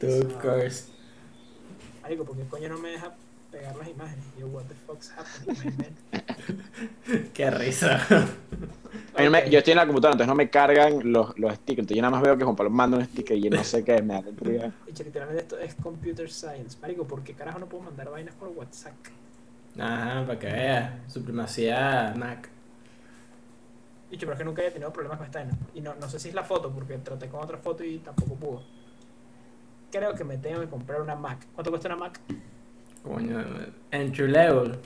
Tú, curse. Marico, ¿por qué coño no me deja pegar las imágenes? Yo, what the fuck's happening? (laughs) Qué risa. A mí no me- Ok. yo estoy en la computadora, entonces no me cargan los, los stickers. Entonces yo nada más veo que Juan Pablo manda un sticker y no sé qué, me da intriga. (laughs) Dicho, literalmente esto es computer science. Marico, ¿por qué carajo no puedo mandar vainas por WhatsApp? Ajá, para que veas. Supremacía Mac. Dicho, pero es que nunca había tenido problemas con esta vaina. Y no, no sé si es la foto, porque traté con otra foto y tampoco pudo. Creo que me tengo que comprar una Mac. ¿Cuánto cuesta una Mac? Coño, entry level.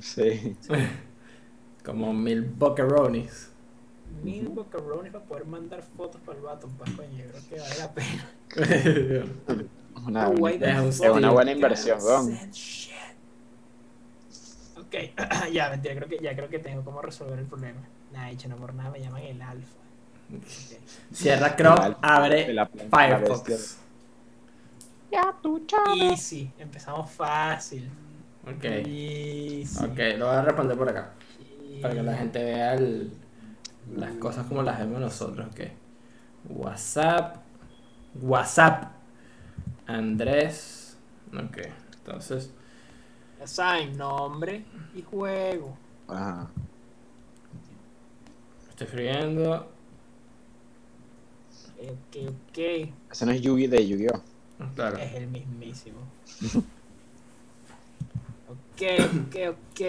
Sí. (laughs) Como mil boqueronis. Mil bocarones para poder mandar fotos para el vato. Pues coño, yo creo que vale la pena. (laughs) Una, es un- fuck es una buena inversión, weón. Ok, (clears throat) ya, mentira, creo que, ya creo que tengo cómo resolver el problema. Nah, dicho, no por nada me llaman el alfa. Cierra Chrome, abre la- la bestia. Firefox. Easy, empezamos fácil. Ok. Easy. Ok, lo voy a responder por acá. Para que la gente vea el- las cosas como las vemos nosotros. Ok. WhatsApp. WhatsApp. Andrés. Ok. Entonces. Ya saben, nombre y juego. Ajá. Estoy escribiendo. Ok, ok. Ese no es Yugi de Yu-Gi-Oh! Claro. Es el mismísimo. (laughs) Ok, ok, ok.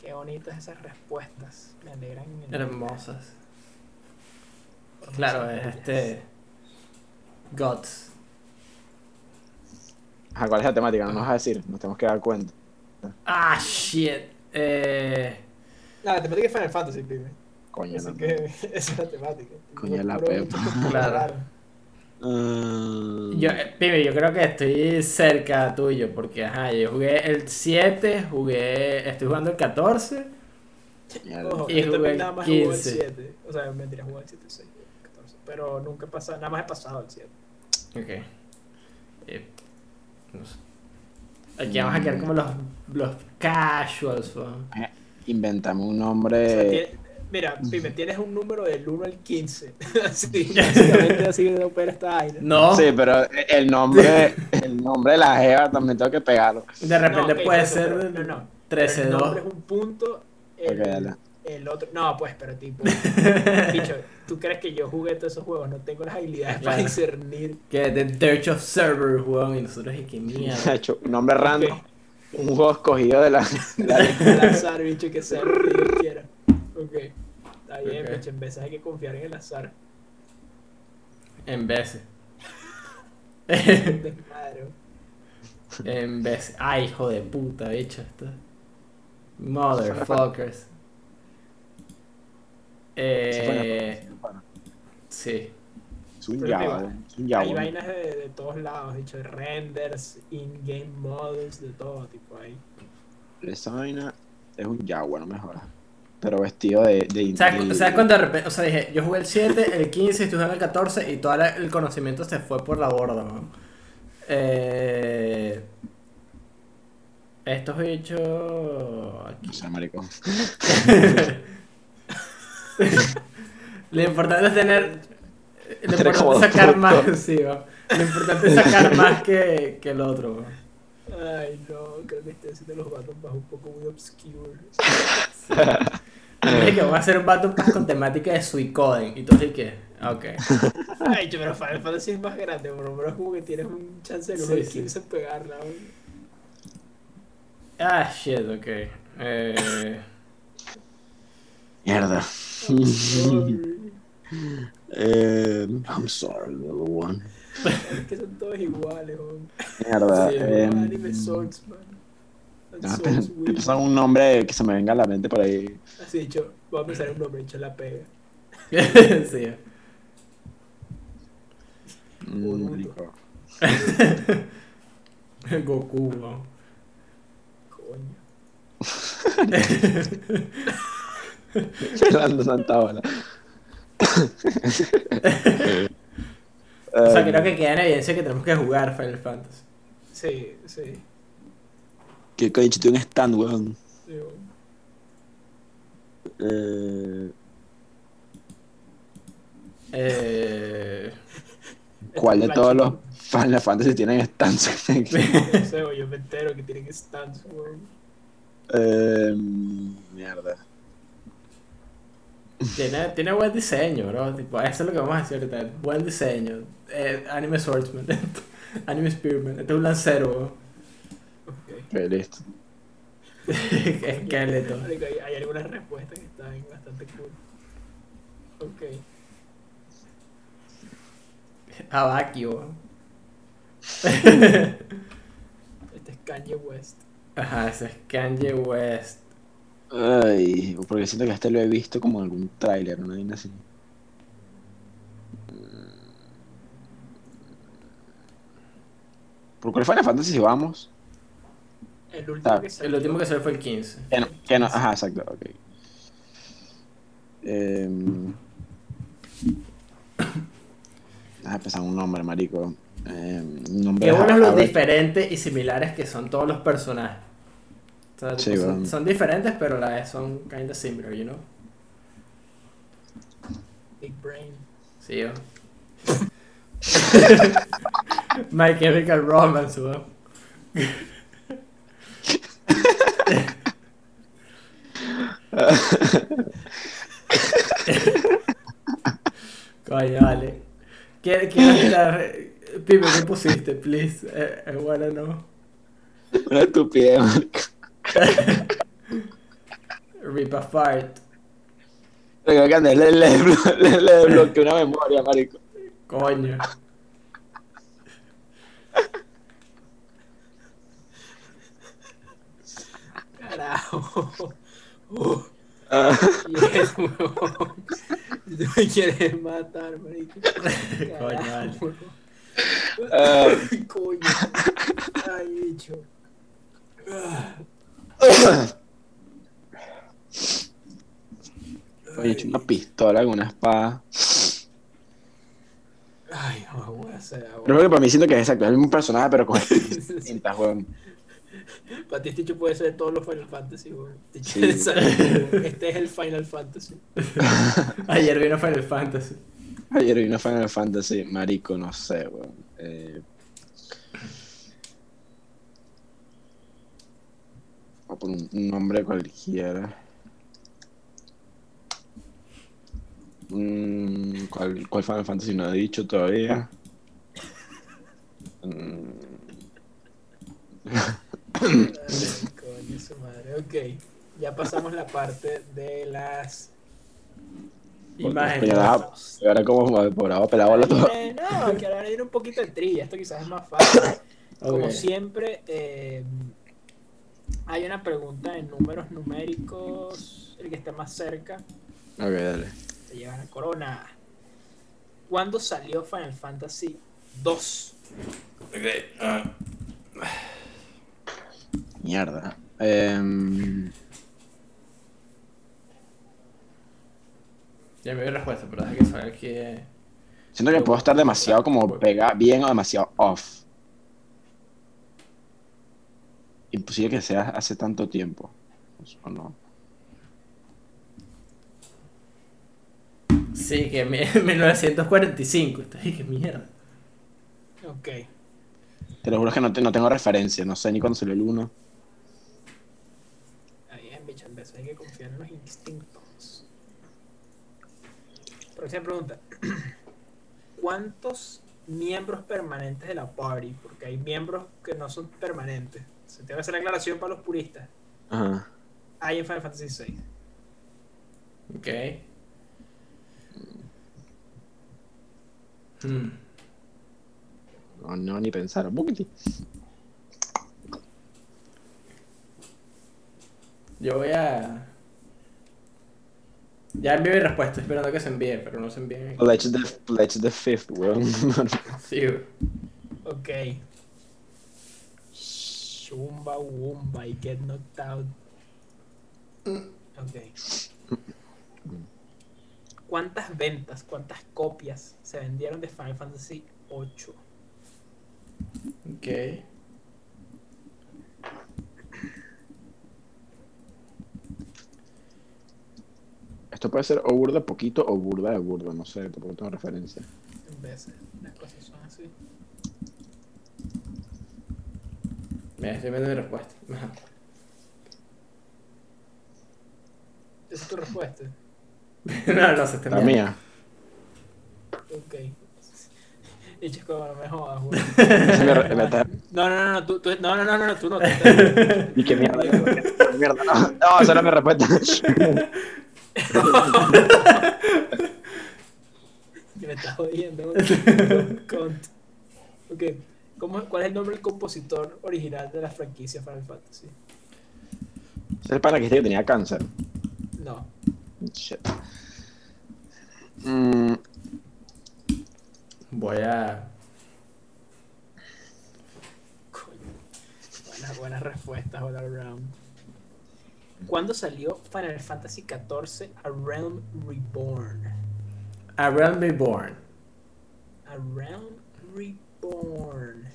Qué bonitas esas respuestas. Me alegran. en el- Hermosas. Claro, es este. Gods. Ajá, ¿cuál es la temática? No nos vas a decir, nos tenemos que dar cuenta. Ah, shit. Eh. No, la temática es Final Fantasy, pibe. Coño, Así no. que (laughs) esa es la temática. Coño, la pepa. (laughs) Claro. Ah, Yo, eh, pibe, yo creo que estoy cerca tuyo. Porque, ajá, yo jugué el 7, jugué. Estoy jugando el 14. mierda. Ojo, Y yo jugué nada más jugué el 15. 7. O sea, mentira, jugué el 7, 6, 14. Pero nunca he pasado, nada más he pasado el 7. Ok. Eh, no sé. Aquí vamos a quedar como los, los casuals, weón. Inventame un O sea, nombre. Mira, Pipe, tienes un número del 1 al 15. así, (laughs) básicamente así de opera esta vaina. No, Sí, pero el nombre, el nombre de la Jeva también tengo que pegarlo. de repente No, ok, puede eso, ser pero- del no, no. 13 el nombre 2. es un punto. El, Ok, dale. el otro. No, pues, pero tipo. (laughs) Bicho, ¿tú crees que yo jugué todos esos juegos? No tengo las habilidades para Claro. discernir. Que de Dirge of Server, weón. Y nosotros, y qué (laughs) De mierda. hecho, un nombre random. Ok. Un juego escogido de la. de la- al azar, bicho, que sea lo que Dios quiera. Ok. Está bien, Ok. bicho, en veces hay que confiar en el azar. En veces. En vez. Ay, hijo de puta, bicho. Esto. Motherfuckers. Eh, sí. Es un Java. Hay vainas de, de todos lados, dicho, renders, in-game models, de todo tipo ahí. Esa vaina es un Jaguar, no me jodas. Pero vestido de. de, ¿Sabes, de- ¿sabes cuando de repente, o sea, dije, yo jugué el 7, el 15, estuve en el 14 y todo el conocimiento se fue por la borda, man. Eh, estos bichos aquí. O sea, marico. (laughs) Lo importante es tener. Lo importante es sacar más, sí, va. Lo importante es sacar más que, que el otro, va. Ay, no, creo que este de los Battle Pass un poco muy obscure. Dije que voy a hacer un Battle Pass con temática de Suicoden. Y tú así que, ok. (laughs) Ay, yo, pero Final Fantasy es más grande, bro, pero es como que tienes un chance de Sí, número sí. 15 en pegarla, bro. Ah, shit, ok. Eh, Mierda. Sorry. (laughs) Eh, I'm sorry, little one. Es que son todos iguales, bro. Mierda. Sí, eh, Anime Swordsman. And no, Swords te- te pasa un nombre que se me venga a la mente por ahí. Así dicho, voy a pensar en un nombre, hecho la pega. (laughs) sí. Mm, marico. (laughs) Goku, ¿no? Coño. (laughs) Pelando tanta bola. O sea, creo que queda en evidencia que tenemos que jugar Final Fantasy. Sí, sí. Que coño, tiene un stand, weón. Digo, Eh, Eh, ¿Cuál de (laughs) todos los Final Fantasy tienen stands? (laughs) No sé, (laughs) yo me entero que tienen stands, weón. eh, mierda. tiene, tiene buen diseño, bro. Tipo, eso es lo que vamos a decir ahorita. Buen diseño. Eh, anime Swordsman. anime Spearman. Este es un lancero, bro. Ok. Ok, listo. (laughs) Esqueleto. Hay, hay algunas respuestas que están bastante cool. Ok. Abakio. (laughs) Este es Kanye West. Ajá, ese es Kanye West. Ay, porque siento que este lo he visto como en algún tráiler, ¿no? Vaina así. ¿Por cuál Final Fantasy si vamos? El último Ah, que salió. El último que salió fue el 15. Que no, que no- ajá, exacto, ok. Em, ah, pensar un nombre, marico. Em, un nombre Qué bueno es lo a ver, diferentes y similares que son todos los personajes. O sea, Sí, son, bueno. son diferentes, pero a la vez son kinda similar, you know? Big Brain. Sí, yo. (laughs) My Chemical Romance, weón. Coño, vale. Quiero, quiero estar. Pipe, ¿qué pusiste, please? Eh, I wanna know. Una estupidez, marico. Rip apart. Creo que le, le, le, le, le desbloqueé una memoria, marico. Coño. Carajo. (laughs) Uh, Ah, (laughs) yes. (laughs) Tú me quieres matar, marico. Coño. Ah. Ay, coño. Ay, bicho. Ah, Oye, he hecho una pistola con una espada. Ay, no voy a hacer Pero que para mí siento que es exacto, es el mismo personaje, pero con distintas, weón. Para ti, este puede ser de todos los Final Fantasy, weón. Este Sí. es (laughs) el- Este es el Final Fantasy. (laughs) Ayer vino Final Fantasy. Ayer vi una Final Fantasy, marico, no sé, weón. Eh... Voy a poner un- nombre cualquiera. Mm, ¿cuál, ¿Cuál Final Fantasy no he dicho todavía? (laughs) Mm, coño, su madre. Ok, ya pasamos la parte de las deja- Ahora como por ahora pelado la todo. Eh, no, que ahora viene un poquito de trilla. Esto quizás es más fácil. (coughs) Como Ok. siempre, eh, hay una pregunta en números numéricos. El que esté más cerca Ok, dale. se lleva la corona. ¿Cuándo salió Final Fantasy 2? Mierda. Em, Ya me dio respuesta, pero deja que aquí. eh. siento que puedo estar demasiado como pega bien o demasiado off. Imposible que sea hace tanto tiempo. ¿O no? Sí, que mi- 1945. Esto es que mierda. Ok. Te lo juro que no, te- no tengo referencia. No sé ni cuándo salió el 1. Ahí es, bicho, en vez hay que confiar en los instintos. Próxima pregunta. ¿Cuántos miembros permanentes de la party? Porque hay miembros que no son permanentes. Se te va a hacer la aclaración para los puristas. Ajá. Hay en Final Fantasy VI. Ok. Hmm. No, no, ni pensar. Un poquito. Yo voy a. Ya envié mi respuesta, esperando que se envíe, pero no se envíe. Pledge the, pledge the fifth, weón. (laughs) Sí, güey. Ok. Shumba Wumba y Get Knocked Out. Ok. ¿Cuántas ventas, cuántas copias se vendieron de Final Fantasy 8? Ok. Esto puede ser o burda poquito o burda de burda. No sé, tampoco tengo referencia. En veces las cosas son así. Mira, estoy viendo mi respuesta. Esa es tu respuesta. (laughs) no, no, se está La mía. Ok. (laughs) Y chico, no me jodas, (laughs) güey. Me me No, no, no, no, tú, tú- no, no, no, no, no, tú no. tú te- Y qué mierda. mierda, no. No, esa era mi respuesta. Que me estás jodiendo. (laughs) güey. Cont. Ok. ¿Cómo, ¿Cuál es el nombre del compositor original de la franquicia Final Fantasy? Es el pana que tenía cáncer. No. Shit. Mm, Voy a. Coño. Buenas, buenas respuestas all around. ¿Cuándo salió Final Fantasy XIV A Realm Reborn? A Realm Reborn. A Realm Reborn.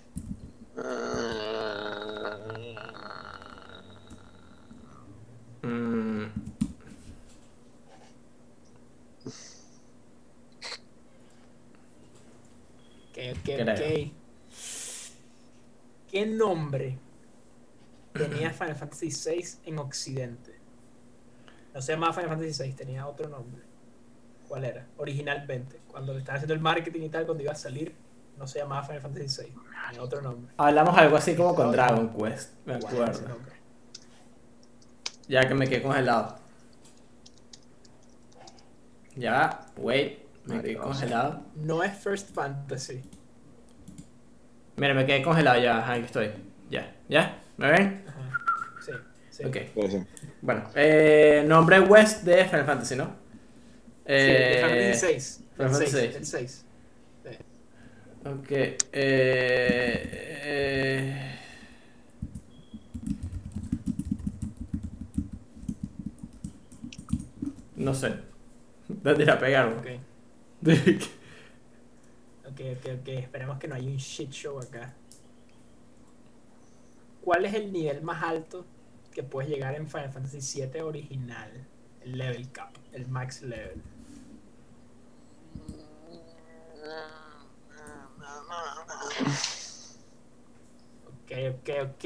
Mm, Ok, ok, Creo. ok. ¿Qué nombre tenía Final Fantasy VI en Occidente? No se llamaba Final Fantasy VI, tenía otro nombre. ¿Cuál era? Originalmente. Cuando le estaban haciendo el marketing y tal, cuando iba a salir, no se llamaba Final Fantasy VI, tenía otro nombre. hablamos algo así como con Dragon Quest, me ¿Cuál era ese acuerdo. Ya que me quedé congelado. Ya, wait, me quedé congelado. No es First Fantasy. Mira, me quedé congelado ya, aquí estoy. Ya, ¿ya? ¿Me ven? Ajá. Sí, sí. Ok. sí. Bueno, eh, nombre West de Final Fantasy, ¿no? Sí, Final Eh, Fantasy VI. Final El Fantasy 6. VI. El 6. Ok. Eh, eh, no sé. (laughs) ¿Dónde irá a pegar? Ok. (laughs) Ok, ok, ok. Esperemos que no haya un shit show acá. ¿Cuál es el nivel más alto que puedes llegar en Final Fantasy VII original? El level cap, el max level. Ok, ok, ok.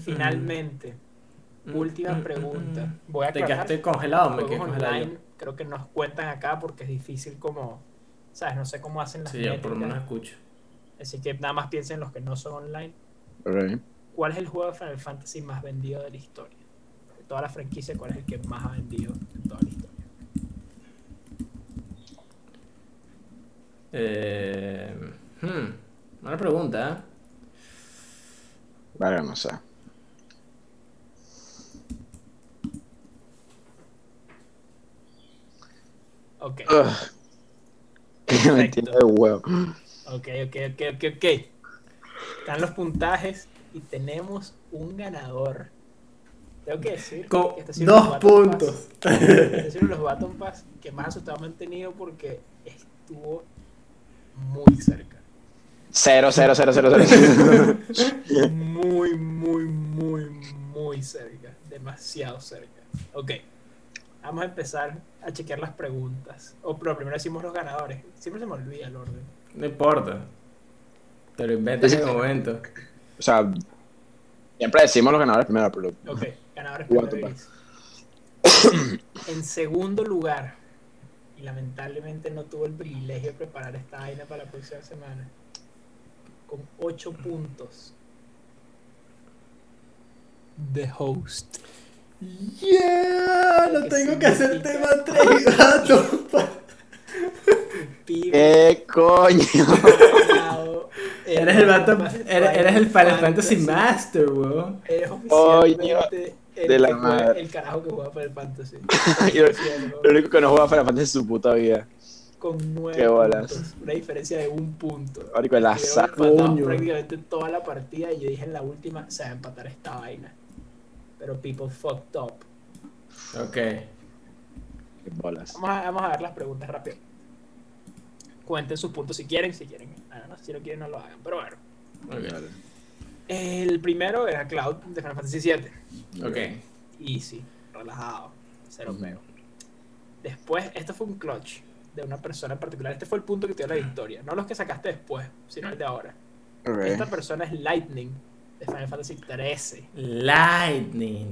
Finalmente, última pregunta. Voy a ¿Te quedaste congelado? Me quedé congelado. online creo que nos cuentan acá porque es difícil como, ¿sabes? No sé cómo hacen las Sí, yo por lo menos escucho. Así que nada más piensen en los que no son online. ¿Cuál es el juego de Final Fantasy más vendido de la historia? toda la franquicia, ¿cuál es el que más ha vendido en toda la historia? Eh, hmm, buena pregunta, ¿eh? Vale, no sé. Ok, Ugh. Que me tiene de huevo. ok, ok, ok, ok, ok. Están los puntajes y tenemos un ganador. Tengo que decir Con que este dos puntos. Pass- este uno de los Baton Pass que más asustado me han tenido porque estuvo muy cerca. Cero, cero, cero, cero, cero. (laughs) Muy, muy, muy, muy cerca. Demasiado cerca. Ok. Vamos a empezar a chequear las preguntas. O pero primero decimos los ganadores. Siempre se me olvida el orden. No importa. Te lo inventas en el momento. O sea, siempre decimos los ganadores primero, pero. Ok, ganadores primero. En segundo lugar, y lamentablemente no tuvo el privilegio de preparar esta vaina para la próxima semana, con 8 puntos. The Host. Yeah, no Que tengo que hacer tema 3, gato. Pibe ¿Qué coño? Eres el vato, eres, eres el Final Fantasy Master, weón. Eres Coño, oficialmente el, de la que juega- madre. el carajo que juega Final Fantasy. (laughs) Yo- Lo único que no juega Final Fantasy en su puta vida. Con nueve Qué bolas. puntos. Una diferencia de un punto. Azar. empatados Coño. prácticamente toda la partida y yo dije en la última se va a empatar esta vaina. Pero people fucked up. Ok. Qué bolas. Vamos a, vamos a ver las preguntas rápido. Cuenten sus puntos si quieren, si quieren. Ah, no, si no quieren no lo hagan. Pero bueno. Ok. El primero era Cloud de Final Fantasy VII. Ok. Easy, relajado, cero peo. Después, esto fue un clutch de una persona en particular. Este fue el punto que te dio la victoria. No los que sacaste después, sino el de ahora. Esta persona es Lightning de Final Fantasy XIII. Lightning.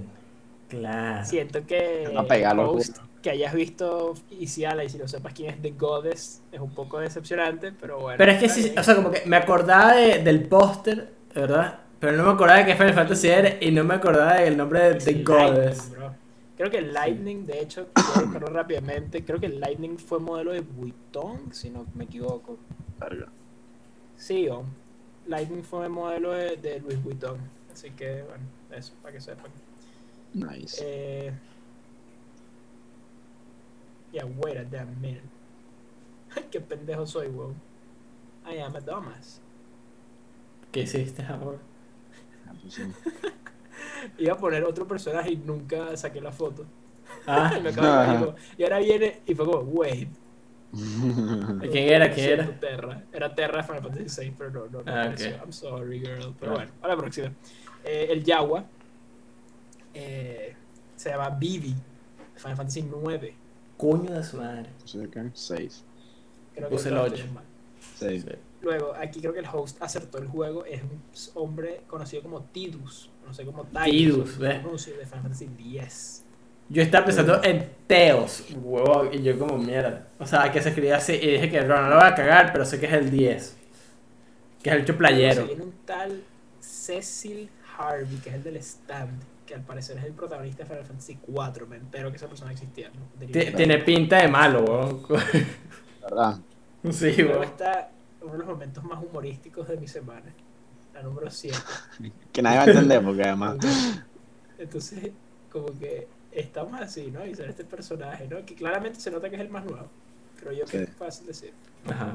Claro. Siento que No pega, loco. host, que hayas visto Isiala y si no sepas quién es The Goddess es un poco decepcionante, pero bueno. Pero es que sí, o sea, como que me acordaba de- del póster, ¿verdad? Pero no me acordaba de que Final Fantasy era y no me acordaba del nombre de The Lightning, Goddess. bro. Creo que el Lightning, de hecho, quiero buscarlo rápidamente. Creo que el Lightning fue modelo de Vuitton, si no me equivoco. Verga. Sí, o Lightning fue modelo de, de Louis Vuitton. Así que, bueno, eso, para que sepan. Nice. Eh, yeah, wait a damn minute. Qué pendejo soy, weón. I am a dumbass. ¿Qué hiciste ahora? Ah, pues. (laughs) Iba a poner otro personaje y nunca saqué la foto. Ah, Y, (laughs) me acabo de (laughs) caer, y ahora viene y fue como, wait. ¿Quién era? ¿Quién era? Terra. Era Terra de Final Fantasy VI, pero no, no, no Ah. I'm sorry, girl. Pero Ah. bueno, a la próxima. Eh, el Yawa eh, se llama Vivi de Final Fantasy IX. Coño de su madre. Ok. Seis. Creo Puse que el tenemos mal. Seis. Luego, aquí creo que el host acertó el juego. Es un hombre conocido como Tidus. No sé cómo Tidus, pronuncio, de Final Fantasy X. Yo estaba pensando en Teos, huevón, y yo como mierda. O sea, que se escribía así y dije que no, no lo voy a cagar, pero sé que es el 10. Que es el hecho playero. Viene un tal Cecil Harvey, que es el del stand. Que al parecer es el protagonista de Final Fantasy 4. Me entero que esa persona existía. ¿no? Ti- Tiene pinta de malo, huevón. (laughs) ¿Verdad? Sí, huevón. está uno de los momentos más humorísticos de mi semana. La número 7. (laughs) Que nadie va a entender porque además. Entonces, como que estamos así, ¿no? Y sale este personaje, ¿no? Que claramente se nota que es el más nuevo. Creo yo que Sí. es fácil decir. Ajá.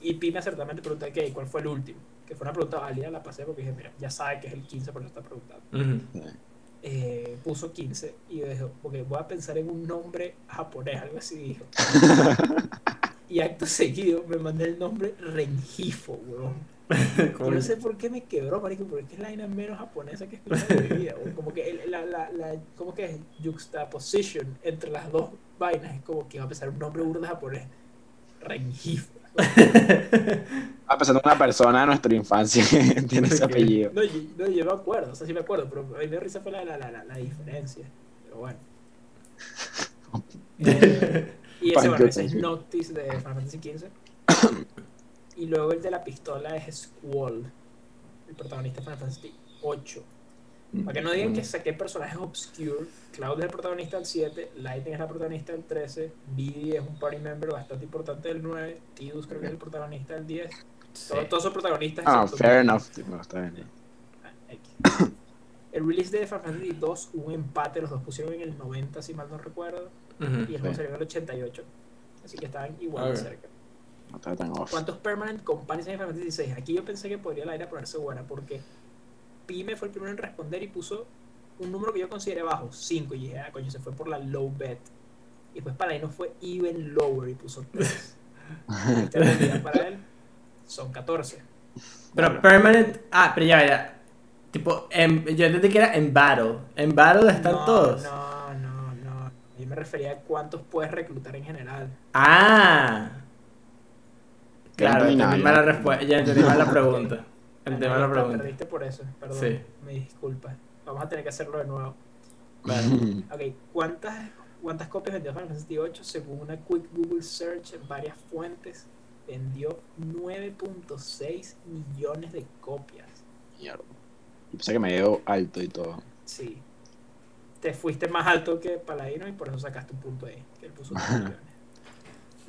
Y Pi me acertadamente pregunta, ¿qué? ¿Cuál fue el último? Que fue una pregunta válida, la pasé porque dije, mira, ya sabe que es el 15, por eso está preguntando. Eh, puso 15 y yo dije, porque voy a pensar en un nombre japonés, algo así dijo. (laughs) y acto seguido me mandé el nombre Rengifo, weón. (laughs) No sé por qué me quebró, marico, porque es la vaina menos japonesa que he escuchado en mi (laughs) vida. Como que el- la, la, la, ¿cómo que es? Juxtaposition entre las dos vainas es como que va a pensar un nombre burdo japonés. Rengifo. (laughs) Va pensando en una persona de nuestra infancia que tiene ese apellido. No, yo, no, yo me acuerdo, o sea, sí me acuerdo, pero a mí me risa fue la, la, la, la, diferencia. Pero bueno. Eh, y ese, bueno, ese es. Noctis de Final Fantasy XV. (coughs) y luego el de la pistola es Squall, el protagonista de Final Fantasy VIII. Para que no Mm. digan que saqué personajes obscure, Cloud es el protagonista del 7, Lightning es la protagonista del 13, Biddy es un party member bastante importante del 9, Tidus creo que es el protagonista del 10. Sí. Todos, todos son protagonistas. Ah, fair enough. tipo, está bien. Ah. (coughs) El release de Final Fantasy 2 hubo un empate, los dos pusieron en el 90 si mal no recuerdo, y el juego Sí. salió en el 88. Así que estaban igual de Ok. cerca. No está tan off. ¿Cuántos Permanent Companions hay en Final Fantasy 16? Aquí yo pensé que podría la era ponerse buena porque Pyme fue el primero en responder y puso un número que yo consideré bajo, 5. Y dije, ah, coño, se fue por la low bet. Y después Paladino fue even lower y puso 3. Esta realidad para él son 14. Pero permanent. Ah, pero ya, ya. Tipo, en- yo entendí que era en battle. En battle están no, todos. No, no, no. Yo me refería a cuántos puedes reclutar en general. Ah. Claro, entendí entendí nada, mal la ya. respuesta. Ya entendí mal la pregunta. (laughs) Entendí mal la Te pregunta. Perdiste por eso, perdón. Sí. Me disculpas. Vamos a tener que hacerlo de nuevo. Claro. (laughs) Ok, ¿cuántas, cuántas copias vendió Final Fantasy VIII? Según una quick Google search en varias fuentes, vendió 9.6 millones de copias. Mierda. Y pensé que me dio alto y todo. Sí. Te fuiste más alto que Paladino y por eso sacaste un punto ahí, que él puso 9 (laughs) millones.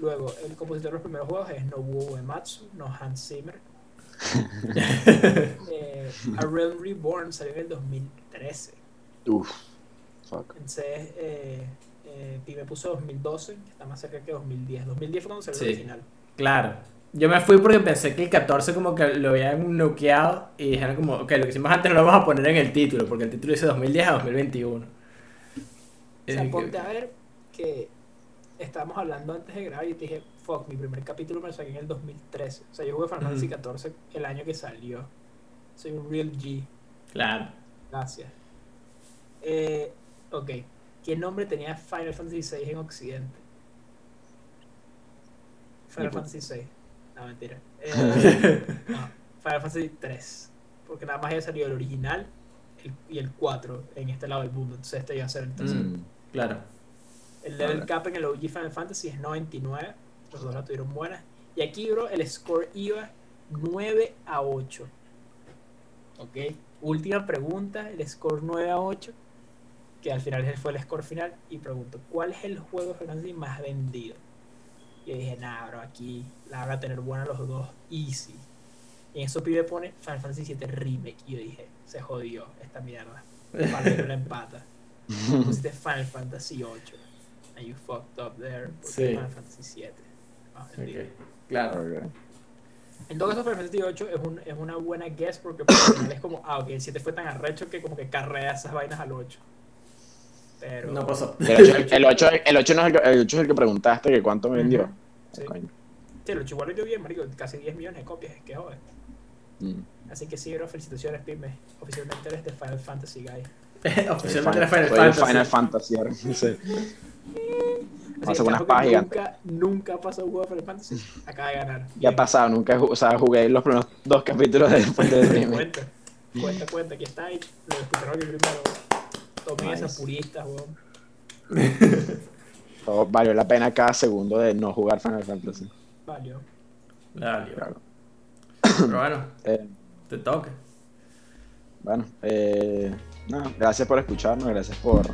Luego, el compositor de los primeros juegos es Nobuo Uematsu, no Hans Zimmer. (laughs) eh, A Realm Reborn salió en el 2013. Uf. Fuck. Entonces, eh, eh, puso 2012, que está más cerca que 2010. 2010 fue cuando salió Sí. el original. Claro. Yo me fui porque pensé que el 14 como que lo habían noqueado y dijeron como, ok, lo que hicimos antes lo vamos a poner en el título, porque el título dice 2010 a 2021. O sea, Eh, ponte a ver que estábamos hablando antes de grabar y te dije, fuck, mi primer capítulo me lo saqué en el 2013. O sea, yo jugué Final Fantasy Ujú. 14 el año que salió. Soy un real G. Claro. Gracias. Eh, ok. ¿Qué nombre tenía Final Fantasy 6 en Occidente? Final Fantasy 6. No, mentira. (laughs) Eh, no, Final Fantasy 3. Porque nada más había salido el original el- y el 4 en este lado del mundo. Entonces este iba a ser el tercero. Mm. Claro. El level cap en el OG Final Fantasy es 99. Los dos la tuvieron buenas. Y aquí, bro, el score iba 9 a 8. Ok. Última pregunta. El score 9 a 8. Que al final fue el score final. Y pregunto, ¿cuál es el juego Fantasy más vendido? Y yo dije, nah, bro, aquí la van a tener buena los dos. Easy. Y en eso pibe pone Final Fantasy 7 Remake. Y yo dije, se jodió esta mierda. Para la empata. (laughs) Pusiste Final Fantasy 8. And you fucked up there. Porque Sí. Final Fantasy 7. Más vendido. Ok. Claro. Ok. En todo caso, Final Fantasy 8 es, un- es una buena guess porque por general es como, ah, ok, el 7 fue tan arrecho que como que carrea esas vainas al 8. Pero. No pasó. (laughs) El 8, el, 8, el, 8 no es el, que- el 8 es el que preguntaste que cuánto me vendió. Sí. Coño. Sí, el 8 igual vendió bien, marico, casi 10 millones de copias, que joder. Mm. Así que sí, bro, felicitaciones, Pime. Oficialmente eres de Final Fantasy Guy. (laughs) Oficialmente era Final Fantasy. Final Fantasy. ahora, sí. (laughs) Así que unas que pajas nunca, nunca ha pasado un juego de Final Fantasy. Acaba de ganar. Ya ha pasado, nunca o sea, jugué los primeros dos capítulos de después del remake. Cuenta, cuenta, cuenta. Aquí está, y lo escucharon aquí primero. Tomen Nice. esas puristas, weón. (laughs) Todo valió la pena cada segundo de no jugar Final Fantasy. Valió. Claro. Pero bueno, (coughs) Eh, te toca. bueno, eh, nada, gracias por escucharnos, gracias por,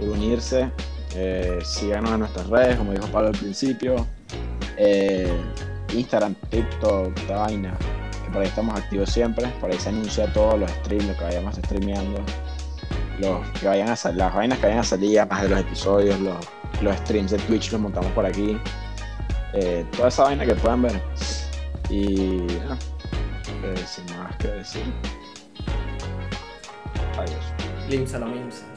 unirse. Eh, síganos en nuestras redes, como dijo Pablo al principio. Eh, Instagram, TikTok, esta vaina. Que por ahí estamos activos siempre. Por ahí se anuncia todos los streams, lo que vayamos streameando. Los que vayan a las vainas que vayan a salir, además de los episodios, los, los streams de Twitch los montamos por aquí. Eh, toda esa vaina que puedan ver. Y sin más que decir. Adiós. Limsa mimsa.